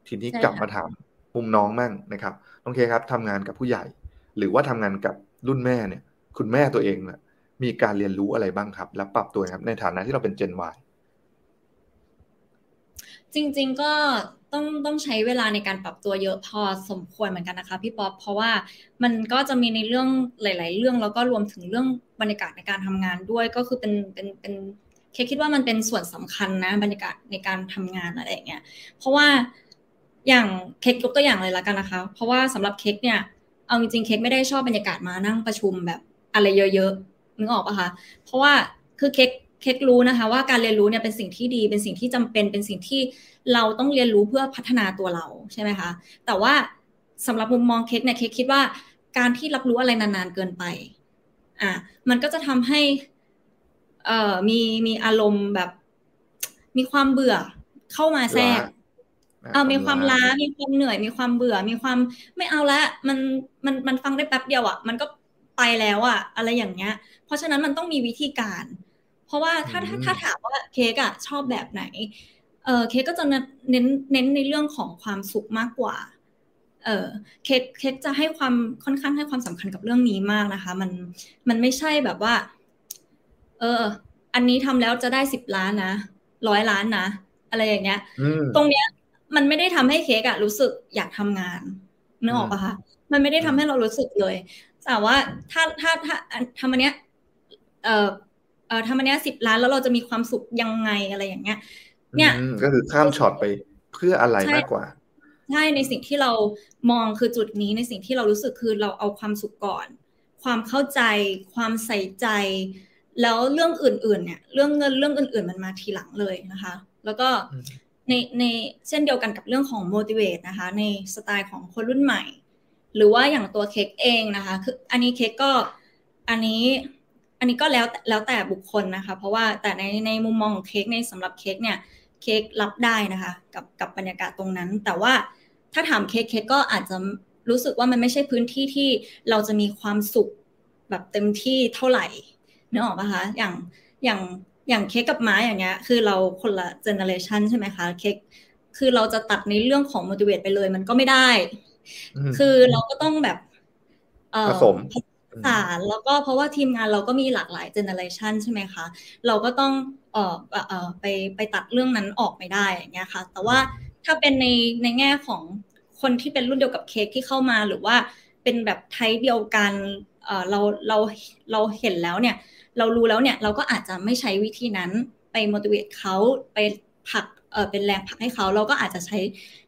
B: ทีนี้กลับมาถามมุมน้องมั่งนะครับน้องเคครับทำงานกับผู้ใหญ่ หรือว่าทำงานกับรุ่นแม่เนี่ย คุณแม่ตัวเองนะ มีการเรียนรู้อะไรบ้างครับ แล้วปรับตัวครับในฐานะที่เราเป็นเจน Y
D: จริง ๆ ก็ต้องต้องใช้เวลาในการปรับตัวเยอะพอสมควรเหมือนกันนะคะพี่ป๊อปเพราะว่ามันก็จะมีในเรื่องหลาย ๆ เรื่องแล้วก็รวมถึงเรื่องบรรยากาศในการทำงานด้วยก็คือเป็นเป็นเป็นเคคิดว่ามันเป็นส่วนสำคัญนะบรรยากาศในการทำงานอะไรอย่างเงี้ยเพราะว่าอย่างเค้กยกตัวอย่างเลยละกันนะคะ เพราะว่าสำหรับเค้กเนี่ยเอาจริงๆเค้กไม่ได้ชอบบรรยากาศมานั่งประชุมแบบอะไรเยอะๆ นึกออกปะคะ เพราะว่าคือเค้กเค้กรู้นะคะ ว่าการเรียนรู้เนี่ยเป็นสิ่งที่ดี เป็นสิ่งที่จำเป็น เป็นสิ่งที่เราต้องเรียนรู้เพื่อพัฒนาตัวเราใช่ไหมคะ แต่ว่าสำหรับมุมมองเค้กเนี่ยเค้กคิดว่าการที่รับรู้อะไรนานๆเกินไปอะมันก็จะทำให้เอ่อมีมีอารมณ์แบบ มีความเบื่อเข้ามาแทรกเออมีความล้า มีความเหนื่อย มีความเบื่อ มีความไม่เอาละ มัน มัน มันฟังได้แป๊บเดียวอะ มันก็ ไปแล้วอะอะไรอย่างเงี้ย เพราะฉะนั้นมันต้องมีวิธีการ เพราะว่าถ้าถ้าถ้าถามว่าเค้กอะชอบแบบไหนเออเคสก็จะเน้นเน้นในเรื่องของความสุขมากกว่า เออเคสเคสจะให้ความค่อนข้างให้ความสำคัญกับเรื่องนี้มากนะคะ มันมันไม่ใช่แบบว่า เออ อันนี้ทำแล้วจะได้สิบล้านนะร้อยล้านนะอะไรอย่างเงี้ย ตรงเนี้ย มันไม่ได้ทำให้เค้กอะรู้สึกอยากทำงานนึกออกปะคะมันไม่ได้ทำให้เรารู้สึกเลย แต่ว่าถ้าถ้าถ้าทำอันเนี้ยเอ่อเอ่อทำอันเนี้ยสิบล้านแล้วเราจะมีความสุขยังไงอะไรอย่างเงี้ย
B: เนี่ยก็คือข้ามช็อตไปเพื่ออะไรมากกว่า
D: ใช่ในสิ่งที่เรามองคือจุดนี้ในสิ่งที่เรารู้สึกคือเราเอาความสุขก่อน ความเข้าใจ ความใส่ใจ แล้วเรื่องอื่น ๆ เนี่ย เรื่องเงินเรื่องอื่น ๆ มันมาทีหลังเลยนะคะ แล้วก็ในในเช่นเดียวกันกับเรื่องของ motivate นะคะ ในสไตล์ของคนรุ่นใหม่ หรือว่าอย่างตัวเค้กเองนะคะ คืออันนี้เค้กก็อันนี้อันนี้ก็แล้วแล้วแต่บุคคลนะคะ เพราะว่าแต่ในในมุมมองของเค้กในสำหรับเค้กเนี่ยเค้กรับได้นะคะ กับกับบรรยากาศตรงนั้น แต่ว่าถ้าถามเค้กเค้กก็อาจจะรู้สึกว่ามันไม่ใช่พื้นที่ที่เราจะมีความสุขแบบเต็มที่เท่าไหร่นึกออกปะคะอย่างอย่างอย่างเค้กกับม้าอย่างเงี้ยคือเราคนละเจเนอเรชันใช่ไหมคะเค้กคือเราจะตัดในเรื่องของ motivate ไปเลย มันก็ไม่ได้ คือเราก็ต้องแบบ
B: ผสม
D: สารแล้วก็เพราะว่าทีมงานเราก็มีหลากหลายเจเนอเรชันใช่ไหมคะ เราก็ต้องเอ่อเอ่อไปไปตัดเรื่องนั้นออกไม่ได้อย่างเงี้ยค่ะ แต่ว่าถ้าเป็นในในแง่ของคนที่เป็นรุ่นเดียวกับเค้กที่เข้ามาหรือว่าเป็นแบบไทป์เดียวกันเอ่อเราเราเราเห็นแล้วเนี่ย เรารู้แล้วเนี่ยเราก็อาจจะไม่ใช้วิธีนั้นไป motivate เขาไปผักเออเป็นแรงผลักให้เขา เราก็อาจจะใช้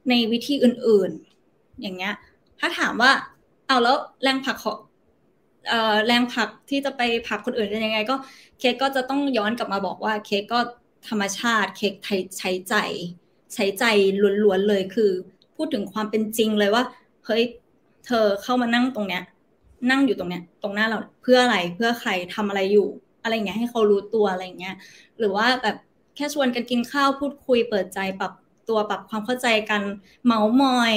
D: ในวิธีอื่นๆ อย่างเงี้ย ถ้าถามว่า เอาแล้วแรงผลักของแรงผลักที่จะไปผลักคนอื่นเป็นยังไง ก็เค้กก็จะต้องย้อนกลับมาบอกว่าเค้กก็ธรรมชาติเค้กใช้ใจ ใช้ใจล้วนๆเลยคือ พูดถึงความเป็นจริงเลยว่าเฮ้ยเธอเข้ามานั่งตรงเนี้ย นั่งอยู่ตรงเนี้ย ตรงหน้าเราเพื่ออะไรเพื่อใครทำอะไรอยู่ อะไรเงี้ยให้เขารู้ตัวอะไรเงี้ย หรือว่าแบบแค่ชวนกันกินข้าวพูดคุยเปิดใจปรับตัวปรับความเข้าใจกันเมาส์มอย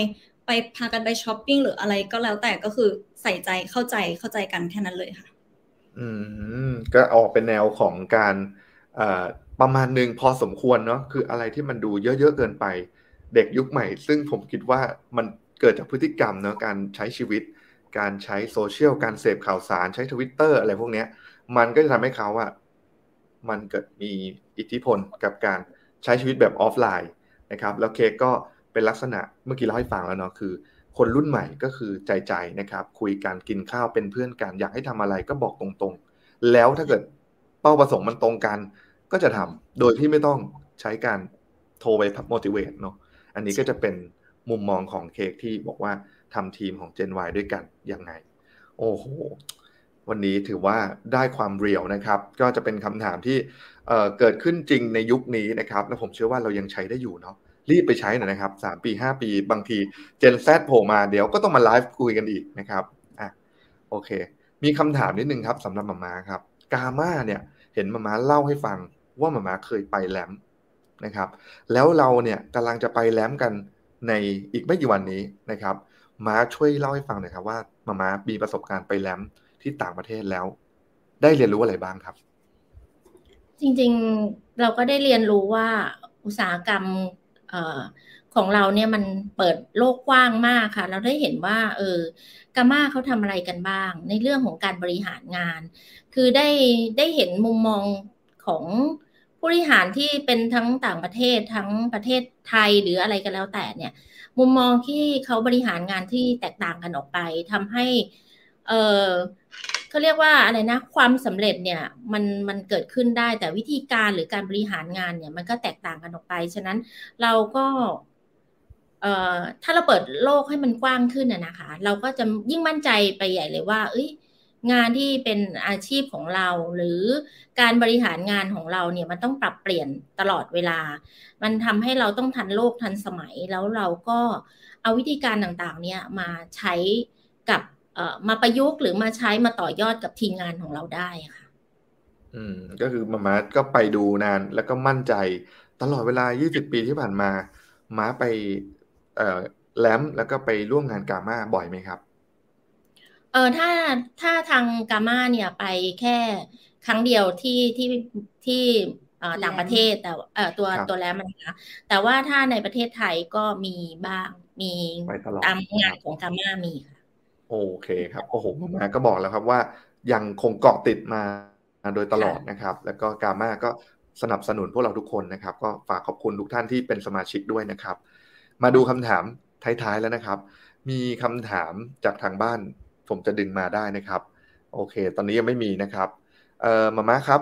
D: ไปพากันไปช้อปปิ้งหรืออะไรก็แล้วแต่ก็คือใส่ใจเข้าใจเข้าใจกันแค่นั้นเลยค่ะ
B: อืม ก็ออกเป็นแนวของการประมาณหนึ่งพอสมควรเนาะคืออะไรที่มันดูเยอะๆเกินไป เด็กยุคใหม่ ซึ่งผมคิดว่ามันเกิดจากพฤติกรรมเนาะการใช้ชีวิต การใช้โซเชียลการเสพข่าวสารใช้ทวิตเตอร์อะไรพวกเนี้ย มันก็จะทำให้เขาอะมันเกิดมีอิทธิพลกับการใช้ชีวิตแบบออฟไลน์นะครับ แล้วเค้กก็ เป็นลักษณะเมื่อกี้เล่าให้ฟังแล้วเนาะคือ คนรุ่นใหม่ก็คือใจใจนะครับ คุยกันกินข้าวเป็นเพื่อนกันอยากให้ทำอะไรก็บอกตรงๆ แล้วถ้าเกิดเป้าประสงค์มันตรงกัน ก็จะทำโดยที่ไม่ต้องใช้การโทรไป motivate เนาะอันนี้ก็จะเป็นมุมมองของเค้กที่บอกว่าทำทีมของ Gen Y ด้วยกันยังไง โอ้โหวันนี้ถือว่าได้ความเรียวนะครับ ก็จะเป็นคำถามที่เเกิดขึ้นจริงในยุคนี้นะครับ และผมเชื่อว่าเรายังใช้ได้อยู่เนาะ รีบไปใช้หน่อยนะครับสามปีห้าปี บางทีเจนแซดโผล่มาเดี๋ยวก็ต้องมาไลฟ์คุยกันอีกนะครับอะโอเค มีคำถามนิดนึงครับสำหรับมามาครับกาม่าเนี่ยเห็นมามาเล่าให้ฟังว่ามามาเคยไปแลมนะครับ แล้วเราเนี่ยกำลังจะไปแลมกันในอีกไม่กี่วันนี้นะครับมาช่วยเล่าให้ฟังหน่อยครับว่ามามามีประสบการณ์ไปแลมที่ต่างประเทศแล้ว ได้เรียนรู้อะไรบ้างครับ
C: จริงๆเราก็ได้เรียนรู้ว่าอุตสาหกรรม ของเราเนี่ยมันเปิดโลกกว้างมากค่ะ เราได้เห็นว่า เออกาม่าเขาทำอะไรกันบ้าง ในเรื่องของการบริหารงาน คือได้ได้เห็นมุมมองของผู้บริหารที่เป็นทั้งต่างประเทศทั้งประเทศไทยหรืออะไรกันแล้วแต่เนี่ย มุมมองที่เขาบริหารงานที่แตกต่างกันออกไปทำให้เออ เขาเรียกว่าอะไรนะ ความสำเร็จเนี่ยมันมันเกิดขึ้นได้ แต่วิธีการหรือการบริหารงานเนี่ย มันก็แตกต่างกันออกไป ฉะนั้นเราก็เอ่อถ้าเราเปิดโลกให้มันกว้างขึ้นน่ะนะคะ เราก็จะยิ่งมั่นใจไปใหญ่เลยว่า เอ้ยงานที่เป็นอาชีพของเรา หรือการบริหารงานของเราเนี่ยมันต้องปรับเปลี่ยนตลอดเวลา มันทำให้เราต้องทันโลกทันสมัยแล้วเราก็เอาวิธีการต่างๆ เนี่ยมาใช้กับ มาประยุกต์หรือมาใช้มาต่อยอดกับทีมงานของเราได้ค่ะ
B: อืม ก็คือมามาก็ไปดูนานแล้วก็มั่นใจ ตลอดเวลา 20 ปีที่ผ่านมา ม้าไปเอ่อแลมแล้วก็ไปร่วมงานกาม่าบ่อยไหมครับ
C: เออถ้าถ้าทางกาม่าเนี่ยไปแค่ครั้งเดียวที่ที่ที่ต่างประเทศแต่เออตัวตัวแลมนะคะแต่ว่าถ้าในประเทศไทยก็มีบ้างมีตามงานของกาม่ามีค่ะ
B: โอเคครับโอ้โหมาก็บอกแล้วครับว่ายังคงเกาะติดมาโดยตลอดนะครับ แล้วก็กาม่าก็สนับสนุนพวกเราทุกคนนะครับ ก็ฝากขอบคุณทุกท่านที่เป็นสมาชิกด้วยนะครับ มาดูคำถามท้ายๆแล้วนะครับ มีคำถามจากทางบ้านผมจะดึงมาได้นะครับ โอเค ตอนนี้ยังไม่มีนะครับเอ่อมาม่าครับ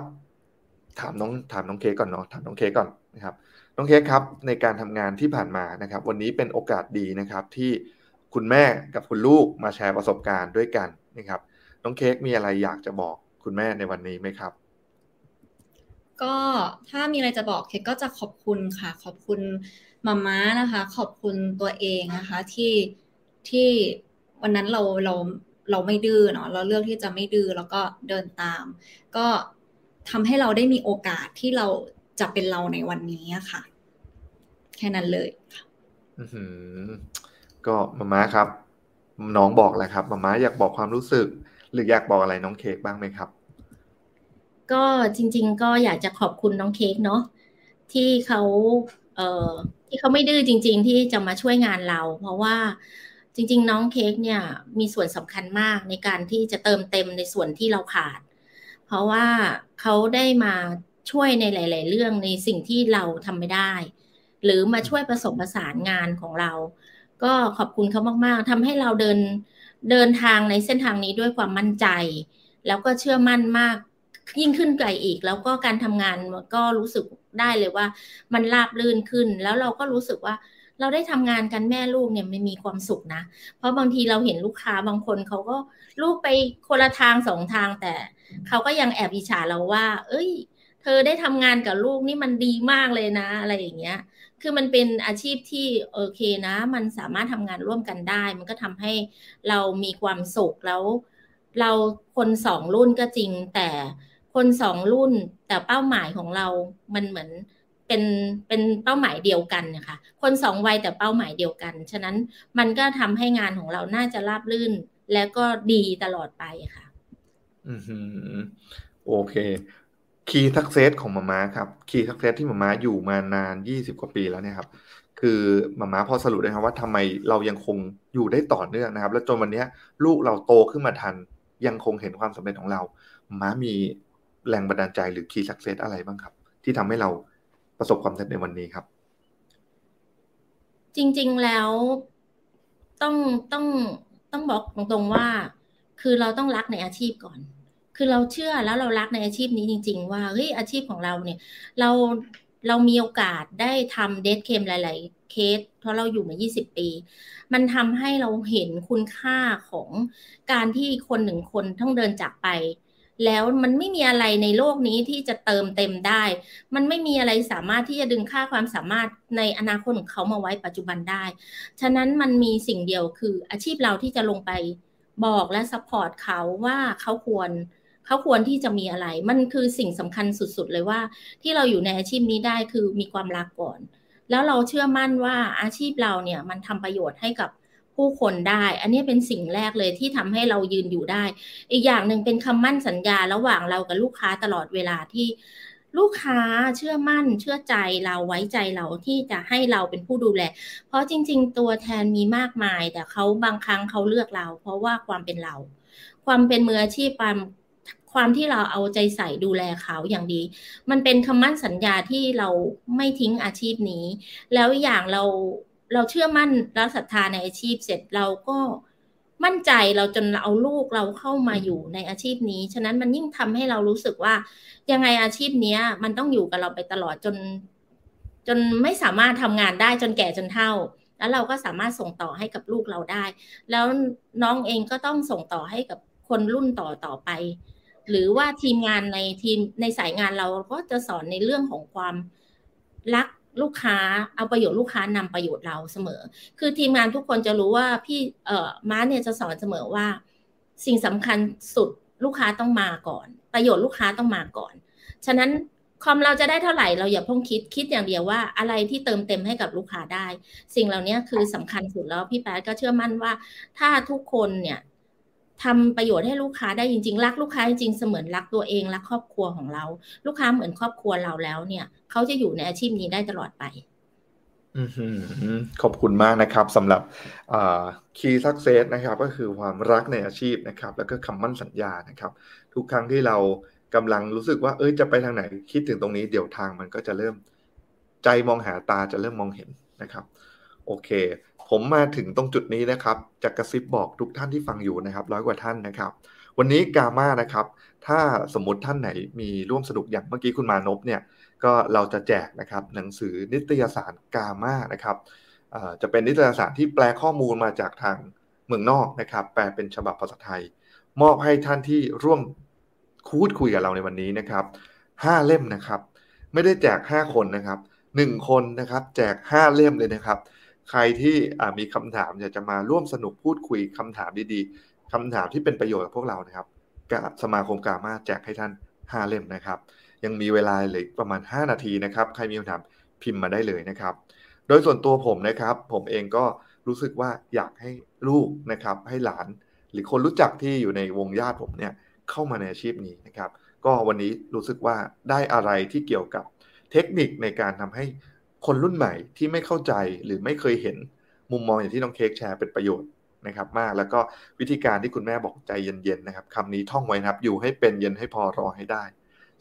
B: ถามน้องถามน้องเคก่อนเนาะถามน้องเคก่อนนะครับ น้องเคครับในการทำงานที่ผ่านมานะครับ วันนี้เป็นโอกาสดีนะครับที่ คุณแม่กับคุณลูกมาแชร์ประสบการณ์ด้วยกันนะครับ น้องเค้กมีอะไรอยากจะบอกคุณแม่ในวันนี้ไหมครับ
D: ก็ถ้ามีอะไรจะบอกเค้กก็จะขอบคุณค่ะ ขอบคุณมาม่านะคะ ขอบคุณตัวเองนะคะ ที่ที่วันนั้นเราเราเราไม่ดื้อเนาะเราเลือกที่จะไม่ดื้อแล้วก็เดินตาม ก็ทำให้เราได้มีโอกาสที่เราจะเป็นเราในวันนี้ค่ะ แค่นั้นเลยค่ะ
B: ก็มาม่าครับ น้องบอกแหละครับมาม่าอยากบอกความรู้สึก หรืออยากบอกอะไรน้องเค้กบ้างไหมครับ
C: ก็จริง ๆ ก็อยากจะขอบคุณน้องเค้กเนาะที่เขาเอ่อที่เขาไม่ดื้อจริง ๆ ที่จะมาช่วยงานเรา เพราะว่าจริง ๆ น้องเค้กเนี่ยมีส่วนสำคัญมากในการที่จะเติมเต็มในส่วนที่เราขาด เพราะว่าเขาได้มาช่วยในหลาย ๆ เรื่องในสิ่งที่เราทำไม่ได้ หรือมาช่วยผสมผสานงานของเรา ก็ขอบคุณเขามากๆทำให้เราเดินเดินทางในเส้นทางนี้ด้วยความมั่นใจ แล้วก็เชื่อมั่นมากยิ่งขึ้นไกลอีก แล้วก็การทำงานก็รู้สึกได้เลยว่า มันราบลื่นขึ้น แล้วเราก็รู้สึกว่าเราได้ทำงานกันแม่ลูกเนี่ยมันมีความสุขนะ เพราะบางทีเราเห็นลูกค้าบางคนเขาก็ลูกไปคนละทางสองทางแต่เขาก็ยังแอบอิจฉาเราว่า เอ้ย เธอได้ทำงานกับลูกนี่มันดีมากเลยนะ อะไรอย่างเงี้ย คือมันเป็นอาชีพที่โอเคนะ มันสามารถทำงานร่วมกันได้ มันก็ทำให้เรามีความสุขแล้ว เราคนสองรุ่นก็จริง แต่คนสองรุ่นแต่เป้าหมายของเรา มันเหมือนเป็นเป็นเป้าหมายเดียวกันนะคะคนสองวัยแต่เป้าหมายเดียวกัน ฉะนั้นมันก็ทำให้งานของเราน่าจะราบรื่น และก็ดีตลอดไปค่ะ
B: อืมโอเค key success ของมาม่าครับ key success ที่มาม่าอยู่มานานยี่สิบกว่าปีแล้วเนี่ยครับคือมาม่าพอสรุปได้ครับว่าทำไมเรายังคงอยู่ได้ต่อเนื่องนะครับ แล้วจนวันนี้ลูกเราโตขึ้นมาทันยังคงเห็นความสำเร็จของเรามาม่ามีแรงบันดาลใจหรือ key success อะไรบ้างครับ ที่ทำให้เราประสบความสำเร็จในวันนี้ครับ
C: จริง ๆแล้วต้องต้องต้องบอกตรงๆว่า คือเราต้องรักในอาชีพก่อน คือเราเชื่อแล้วเรารักในอาชีพนี้จริง ๆ ว่าเฮ้ยอาชีพของเราเนี่ย เราเรามีโอกาสได้ทำเดทเคมหลาย ๆ เคส เพราะเราอยู่มา 20 ปี มันทำให้เราเห็นคุณค่าของการที่คนหนึ่งคนต้องเดินจากไป แล้วมันไม่มีอะไรในโลกนี้ที่จะเติมเต็มได้ มันไม่มีอะไรสามารถที่จะดึงค่าความสามารถในอนาคตของเขามาไว้ปัจจุบันได้ ฉะนั้นมันมีสิ่งเดียวคืออาชีพเราที่จะลงไปบอกและสปอร์ตเขาว่าเขาควร เขาควรที่จะมีอะไร มันคือสิ่งสำคัญสุดๆเลยว่า ที่เราอยู่ในอาชีพนี้ได้คือมีความรักก่อน แล้วเราเชื่อมั่นว่าอาชีพเราเนี่ยมันทำประโยชน์ให้กับผู้คนได้ อันนี้เป็นสิ่งแรกเลยที่ทำให้เรายืนอยู่ได้ อีกอย่างหนึ่งเป็นคำมั่นสัญญาระหว่างเรากับลูกค้าตลอดเวลาที่ลูกค้าเชื่อมั่นเชื่อใจเราไว้ใจเราที่จะให้เราเป็นผู้ดูแล เพราะจริง ๆ ตัวแทนมีมากมาย แต่เขาบางครั้งเขาเลือกเรา เพราะว่าความเป็นเรา ความเป็นมืออาชีพความ ความที่เราเอาใจใส่ดูแลเขาอย่างดี มันเป็นคำมั่นสัญญาที่เราไม่ทิ้งอาชีพนี้ แล้วอย่างเราเราเชื่อมั่นและศรัทธาในอาชีพเสร็จเราก็มั่นใจเราจนเอาลูกเราเข้ามาอยู่ในอาชีพนี้ ฉะนั้นมันยิ่งทำให้เรารู้สึกว่า ยังไงอาชีพนี้มันต้องอยู่กับเราไปตลอดจน จนไม่สามารถทำงานได้จนแก่จนเฒ่า แล้วเราก็สามารถส่งต่อให้กับลูกเราได้ แล้วน้องเองก็ต้องส่งต่อให้กับคนรุ่นต่อต่อไป หรือว่าทีมงานในทีมในสายงานเราก็จะสอนในเรื่องของความรักลูกค้าเอาประโยชน์ลูกค้านำประโยชน์เราเสมอ คือทีมงานทุกคนจะรู้ว่าพี่เอ่อม้าเนี่ยจะสอนเสมอว่า สิ่งสำคัญสุดลูกค้าต้องมาก่อน ประโยชน์ลูกค้าต้องมาก่อน ฉะนั้นคอมเราจะได้เท่าไหร่เราอย่าพุ่งคิดคิดอย่างเดียวว่าอะไรที่เติมเต็มให้กับลูกค้าได้ สิ่งเหล่านี้คือสำคัญสุดแล้วพี่แป๊ดก็เชื่อมั่นว่า ถ้าทุกคนเนี่ย ทำประโยชน์ให้ลูกค้าได้จริงๆ รักลูกค้าจริงเสมือนรักตัวเองรักครอบครัวของเรา ลูกค้าเหมือนครอบครัวเราแล้วเนี่ย เขาจะอยู่ในอาชีพนี้ได้ตลอดไป
B: ขอบคุณมากนะครับสำหรับคีย์สักเซสนะครับ ก็คือความรักในอาชีพนะครับ แล้วก็คำมั่นสัญญานะครับ ทุกครั้งที่เรากำลังรู้สึกว่า เอ้ยจะไปทางไหนคิดถึงตรงนี้เดี๋ยวทางมันก็จะเริ่มใจมองหาตาจะเริ่มมองเห็นนะครับ โอเค ผมมาถึงตรงจุดนี้นะครับจะกกระซิบบอกทุกท่านที่ฟังอยู่นะครับร้อยกว่าท่านนะครับ วันนี้กาม่านะครับ ถ้าสมมติท่านไหนมีร่วมสนุกอย่างเมื่อกี้คุณมานพเนี่ยก็เราจะแจกนะครับหนังสือนิตยสารกาม่านะครับจะเป็นนิตยสารที่แปลข้อมูลมาจากทางเมืองนอกนะครับ แปลเป็นฉบับภาษาไทย มอบให้ท่านที่ร่วมคูดคุยกับเราในวันนี้นะครับห้าเล่มนะครับ ไม่ได้แจกห้าคนนะครับหนึ่งคนนะครับ แจกห้าเล่มเลยนะครับ ใครที่มีคำถามอยากจะมาร่วมสนุกพูดคุยคำถามดีๆคำถามที่เป็นประโยชน์กับพวกเรานะครับกับสมาคมกามาแจกให้ท่าน 5 เล่มนะครับ ยังมีเวลาเหลือประมาณ 5 นาทีนะครับใครมีคำถามพิมพ์มาได้เลยนะครับ โดยส่วนตัวผมนะครับ ผมเองก็รู้สึกว่าอยากให้ลูกนะครับให้หลาน หรือคนรู้จักที่อยู่ในวงญาติผมเนี่ยเข้ามาในอาชีพนี้นะครับ ก็วันนี้รู้สึกว่าได้อะไรที่เกี่ยวกับเทคนิคในการทำให้ คนรุ่นใหม่ที่ไม่เข้าใจหรือไม่เคยเห็นมุมมองอย่างที่น้องเค้กแชร์เป็นประโยชน์นะครับมากแล้วก็วิธีการที่คุณแม่บอกใจเย็นๆนะครับคำนี้ท่องไว้นะครับอยู่ให้เป็นเย็นให้พอรอให้ได้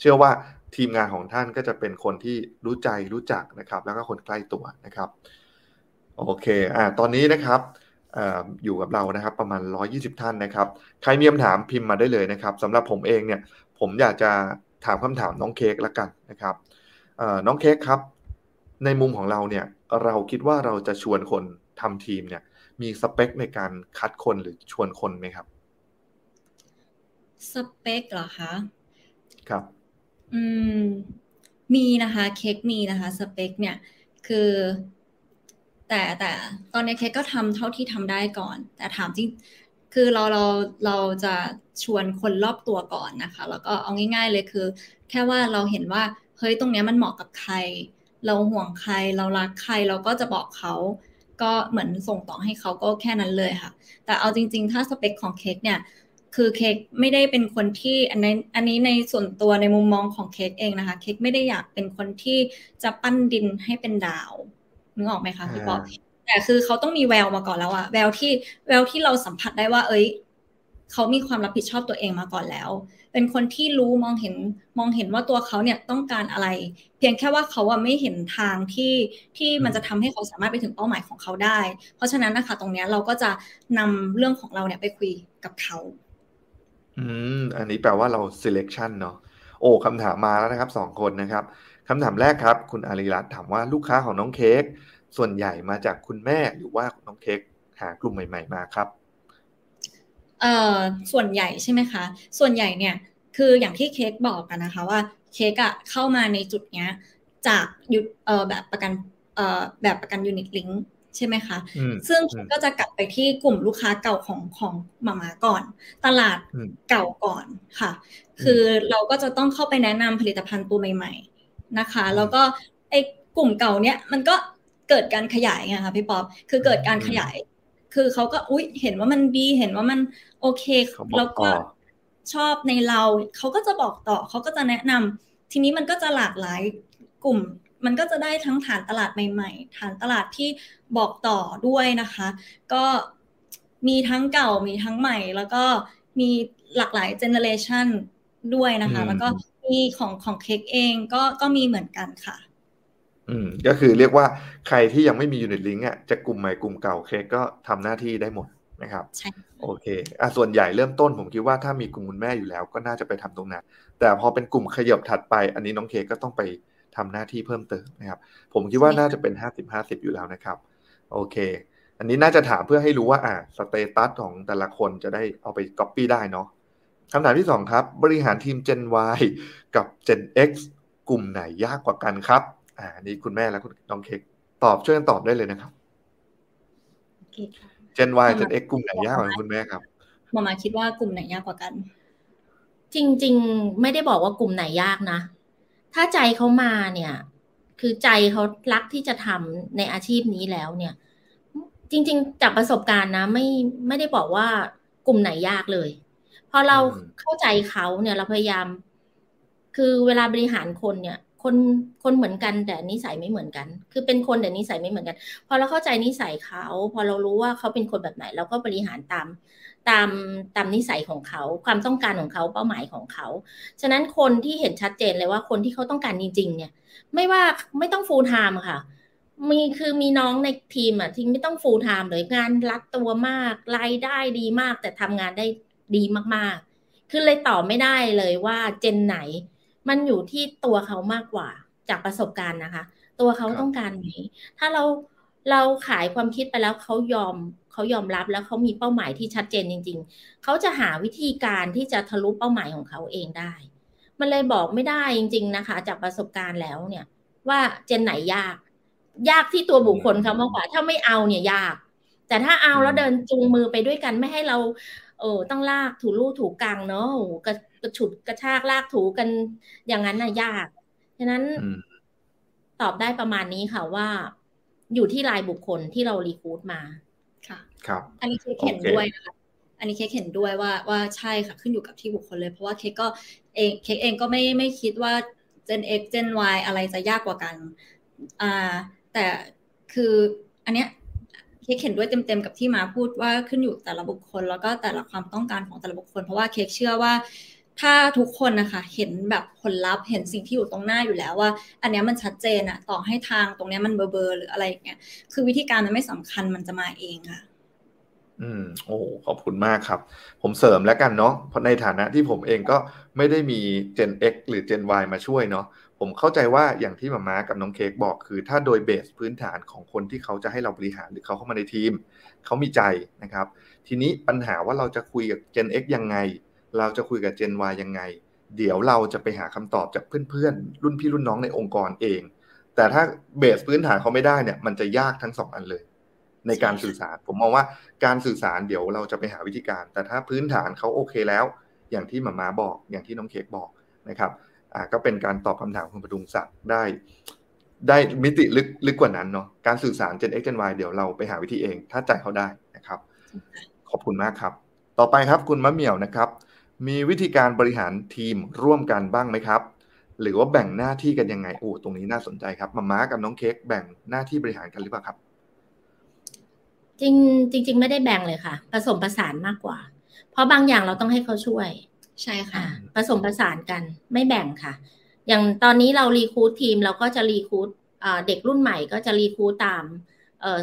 B: เชื่อว่าทีมงานของท่านก็จะเป็นคนที่รู้ใจรู้จักนะครับ แล้วก็คนใกล้ตัวนะครับโอเคอ่าตอนนี้นะครับออยู่กับเรานะครับประมาณ 120 ท่านนะครับ ใครมีคำถามพิมพ์มาได้เลยนะครับสำหรับผมเองเนี่ยผมอยากจะถามคำถามน้องเค้กละกันนะครับน้องเค้กครับ ในมุมของเราเนี่ยเราคิดว่าเราจะชวนคนทำทีมเนี่ย มีสเปคในการคัดคนหรือชวนคนไหมครับ
D: สเปคเหรอคะ
B: ครับ
D: อืม มีนะคะ เค้กมีนะคะสเปคเนี่ย คือ แต่แต่ตอนนี้เค้กก็ทำเท่าที่ทำได้ก่อน แต่ถามจริงคือเราเราเราจะชวนคนรอบตัวก่อนนะคะ แล้วก็เอาง่าย ๆ เลยคือ แค่ว่าเราเห็นว่าเฮ้ยตรงนี้มันเหมาะกับใคร เราห่วงใครเรารักใครเราก็จะบอกเขาก็เหมือนส่งต่อให้เขาก็แค่นั้นเลยค่ะ แต่เอาจริง ๆ ถ้าสเปคของเค้กเนี่ย คือเค้กไม่ได้เป็นคนที่อันนี้อันนี้ในส่วนตัวในมุมมองของเค้กเองนะคะ เค้กไม่ได้อยากเป็นคนที่จะปั้นดินให้เป็นดาวนึกออกไหมคะพี่ป๊อปแต่คือเขาต้องมีแววมาก่อนแล้วอะแววที่แววที่เราสัมผัสได้ว่า เอ้ย เขามีความรับผิดชอบตัวเองมาก่อนแล้ว เป็นคนที่รู้มองเห็นมองเห็นว่าตัวเขาเนี่ยต้องการอะไร เพียงแค่ว่าเขาอะไม่เห็นทางที่ที่มันจะทำให้เขาสามารถไปถึงเป้าหมายของเขาได้ เพราะฉะนั้นนะคะตรงนี้เราก็จะนำเรื่องของเราเนี่ยไปคุยกับเขา
B: อืม อันนี้แปลว่าเรา selection เนาะ โอ้คำถามมาแล้วนะครับสองคนนะครับคำถามแรกครับ คุณอารีรัตน์ถามว่าลูกค้าของน้องเค้กส่วนใหญ่มาจากคุณแม่หรือว่าน้องเค้กหากลุ่มใหม่ ๆ มาครับ
D: เอ่อส่วนใหญ่ใช่ไหมคะ ส่วนใหญ่เนี่ยคืออย่างที่เค้กบอกกันนะคะว่าเค้กอะเข้ามาในจุดเนี้ยจากยุเอ่อแบบประกันเอ่อแบบประกันยูนิตลิงใช่ไหมคะ ซึ่งก็จะกลับไปที่กลุ่มลูกค้าเก่าของของมามาก่อน ตลาดเก่าก่อนค่ะ คือเราก็จะต้องเข้าไปแนะนำผลิตภัณฑ์ตัวใหม่ ๆนะคะ แล้วก็ไอ้กลุ่มเก่าเนี้ยมันก็เกิดการขยายไงคะพี่ป๊อปคือเกิดการขยาย คือเขาก็อุ๊ยเห็นว่ามันดีเห็นว่ามันโอเคแล้วก็ชอบในเราเขาก็จะบอกต่อเขาก็จะแนะนำทีนี้มันก็จะหลากหลายกลุ่ม มันก็จะได้ทั้งฐานตลาดใหม่ๆ ฐานตลาดที่บอกต่อด้วยนะคะ ก็มีทั้งเก่ามีทั้งใหม่ แล้วก็มีหลากหลายเจเนอเรชันด้วยนะคะ แล้วก็มีของของเค้กเองก็ก็มีเหมือนกันค่ะ
B: อืมก็คือเรียกว่าใครที่ยังไม่มียูนิตลิงก์อะจะกลุ่มใหม่กลุ่มเก่าเคก็ทำหน้าที่ได้หมดนะครับ
D: ใช่
B: โอเคอะส่วนใหญ่เริ่มต้นผมคิดว่าถ้ามีกลุ่มคุณแม่อยู่แล้วก็น่าจะไปทำตรงนั้น แต่พอเป็นกลุ่มขยับถัดไป อันนี้น้องเค้กก็ต้องไปทำหน้าที่เพิ่มเติมนะครับ ผมคิดว่าน่าจะเป็นห้าสิบห้าสิบอยู่แล้วนะครับ โอเค อันนี้น่าจะถามเพื่อให้รู้ว่าอ่า status ของแต่ละคนจะได้เอาไปก๊อปปี้ได้เนาะคำถามที่สองครับ บริหารทีม Gen Y กับ Gen X กลุ่มไหนยากกว่ากันครับ อ่านี่คุณแม่และคุณน้องเค้กตอบช่วยกันตอบได้เลยนะครับเจน Y เจน X กลุ่มไหนยากกว่าคุณแม่ครับ
D: มามาคิดว่ากลุ่มไหนยากกว่ากัน
C: จริง ๆ ไม่ได้บอกว่ากลุ่มไหนยากนะ ถ้าใจเขามาเนี่ย คือใจเขารักที่จะทำในอาชีพนี้แล้วเนี่ย จริง ๆ จากประสบการณ์นะ ไม่ไม่ได้บอกว่ากลุ่มไหนยากเลยพอเราเข้าใจเขาเนี่ยเราพยายาม คือเวลาบริหารคนเนี่ย คนคนเหมือนกันแต่นิสัยไม่เหมือนกัน คือเป็นคนแต่นิสัยไม่เหมือนกัน พอเราเข้าใจนิสัยเขา พอเรารู้ว่าเขาเป็นคนแบบไหน เราก็บริหารตามตามตามนิสัยของเขา ความต้องการของเขาเป้าหมายของเขา ฉะนั้นคนที่เห็นชัดเจนเลยว่าคนที่เขาต้องการจริง ๆ เนี่ย ไม่ว่าไม่ต้องฟูลไทม์ค่ะมีคือมีน้องในทีมอะที่ไม่ต้องฟูลไทม์เลยงานรัดตัวมากรายได้ดีมาก แต่ทำงานได้ดีมากๆ คือเลยตอบไม่ได้เลยว่าเจนไหน มันอยู่ที่ตัวเขามากกว่าจากประสบการณ์นะคะ ตัวเขาต้องการไหมถ้าเราเราขายความคิดไปแล้วเขายอมเขายอมรับแล้วเขามีเป้าหมายที่ชัดเจนจริง ๆ เขาจะหาวิธีการที่จะทะลุเป้าหมายของเขาเองได้ มันเลยบอกไม่ได้จริง ๆนะคะ จากประสบการณ์แล้วเนี่ย ว่าเจนไหนยาก ยากที่ตัวบุคคลเขามากกว่า ถ้าไม่เอาเนี่ยยาก แต่ถ้าเอาแล้วเดินจูงมือไปด้วยกันไม่ให้เรา เออต้องลากถูลู่ถูกลางเนาะกระ ฉุดกระชากลากถูกันอย่างนั้นน่ะยากฉะนั้นตอบได้ประมาณนี้ค่ะว่า อยู่ที่รายบุคคลที่เรารีคูดมา
D: ค่ะ
B: ครับ
D: อันนี้คือเห็นด้วยนะคะอันนี้เค้กเห็นด้วยว่าว่าใช่ค่ะขึ้นอยู่กับที่บุคคลเลย เพราะว่าเค้กก็เองเค้กเองก็ไม่ไม่คิดว่า Gen X Gen Y อะไรจะยากกว่ากันอ่าแต่คืออันเนี้ยเค้กเห็นด้วยเต็มๆกับที่มาพูดว่าขึ้นอยู่แต่ละบุคคล แล้วก็แต่ละความต้องการของแต่ละบุคคล เพราะว่าเค้กเชื่อว่า ถ้าทุกคนนะคะ เห็นแบบผลลัพธ์เห็นสิ่งที่อยู่ตรงหน้าอยู่แล้วว่า อันนี้มันชัดเจนอะต่อให้ทางตรงนี้มันเบอร์เบอร์หรืออะไรอย่างเงี้ยคือวิธีการมันไม่สำคัญมันจะมาเองค่ะ
B: อืม โอ้ขอบคุณมากครับ ผมเสริมแล้วกันเนาะเพราะในฐานะที่ผมเองก็ไม่ได้มี Gen X หรือ Gen Y มาช่วยเนาะผมเข้าใจว่าอย่างที่มาม้ากับน้องเค้กบอกคือ ถ้าโดยเบสพื้นฐานของคนที่เขาจะให้เราบริหารหรือเขาเข้ามาในทีม เขามีใจนะครับ ทีนี้ปัญหาว่าเราจะคุยกับ Gen X ยังไง เราจะคุยกับ Gen Y ยังไง เดี๋ยวเราจะไปหาคำตอบจากเพื่อนๆ รุ่นพี่รุ่นน้องในองค์กรเอง แต่ถ้าเบสพื้นฐานเขาไม่ได้เนี่ย มันจะยากทั้งสองอันเลย ในการสื่อสาร ผมมองว่าการสื่อสารเดี๋ยวเราจะไปหาวิธีการ แต่ถ้าพื้นฐานเขาโอเคแล้ว อย่างที่หมามาบอก อย่างที่น้องเค้กบอกนะครับอ่าก็เป็นการตอบคำถามคุณประดุงศักดิ์ได้ ได้มิติลึกลึกกว่านั้นเนาะการสื่อสาร Gen X Gen Y เดี๋ยวเราไปหาวิธีเอง ถ้าใจเขาได้นะครับ ขอบคุณมากครับ ต่อไปครับคุณมะเหมี่ยวนะครับ มีวิธีการบริหารทีมร่วมกันบ้างไหมครับ หรือว่าแบ่งหน้าที่กันยังไงโอ้ตรงนี้น่าสนใจครับมาม้ากับน้องเค้กแบ่งหน้าที่บริหารกันหรือเปล่าครับ
C: จริงจริง ๆ ไม่ได้แบ่งเลยค่ะ ผสมผสานมากกว่า เพราะบางอย่างเราต้องให้เขาช่วย
D: ใช่ค่ะ
C: ผสมผสานกันไม่แบ่งค่ะ อย่างตอนนี้เรารีคูดทีมเราก็จะรีคูดเด็กรุ่นใหม่ก็จะรีคูดตาม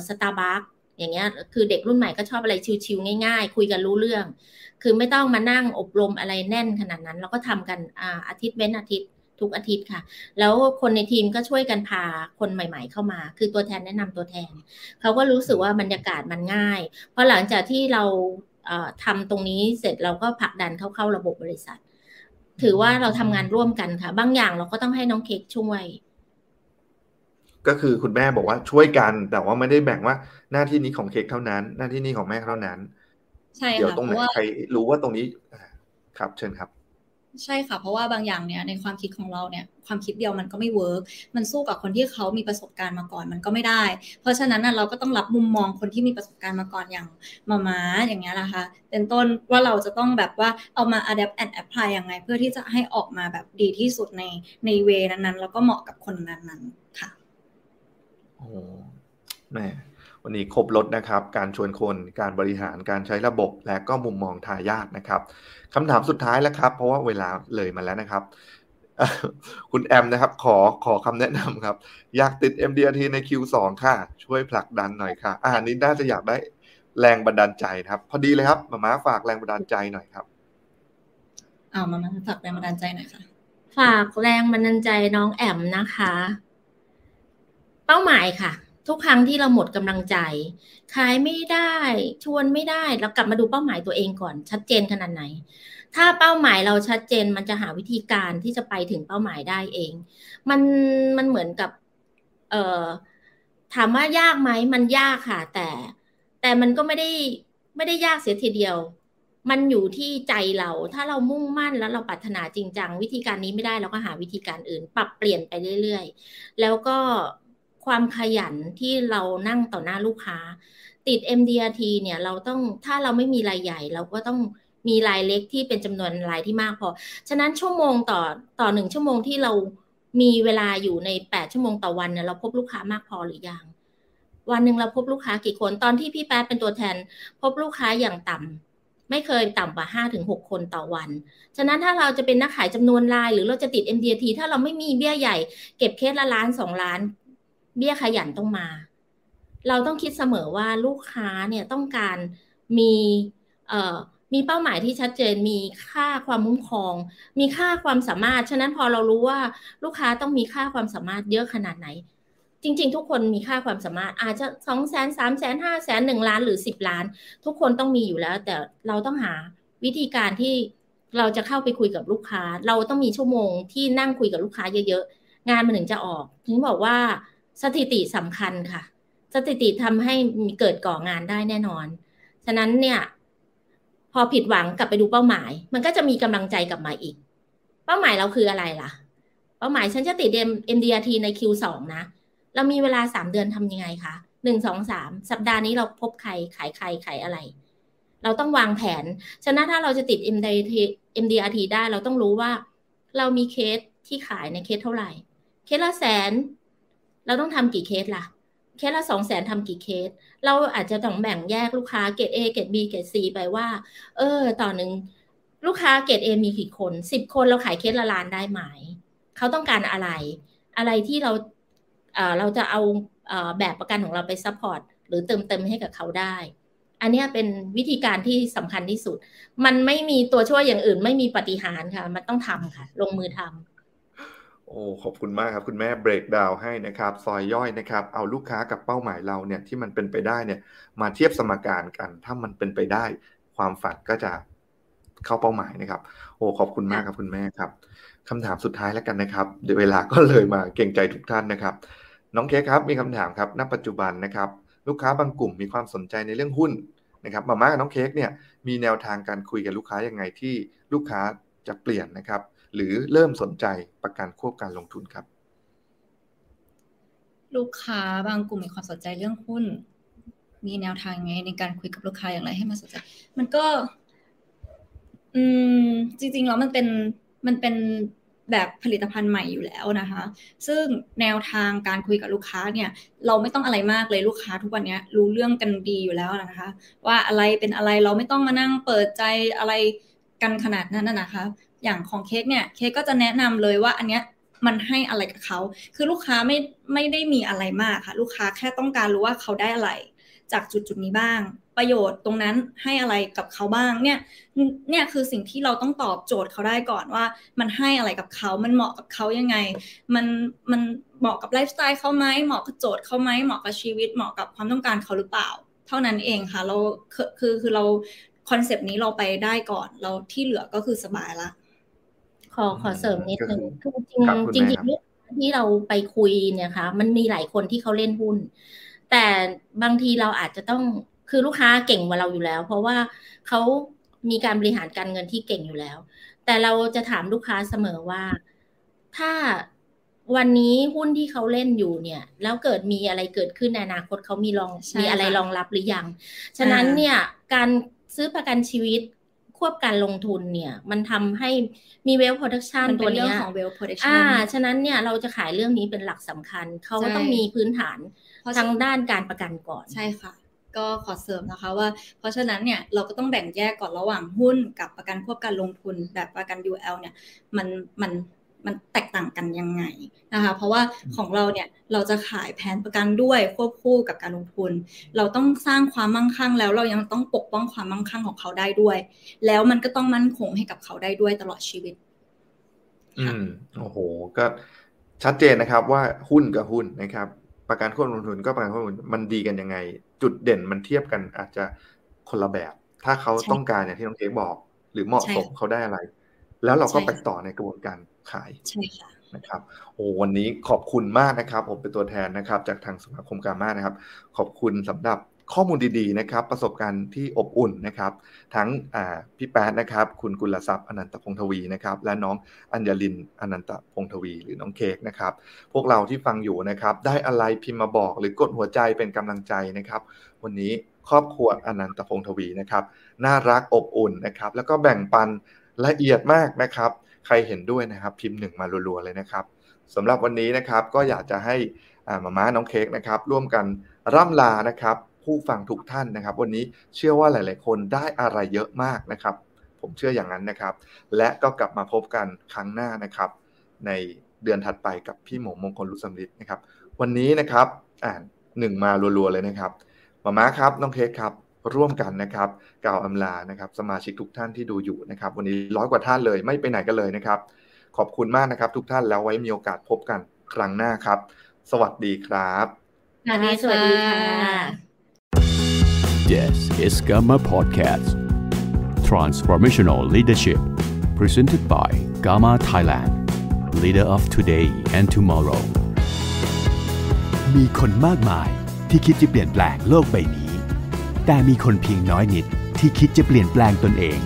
C: สตาร์บัค อย่างเงี้ยคือเด็กรุ่นใหม่ก็ชอบอะไรชิวๆง่าย ๆ คุยกันรู้เรื่อง คือไม่ต้องมานั่งอบรมอะไรแน่นขนาดนั้น เราก็ทำกันอาทิตย์เว้นอาทิตย์ทุกอาทิตย์ค่ะ แล้วคนในทีมก็ช่วยกันพาคนใหม่ ๆ เข้ามา คือตัวแทนแนะนำตัวแทน เขาก็รู้สึกว่าบรรยากาศมันง่าย เพราะหลังจากที่เราทำตรงนี้เสร็จเราก็ผลักดันเข้าเข้าระบบบริษัท ถือว่าเราทำงานร่วมกันค่ะ บางอย่างเราก็ต้องให้น้องเค้กช่วย
B: ก็คือคุณแม่บอกว่าช่วยกัน แต่ว่าไม่ได้แบ่งว่าหน้าที่นี้ของเค้กเท่านั้น หน้าที่นี้ของแม่เท่านั้น
D: ใช่ค่ะ
B: เดี๋ยวตรงไหนใครรู้ว่าตรงนี้ครับ เชิญครับ
D: ใช่ค่ะ เพราะว่าบางอย่างเนี่ยในความคิดของเราเนี่ยความคิดเดียวมันก็ไม่ work มันสู้กับคนที่เขามีประสบการณ์มาก่อนมันก็ไม่ได้ เพราะฉะนั้นเราก็ต้องรับมุมมองคนที่มีประสบการณ์มาก่อนอย่างมาม้าอย่างเงี้ยนะคะ เป็นต้นว่าเราจะต้องแบบว่าเอามา adapt and apply ยังไง เพื่อที่จะให้ออกมาแบบดีที่สุดในใน way นั้นๆแล้วก็เหมาะกับคนนั้นๆค่ะ
B: โอ้แม่วันนี้ครบรสนะครับ การชวนคนการบริหารการใช้ระบบและก็มุมมองทายาทนะครับคำถามสุดท้ายแล้วครับ เพราะว่าเวลาเลยมาแล้วนะครับ คุณแอมนะครับ ขอขอคำแนะนำครับ อยากติด MDRT ใน Q2 ค่ะ ช่วยผลักดันหน่อยค่ะ อ่านี้น่าจะอยากได้แรงบันดาลใจครับ พอดีเลยครับมาม้าฝากแรงบันดาลใจหน่อยครับ
D: เอามามาฝากแรงบันดาลใจหน่อยค่ะ
C: ฝากแรงบันดาลใจน้องแอมนะคะ เป้าหมายค่ะ ทุกครั้งที่เราหมดกำลังใจ ขายไม่ได้ชวนไม่ได้เรากลับมาดูเป้าหมายตัวเองก่อน ชัดเจนขนาดไหน ถ้าเป้าหมายเราชัดเจนมันจะหาวิธีการที่จะไปถึงเป้าหมายได้เอง มันมันเหมือนกับ เอ่อถามว่ายากไหมมันยากค่ะ แต่แต่มันก็ไม่ได้ไม่ได้ยากเสียทีเดียว มันอยู่ที่ใจเรา ถ้าเรามุ่งมั่นแล้วเราปรารถนาจริงจัง วิธีการนี้ไม่ได้เราก็หาวิธีการอื่น ปรับเปลี่ยนไปเรื่อยๆ แล้วก็ ความขยันที่เรานั่งต่อหน้าลูกค้า ติด MDRT เนี่ยเราต้องถ้าเราไม่มีรายใหญ่ เราก็ต้องมีรายเล็กที่เป็นจำนวนรายที่มากพอ ฉะนั้นชั่วโมงต่อต่อหนึ่งชั่วโมงที่เรามีเวลาอยู่ในแปดชั่วโมงต่อวันเนี่ยเราพบลูกค้ามากพอหรือยัง วันหนึ่งเราพบลูกค้ากี่คนตอนที่พี่แป๊ดเป็นตัวแทน พบลูกค้าอย่างต่ำไม่เคยต่ำกว่าห้าถึงหกคนต่อวัน ฉะนั้นถ้าเราจะเป็นนักขายจำนวนราย หรือเราจะติด MDRT ถ้าเราไม่มีเบี้ยใหญ่ เก็บเคสละล้านสองล้าน เบี้ยขยันต้องมา เราต้องคิดเสมอว่าลูกค้าเนี่ยต้องการมีเอ่อมีเป้าหมายที่ชัดเจน มีค่าความคุ้มคอง มีค่าความสามารถ ฉะนั้นพอเรารู้ว่าลูกค้าต้องมีค่าความสามารถเยอะขนาดไหน จริง ๆ ทุกคนมีค่าความสามารถ อาจจะสองแสนสามแสนห้าแสนหนึ่งล้านหรือสิบล้าน ทุกคนต้องมีอยู่แล้ว แต่เราต้องหาวิธีการที่เราจะเข้าไปคุยกับลูกค้า เราต้องมีชั่วโมงที่นั่งคุยกับลูกค้าเยอะ ๆ งานมันถึงจะออก ถึงบอกว่า สถิติสำคัญค่ะ สถิติทำให้มีเกิดก่องานได้แน่นอน ฉะนั้นเนี่ย พอผิดหวังกลับไปดูเป้าหมาย มันก็จะมีกำลังใจกลับมาอีก เป้าหมายเราคืออะไรล่ะ เป้าหมายฉันจะติด MDRT ใน Q2 นะ เรามีเวลาสามเดือนทำยังไงคะหนึ่งสองสามสัปดาห์นี้เราพบใครขายใครขายอะไร เราต้องวางแผน ฉะนั้นถ้าเราจะติด MDRT MDRT ได้เราต้องรู้ว่า เรามีเคสที่ขายในเคสเท่าไหร่ เคสละแสน เราต้องทำกี่เคสล่ะ เคสละสองแสนทำกี่เคส เราอาจจะต้องแบ่งแยกลูกค้าเกรด A เกรด B เกรด C ไปว่า เออ ต่อหนึ่งลูกค้าเกรด A มีกี่คนสิบคนเราขายเคสละล้านได้ไหม เขาต้องการอะไร อะไรที่เราเราจะเอาแบบประกันของเราไป support หรือเติมเต็มให้กับเขาได้ อันนี้เป็นวิธีการที่สำคัญที่สุด มันไม่มีตัวช่วยอย่างอื่น ไม่มีปฏิหารค่ะ มันต้องทำค่ะ ลงมือทำ
B: โอ้ขอบคุณมากครับคุณแม่ breakdown ให้นะครับซอยย่อยนะครับเอาลูกค้ากับเป้าหมายเราเนี่ยที่มันเป็นไปได้เนี่ยมาเทียบสมการกัน ถ้ามันเป็นไปได้ ความฝันก็จะเข้าเป้าหมายนะครับ โอ้ขอบคุณมากครับคุณแม่ครับคำถามสุดท้ายแล้วกันนะครับเดี๋ยวเวลาก็เลยมาเก่งใจทุกท่านนะครับ น้องเคครับมีคำถามครับณปัจจุบันนะครับ ลูกค้าบางกลุ่มมีความสนใจในเรื่องหุ้นนะครับมาม่ากับน้องเค้กเนี่ยมีแนวทางการคุยกับลูกค้ายังไงที่ลูกค้าจะเปลี่ยนนะครับ หรือเริ่มสนใจประกันควบการลงทุนครับ
D: ลูกค้าบางกลุ่มมีความสนใจเรื่องหุ้น มีแนวทางไงในการคุยกับลูกค้าอย่างไรให้มาสนใจ มันก็ อืม จริงๆแล้วมันเป็นมันเป็นแบบผลิตภัณฑ์ใหม่อยู่แล้วนะคะ ซึ่งแนวทางการคุยกับลูกค้าเนี่ย เราไม่ต้องอะไรมากเลยลูกค้าทุกวันนี้รู้เรื่องกันดีอยู่แล้วนะคะ ว่าอะไรเป็นอะไรเราไม่ต้องมานั่งเปิดใจอะไรกันขนาดนั้นนะคะ อย่างของเค้กเนี่ยเค้กก็จะแนะนำเลยว่าอันเนี้ยมันให้อะไรกับเขา คือลูกค้าไม่ไม่ได้มีอะไรมากค่ะ ลูกค้าแค่ต้องการรู้ว่าเขาได้อะไร จากจุดจุดนี้บ้าง ประโยชน์ตรงนั้นให้อะไรกับเขาบ้างเนี่ยเนี่ยคือสิ่งที่เราต้องตอบโจทย์เขาได้ก่อนว่า มันให้อะไรกับเขา มันเหมาะกับเขายังไง มันมันเหมาะกับไลฟ์สไตล์เขาไหมเหมาะกับโจทย์เขาไหมเหมาะกับชีวิตเหมาะกับความต้องการเขาหรือเปล่า เท่านั้นเองค่ะ เราคือคือเรา concept นี้เราไปได้ก่อนเราที่เหลือก็คือสบายละ
C: ขอขอเสริมนิดนึงคือจริงจริงที่เราไปคุยเนี่ยค่ะมันมีหลายคนที่เขาเล่นหุ้น แต่บางทีเราอาจจะต้องคือลูกค้าเก่งกว่าเราอยู่แล้ว เพราะว่าเขามีการบริหารการเงินที่เก่งอยู่แล้ว แต่เราจะถามลูกค้าเสมอว่า ถ้าวันนี้หุ้นที่เขาเล่นอยู่เนี่ย แล้วเกิดมีอะไรเกิดขึ้นในอนาคตเขามีรองมีอะไรรองรับหรือยัง ฉะนั้นเนี่ยการซื้อประกันชีวิต ควบการลงทุนเนี่ย มันทำให้มีเวลโปรดักชันตัวนี้
D: ของเวลโปรดักชั
C: นอ่าฉะนั้นเนี่ยเราจะขายเรื่องนี้เป็นหลักสำคัญ เขาต้องมีพื้นฐานทางด้านการประกันก่อน
D: ใช่ค่ะ ก็ขอเสริมนะคะว่า เพราะฉะนั้นเนี่ยเราก็ต้องแบ่งแยกก่อนระหว่างหุ้นกับประกันควบการลงทุนแบบประกัน UL เนี่ยมันมัน มันแตกต่างกันยังไงนะคะเพราะว่าของเราเนี่ยเราจะขายแผนประกันด้วยควบคู่กับการลงทุน เราต้องสร้างความมั่งคั่ง แล้วเรายังต้องปกป้องความมั่งคั่งของเขาได้ด้วย แล้วมันก็ต้องมั่นคงให้กับเขาได้ด้วยตลอดชีวิต
B: อืมโอ้โห ก็ชัดเจนนะครับว่าหุ้นกับหุ้นนะครับ ประกันควบลงทุนก็ประกันควบลงทุนมันดีกันยังไง จุดเด่นมันเทียบกันอาจจะคนละแบบ ถ้าเขาต้องการอย่างที่น้องเค้กบอก หรือเหมาะสมเขาได้อะไร แล้วเราก็ไปต่อในกระบวนการ ขาย
D: ใช่ค่ะ
B: นะครับโอ้วันนี้ขอบคุณมากนะครับ ผมเป็นตัวแทนนะครับ จากทางสมาคมการมานะครับ ขอบคุณสำหรับข้อมูลดีๆนะครับ ประสบการณ์ที่อบอุ่นนะครับ ทั้งพี่แป๊ดนะครับ คุณกุลทรัพย์อนันตพงทวีนะครับ และน้องอัญญลินอนันตพงทวี หรือน้องเค้กนะครับ พวกเราที่ฟังอยู่นะครับ ได้อะไรพิมพ์มาบอกหรือกดหัวใจเป็นกำลังใจนะครับ วันนี้ครอบครัวอนันตพงทวีนะครับ น่ารักอบอุ่นนะครับ แล้วก็แบ่งปันละเอียดมากนะครับ ใครเห็นด้วยนะครับพิมพ์หนึ่งมารัวๆเลยนะครับสำหรับวันนี้นะครับก็อยากจะให้มาม่าน้องเค้กนะครับร่วมกันร่ำลานะครับผู้ฟังทุกท่านนะครับ วันนี้เชื่อว่าหลาย ๆ คนได้อะไรเยอะมากนะครับ ผมเชื่ออย่างนั้นนะครับ และก็กลับมาพบกันครั้งหน้านะครับ ในเดือนถัดไปกับพี่หมงมงคลรุสมฤทธิ์นะครับ วันนี้นะครับอ่านหนึ่งมารัวๆเลยนะครับมาม่าครับน้องเค้กครับ ร่วมกันนะครับกล่าวอำลานะครับ สมาชิกทุกท่านที่ดูอยู่นะครับ วันนี้ร้อยกว่าท่านเลยไม่ไปไหนกันเลยนะครับ ขอบคุณมากนะครับ ทุกท่านแล้วไว้มีโอกาสพบกันครั้งหน้าครับ สวัสดีครับ
C: สวัสดีค่ะ
A: This is Gamma Podcast Transformational Leadership Presented by Gamma Thailand Leader of Today and Tomorrow มีคนมากมายที่คิดจะเปลี่ยนแปลงโลกใบนี้ แต่มีคนเพียงน้อยนิดที่คิดจะเปลี่ยนแปลงตนเอง